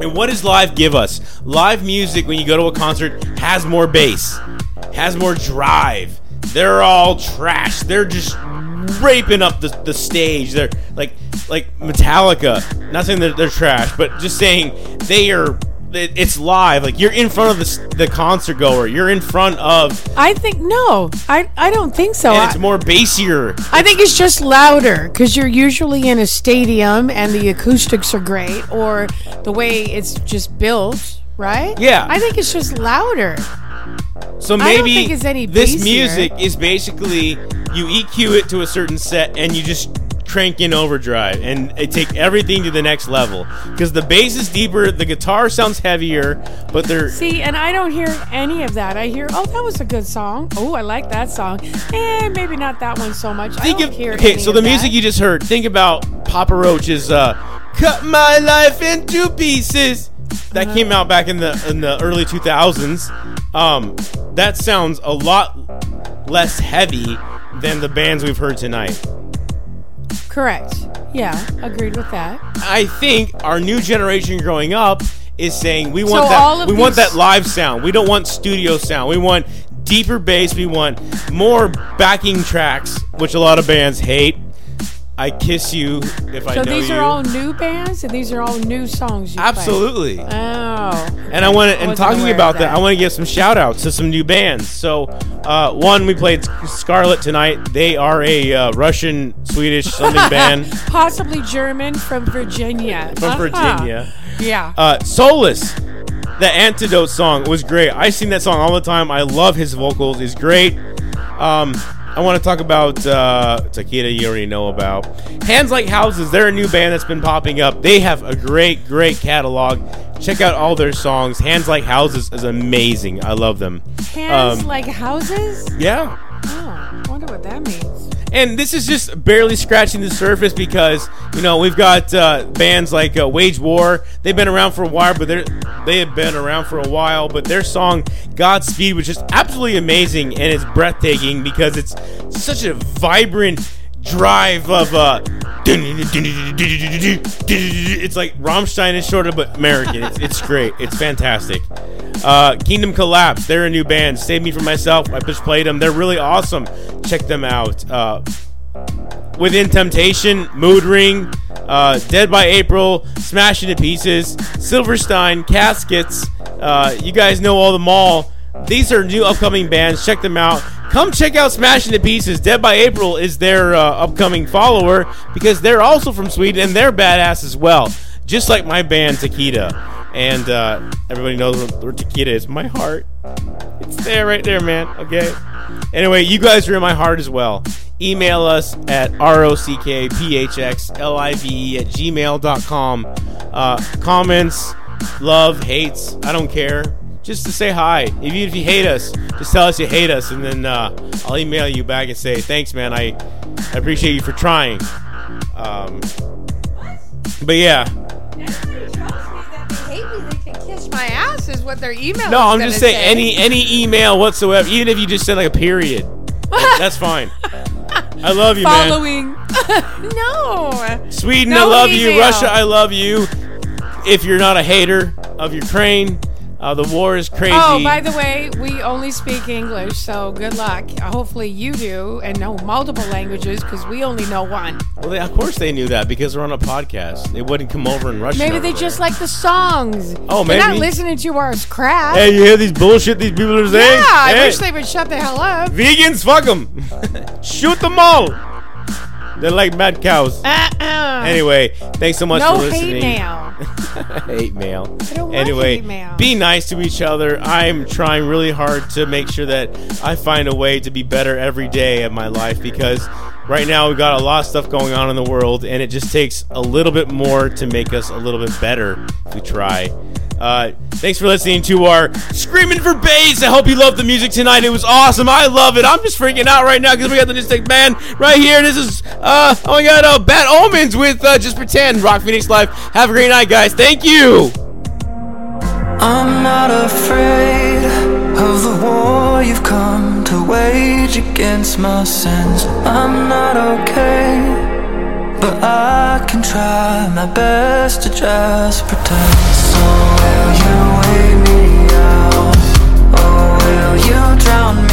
And what does live give us? Live music, when you go to a concert, has more bass, has more drive. They're all trash. They're just raping up the, the stage. They're like like Metallica. Not saying that they're trash, but just saying they are. It- It's live. Like you're in front of the, the concert goer. You're in front of, I think no, I I don't think so. and I, it's more bassier. I think it's just louder because you're usually in a stadium and the acoustics are great, or the way it's just built, right? Yeah. I think it's just louder. So maybe think it's any this bassier. music is basically you EQ it to a certain set and you just crank in overdrive and it take everything to the next level because the bass is deeper, the guitar sounds heavier, but they're See, and I don't hear any of that. I hear, oh, that was a good song. Oh, I like that song. And maybe not that one so much. think I don't of hear okay. So the music that. you just heard, think about Papa Roach's uh, "Cut My Life into Pieces." That came out back in the in the early 2000s. Um, that sounds a lot less heavy than the bands we've heard tonight. Correct. Yeah, agreed with that. I think our new generation growing up is saying we want So all that of we want these- that live sound. We don't want studio sound. We want deeper bass. We want more backing tracks, which a lot of bands hate. I kiss you if I do. So know these are all new bands, and these are all new songs. You play? Absolutely. Oh. And I want to, and talking about that, that. I want to give some shout outs to some new bands. So, uh, one, we played Scarlet tonight. They are a uh, Russian, Swedish, something <laughs> band Possibly German from Virginia. from Uh-huh. Virginia. Yeah. Uh, Solus, the Antidote song was great. I sing that song all the time. I love his vocals. He's great. Um, I want to talk about uh, Takida. You already know about Hands Like Houses. They're a new band that's been popping up. They have a great, great catalog. Check out all their songs. Hands Like Houses is amazing. I love them. Hands um, like houses? Yeah. Oh, I wonder what that means. And this is just barely scratching the surface because you know we've got uh, bands like uh, Wage War. They've been around for a while, but they're they have been around for a while. But their song Godspeed was just absolutely amazing and it's breathtaking because it's such a vibrant drive of uh. It's like Rammstein is shorter but American. It's, it's great. It's fantastic. Uh, Kingdom Collapse. They're a new band. Save Me From Myself. I just played them. They're really awesome. Check them out. Uh, Within Temptation, Mood Ring, uh, Dead by April, Smash Into Pieces, Silverstein, Caskets. Uh, you guys know all them all. These are new upcoming bands. Check them out. Come check out Smashing Into Pieces. Dead by April is their uh, upcoming follower because they're also from Sweden and they're badass as well. Just like my band Takida. And uh, everybody knows where Takida is. My heart. It's there, right there, man. Okay. Anyway, you guys are in my heart as well. Email us at rockphxlive at gmail.com. Uh, comments, love, hates, I don't care. Just to say hi. Even if you hate us, just tell us you hate us, and then uh, I'll email you back and say, thanks, man. I, I appreciate you for trying. Um, but yeah, Hate me, they can kiss my ass is what their email No, I'm just saying say. any any email whatsoever, even if you just send like a period, <laughs> that's fine. I love you, man. following. <laughs> no. Sweden, I No love you. Russia, I love you. If you're not a hater of Ukraine, uh, the war is crazy. Oh, by the way, we only speak English, so good luck. Hopefully you do and know multiple languages because we only know one. well, they, of course they knew that because we're on a podcast. They wouldn't come over in Russian. Maybe they there. just like the songs. Oh, They're not listening to our crap. Hey, you hear these bullshit these people are saying? yeah, I wish they would shut the hell up. vegans, fuck them. <laughs> Shoot them all. They're like mad cows. Uh-uh. Anyway, thanks so much no for listening. hate mail. <laughs> hate mail. I don't want Anyway, hate mail. be nice to each other. I'm trying really hard to make sure that I find a way to be better every day of my life because right now we've got a lot of stuff going on in the world and it just takes a little bit more to make us a little bit better if we try. Uh, thanks for listening to our Screaming for Bass. I hope you loved the music tonight. It was awesome. I love it. I'm just freaking out right now because we got the Mystic Band right here. This is, uh, oh my god, uh, Bad Omens with uh, Just Pretend. Rock Phoenix Live. Have a great night, guys. Thank you. I'm not afraid of the war you've come to wage against my sins. I'm not okay, but I can try my best to just pretend. You drown